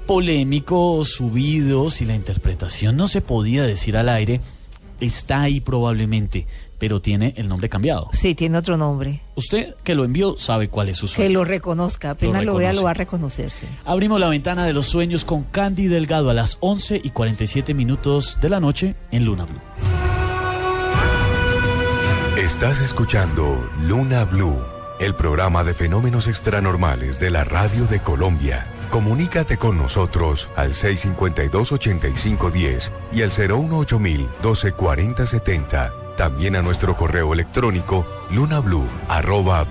polémico, subido, si la interpretación no se podía decir al aire, está ahí probablemente, pero tiene el nombre cambiado.
Sí, tiene otro nombre.
Usted que lo envió sabe cuál es su
Que
sueño.
lo reconozca, apenas lo, vea lo va a reconocer. sí.
Abrimos la ventana de los sueños con Candy Delgado a las 11 y 47 minutos de la noche en Luna Blue.
Estás escuchando Luna Blue, el programa de fenómenos extranormales de la radio de Colombia. Comunícate con nosotros al 652-8510 y al 018-124070. También a nuestro correo electrónico lunablue arroba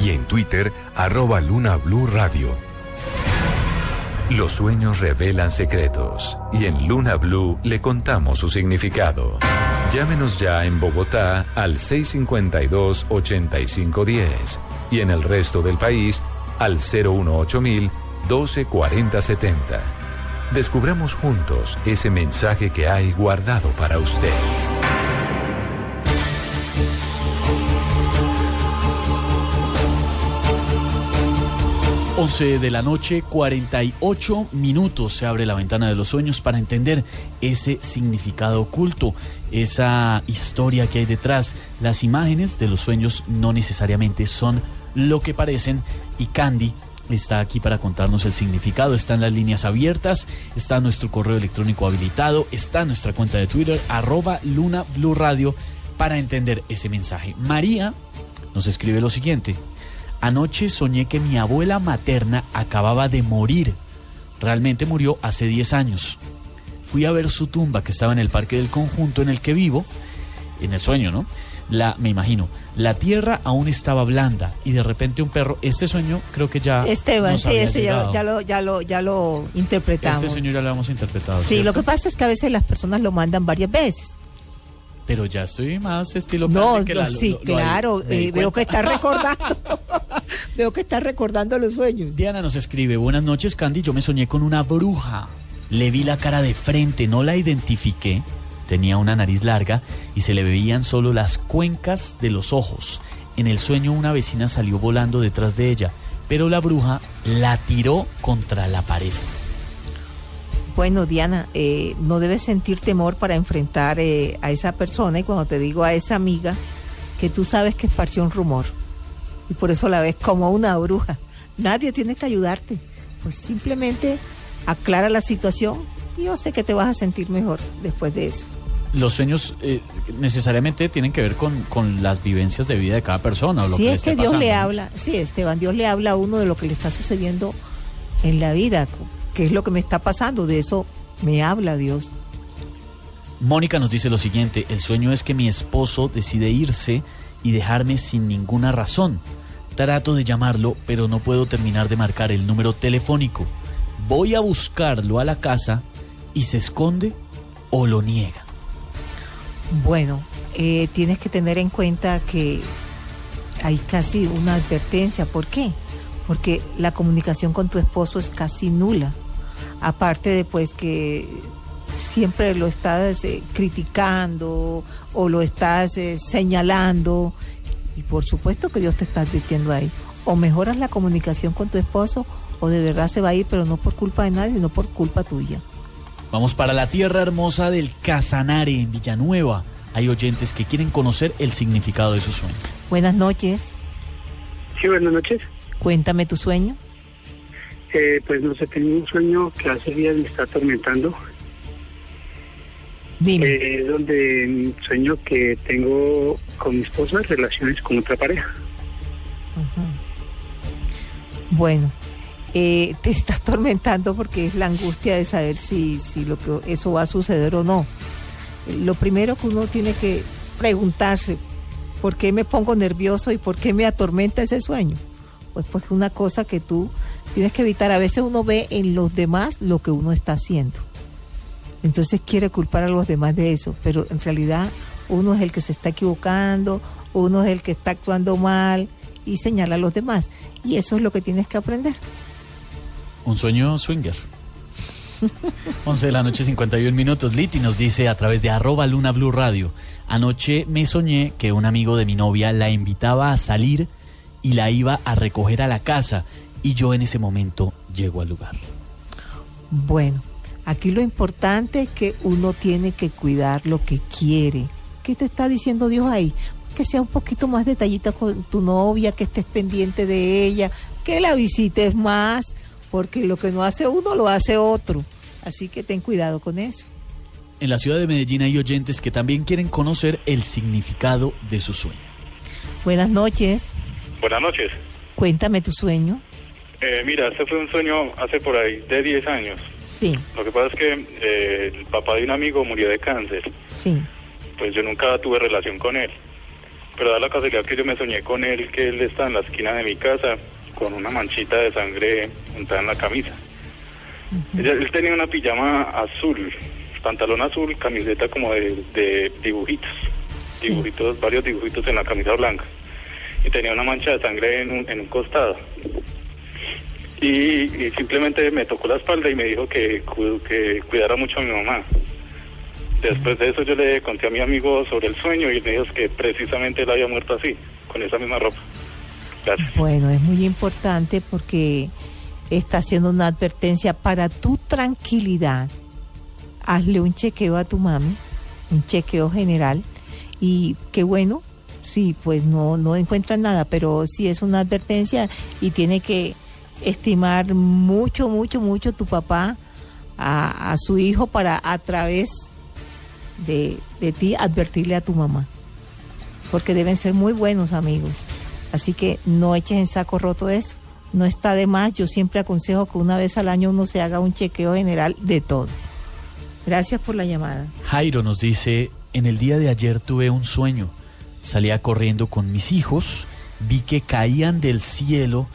y en Twitter arroba lunabluradio.
Los sueños revelan secretos y en Luna Blue le contamos su significado. Llámenos ya en Bogotá al 652-8510 y en el resto del país al 018-124070. Descubramos juntos ese mensaje que hay guardado para usted.
11 de la noche, 48 minutos se abre la ventana de los sueños para entender ese significado oculto, esa historia que hay detrás. Las imágenes de los sueños no necesariamente son lo que parecen y Candy está aquí para contarnos el significado. Están las líneas abiertas, está nuestro correo electrónico habilitado, está nuestra cuenta de Twitter, arroba Luna Blue Radio, para entender ese mensaje. María nos escribe lo siguiente. Anoche soñé que mi abuela materna acababa de morir. Realmente murió hace 10 años. Fui a ver su tumba que estaba en el parque del conjunto en el que vivo, en el sueño, ¿no? La, me imagino, la tierra aún estaba blanda y de repente un perro, este sueño creo que ya
Esteban,
nos
sí,
había
ese ya, lo- ya lo, ya lo, ya lo interpretamos.
Este sueño ya lo habíamos interpretado.
Sí,
¿cierto?
lo que pasa es que a veces las personas lo mandan varias veces.
Pero ya estoy más estilo
No,
que
no,
la-
sí,
lo-
claro. eh, veo que está recordando. veo que está recordando los sueños.
Diana nos escribe, buenas noches Candy, yo me soñé con una bruja. Le vi la cara de frente, no la identifiqué. Tenía una nariz larga y se le veían solo las cuencas de los ojos. En el sueño una vecina salió volando detrás de ella, pero la bruja la tiró contra la pared.
Bueno, Diana, eh, no debes sentir temor para enfrentar eh, a esa persona y cuando te digo a esa amiga que tú sabes que esparció un rumor y por eso la ves como una bruja. Nadie tiene que ayudarte. Pues simplemente aclara la situación yo sé que te vas a sentir mejor después de eso.
Los sueños eh, necesariamente tienen que ver con, con las vivencias de vida de cada persona. O lo que le
es que Dios le habla, sí, Esteban, Dios le habla a uno de lo que le está sucediendo en la vida, qué es lo que me está pasando, de eso me habla Dios.
Mónica nos dice lo siguiente, el sueño es que mi esposo decide irse y dejarme sin ninguna razón. Trato de llamarlo, pero no puedo terminar de marcar el número telefónico. Voy a buscarlo a la casa y se esconde o lo niega.
Bueno, eh, tienes que tener en cuenta que hay casi una advertencia. ¿Por qué? Porque la comunicación con tu esposo es casi nula. Aparte de pues que siempre lo estás eh, criticando o lo estás eh, señalando. Y por supuesto que Dios te está advirtiendo ahí. O mejoras la comunicación con tu esposo o de verdad se va a ir, pero no por culpa de nadie, sino por culpa tuya.
Vamos para la tierra hermosa del Casanare, en Villanueva. Hay oyentes que quieren conocer el significado de su sueño.
Buenas noches.
Sí, buenas noches.
Cuéntame tu sueño.
Eh, pues no sé, tengo un sueño que hace días me está atormentando.
Dime.
Eh, donde sueño que tengo con mi esposa relaciones con otra pareja.
Bueno, eh, te está atormentando porque es la angustia de saber si, si lo que eso va a suceder o no. Lo primero que uno tiene que preguntarse, ¿por qué me pongo nervioso y por qué me atormenta ese sueño? Pues porque es una cosa que tú tienes que evitar. A veces uno ve en los demás lo que uno está haciendo. Entonces quiere culpar a los demás de eso, pero en realidad uno es el que se está equivocando, uno es el que está actuando mal y señala a los demás. Y eso es lo que tienes que aprender.
Un sueño swinger. 11 de la noche, 51 minutos. Liti nos dice a través de arroba Luna Blue Radio. Anoche me soñé que un amigo de mi novia la invitaba a salir y la iba a recoger a la casa. Y yo en ese momento llego al lugar.
Bueno, aquí lo importante es que uno tiene que cuidar lo que quiere. ¿Qué te está diciendo Dios ahí? Que sea un poquito más detallita con tu novia, que estés pendiente de ella, que la visites más, porque lo que no hace uno lo hace otro. Así que ten cuidado con eso.
En la ciudad de Medellín hay oyentes que también quieren conocer el significado de su sueño.
Buenas noches.
Buenas noches.
Cuéntame tu sueño.
Eh, mira, este fue un sueño hace por ahí de 10 años.
Sí,
Lo que pasa es que eh, el papá de un amigo murió de cáncer.
sí.
Pues yo nunca tuve relación con él. Pero da la casualidad que yo me soñé con él, que él está en la esquina de mi casa con una manchita de sangre untada en la camisa. Él tenía una pijama azul, pantalón azul, camiseta como de, de dibujitos. Dibujitos, varios dibujitos en la camisa blanca. Y tenía una mancha de sangre en un, en un costado. Y, y simplemente me tocó la espalda y me dijo que, que cuidara mucho a mi mamá. Después de eso yo le conté a mi amigo sobre el sueño y me dijo que precisamente él había muerto así, con esa misma ropa.
Bueno, es muy importante porque está haciendo una advertencia para tu tranquilidad. Hazle un chequeo a tu mami, un chequeo general y qué bueno, sí, pues no no encuentran nada, pero sí es una advertencia y tiene que estimar mucho, mucho, mucho tu papá a, a su hijo para a través de, de ti advertirle a tu mamá, porque deben ser muy buenos amigos. Así que no eches en saco roto eso. No está de más. Yo siempre aconsejo que una vez al año uno se haga un chequeo general de todo. Gracias por la llamada.
Jairo nos dice, en el día de ayer tuve un sueño. Salía corriendo con mis hijos, vi que caían del cielo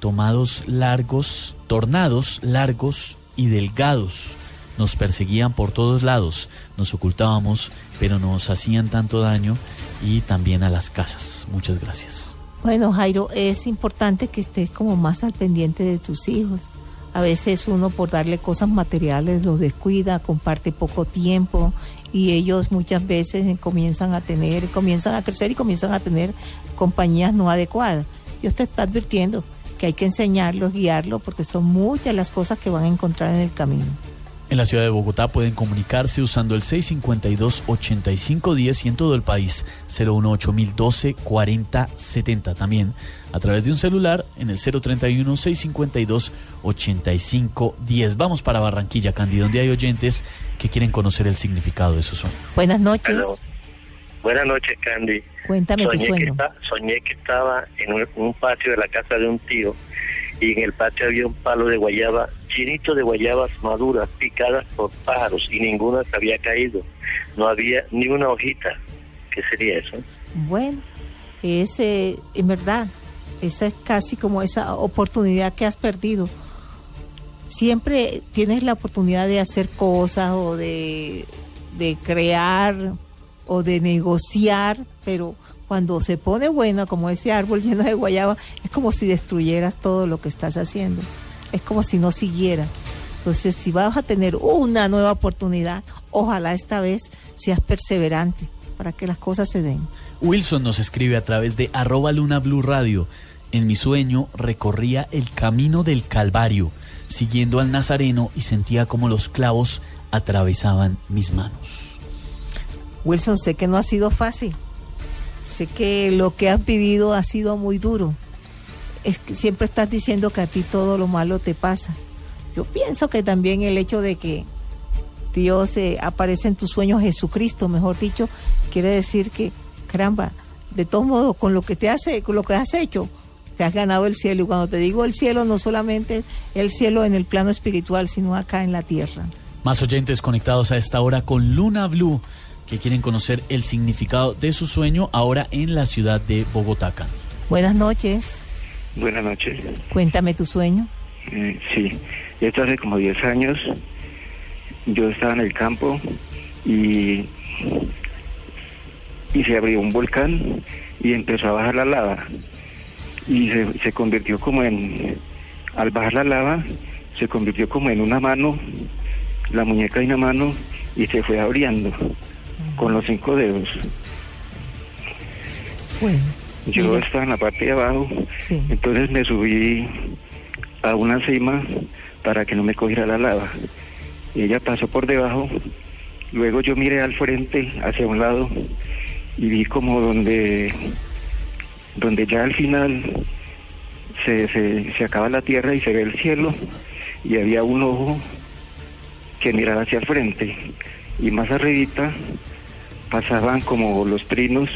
tomados largos, tornados largos y delgados. Nos perseguían por todos lados, nos ocultábamos, pero nos hacían tanto daño y también a las casas. Muchas gracias.
Bueno, Jairo, es importante que estés como más al pendiente de tus hijos. A veces uno por darle cosas materiales los descuida, comparte poco tiempo y ellos muchas veces comienzan a tener, comienzan a crecer y comienzan a tener compañías no adecuadas. Dios te está advirtiendo que hay que enseñarlos, guiarlos, porque son muchas las cosas que van a encontrar en el camino.
En la ciudad de Bogotá pueden comunicarse usando el 652-8510 y en todo el país 018-012-4070. También a través de un celular en el 031-652-8510. Vamos para Barranquilla, Candy, donde hay oyentes que quieren conocer el significado de su sueño.
Buenas noches.
Buenas noches, Candy.
Cuéntame tu
soñé Que
sueño.
soñé que estaba en un patio de la casa de un tío y en el patio había un palo de guayaba llenito de guayabas maduras picadas por pájaros y ninguna se había caído. No había ni una hojita. ¿Qué sería eso?
Bueno, es eh, en verdad Esa es casi como esa oportunidad que has perdido. Siempre tienes la oportunidad de hacer cosas o de, de crear o de negociar, pero cuando se pone bueno, como ese árbol lleno de guayaba, es como si destruyeras todo lo que estás haciendo. Es como si no siguiera. Entonces, si vas a tener una nueva oportunidad, ojalá esta vez seas perseverante para que las cosas se den.
Wilson nos escribe a través de arroba luna blue radio. En mi sueño recorría el camino del Calvario, siguiendo al Nazareno y sentía como los clavos atravesaban mis manos.
Wilson, sé que no ha sido fácil. Sé que lo que has vivido ha sido muy duro. Es que siempre estás diciendo que a ti todo lo malo te pasa. Yo pienso que también el hecho de que Dios eh, aparece en tus sueños, Jesucristo, mejor dicho, quiere decir que, caramba, de todos modos, con lo que te hace, con lo que has hecho, te has ganado el cielo. Y cuando te digo el cielo, no solamente el cielo en el plano espiritual, sino acá en la tierra.
Más oyentes conectados a esta hora con Luna Blue que quieren conocer el significado de su sueño ahora en la ciudad de Bogotá.
Buenas noches.
Buenas noches.
Cuéntame tu sueño.
Eh, sí, esto hace como 10 años. Yo estaba en el campo y, y se abrió un volcán y empezó a bajar la lava. Y se, se convirtió como en, al bajar la lava, se convirtió como en una mano, la muñeca de una mano, y se fue abriendo con los cinco dedos.
Bueno.
Yo estaba en la parte de abajo, entonces me subí a una cima para que no me cogiera la lava. Y ella pasó por debajo, luego yo miré al frente, hacia un lado, y vi como donde, donde ya al final se, se, se acaba la tierra y se ve el cielo, y había un ojo que miraba hacia el frente, y más arribita pasaban como los trinos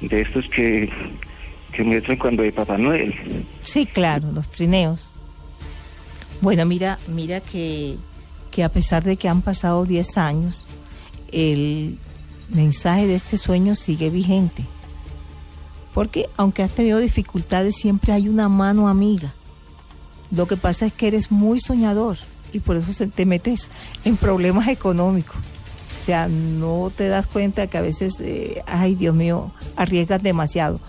de estos que, que muestran cuando hay Papá Noel.
Sí, claro, los trineos. Bueno, mira, mira que, que a pesar de que han pasado 10 años, el mensaje de este sueño sigue vigente. Porque aunque has tenido dificultades, siempre hay una mano amiga. Lo que pasa es que eres muy soñador y por eso se te metes en problemas económicos. O sea, no te das cuenta que a veces, eh, ay Dios mío, arriesgas demasiado.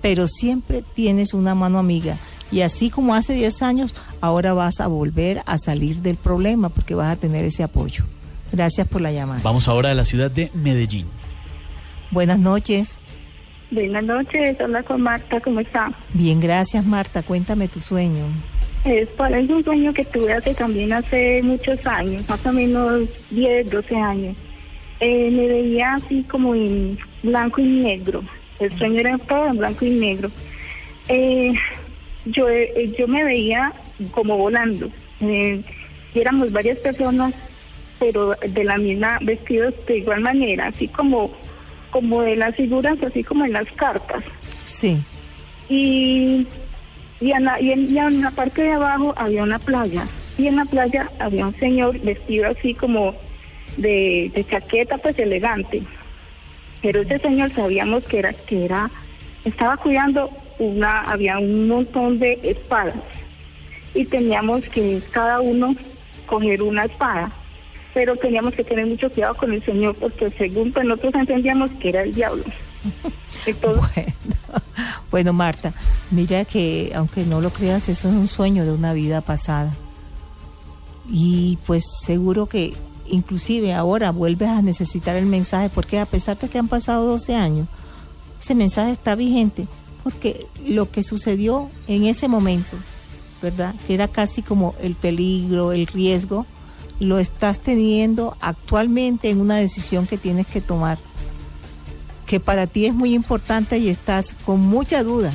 Pero siempre tienes una mano amiga. Y así como hace 10 años, ahora vas a volver a salir del problema porque vas a tener ese apoyo. Gracias por la llamada.
Vamos ahora a la ciudad de Medellín.
Buenas noches.
Buenas noches, hola con Marta, ¿cómo está?
Bien, gracias Marta. Cuéntame tu sueño.
Es, es un sueño que tuve hace también hace muchos años, más o menos 10, 12 años. Eh, me veía así como en blanco y negro. El sueño era todo en blanco y negro. Eh, yo, eh, yo me veía como volando. Eh, éramos varias personas, pero de la misma, vestidos de igual manera, así como, como de las figuras, así como en las cartas.
Sí.
Y, y, en la, y, en, y en la parte de abajo había una playa. Y en la playa había un señor vestido así como de, de chaqueta pues elegante. Pero ese señor sabíamos que era, que era, estaba cuidando una, había un montón de espadas y teníamos que cada uno coger una espada, pero teníamos que tener mucho cuidado con el Señor porque según pues, nosotros entendíamos que era el diablo.
Bueno, bueno, Marta, mira que aunque no lo creas, eso es un sueño de una vida pasada. Y pues seguro que inclusive ahora vuelves a necesitar el mensaje porque a pesar de que han pasado 12 años, ese mensaje está vigente porque lo que sucedió en ese momento, ¿verdad? Que era casi como el peligro, el riesgo, lo estás teniendo actualmente en una decisión que tienes que tomar, que para ti es muy importante y estás con mucha duda.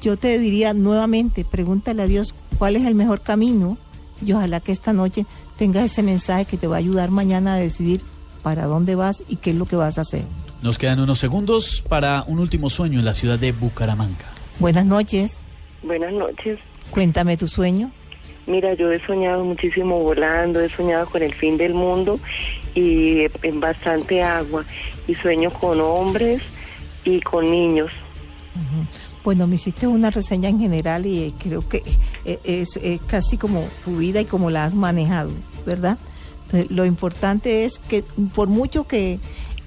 Yo te diría nuevamente, pregúntale a Dios cuál es el mejor camino y ojalá que esta noche tengas ese mensaje que te va a ayudar mañana a decidir para dónde vas y qué es lo que vas a hacer.
Nos quedan unos segundos para un último sueño en la ciudad de Bucaramanga.
Buenas noches.
Buenas noches.
Cuéntame tu sueño.
Mira, yo he soñado muchísimo volando, he soñado con el fin del mundo y en bastante agua. Y sueño con hombres y con niños.
Bueno, me hiciste una reseña en general y eh, creo que eh, es, casi como tu vida y como la has manejado, ¿verdad? lo importante es que por mucho que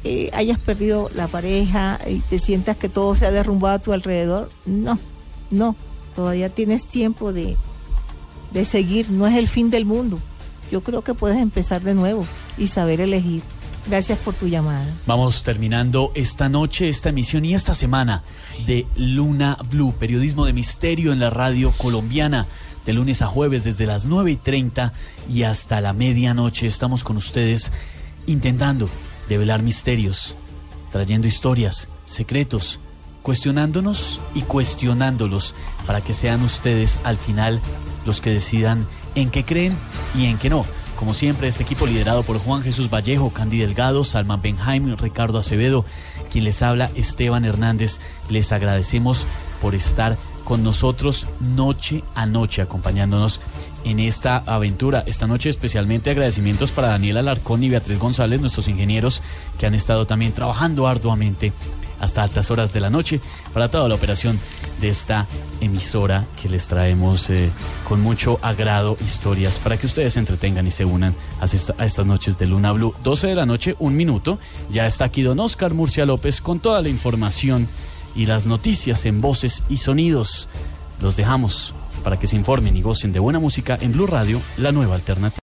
eh, hayas perdido la pareja y te sientas que todo se ha derrumbado a tu alrededor, no, no, todavía tienes tiempo de, de seguir, no es el fin del mundo. Yo creo que puedes empezar de nuevo y saber elegir. Gracias por tu llamada.
Vamos terminando esta noche, esta emisión y esta semana de Luna Blue, periodismo de misterio en la radio colombiana. De lunes a jueves desde las 9 y 30 y hasta la medianoche estamos con ustedes intentando develar misterios, trayendo historias, secretos, cuestionándonos y cuestionándolos para que sean ustedes al final los que decidan en qué creen y en qué no. Como siempre, este equipo liderado por Juan Jesús Vallejo, Candy Delgado, Salman Benjamin, Ricardo Acevedo, quien les habla, Esteban Hernández, les agradecemos por estar con nosotros noche a noche, acompañándonos en esta aventura. Esta noche especialmente agradecimientos para Daniel Alarcón y Beatriz González, nuestros ingenieros que han estado también trabajando arduamente hasta altas horas de la noche para toda la operación de esta emisora que les traemos eh, con mucho agrado historias para que ustedes se entretengan y se unan a, a, estas noches de Luna Blue. 12 de la noche, un minuto. Ya está aquí don Oscar Murcia López con toda la información y las noticias en voces y sonidos. Los dejamos para que se informen y gocen de buena música en Blue Radio, la nueva alternativa.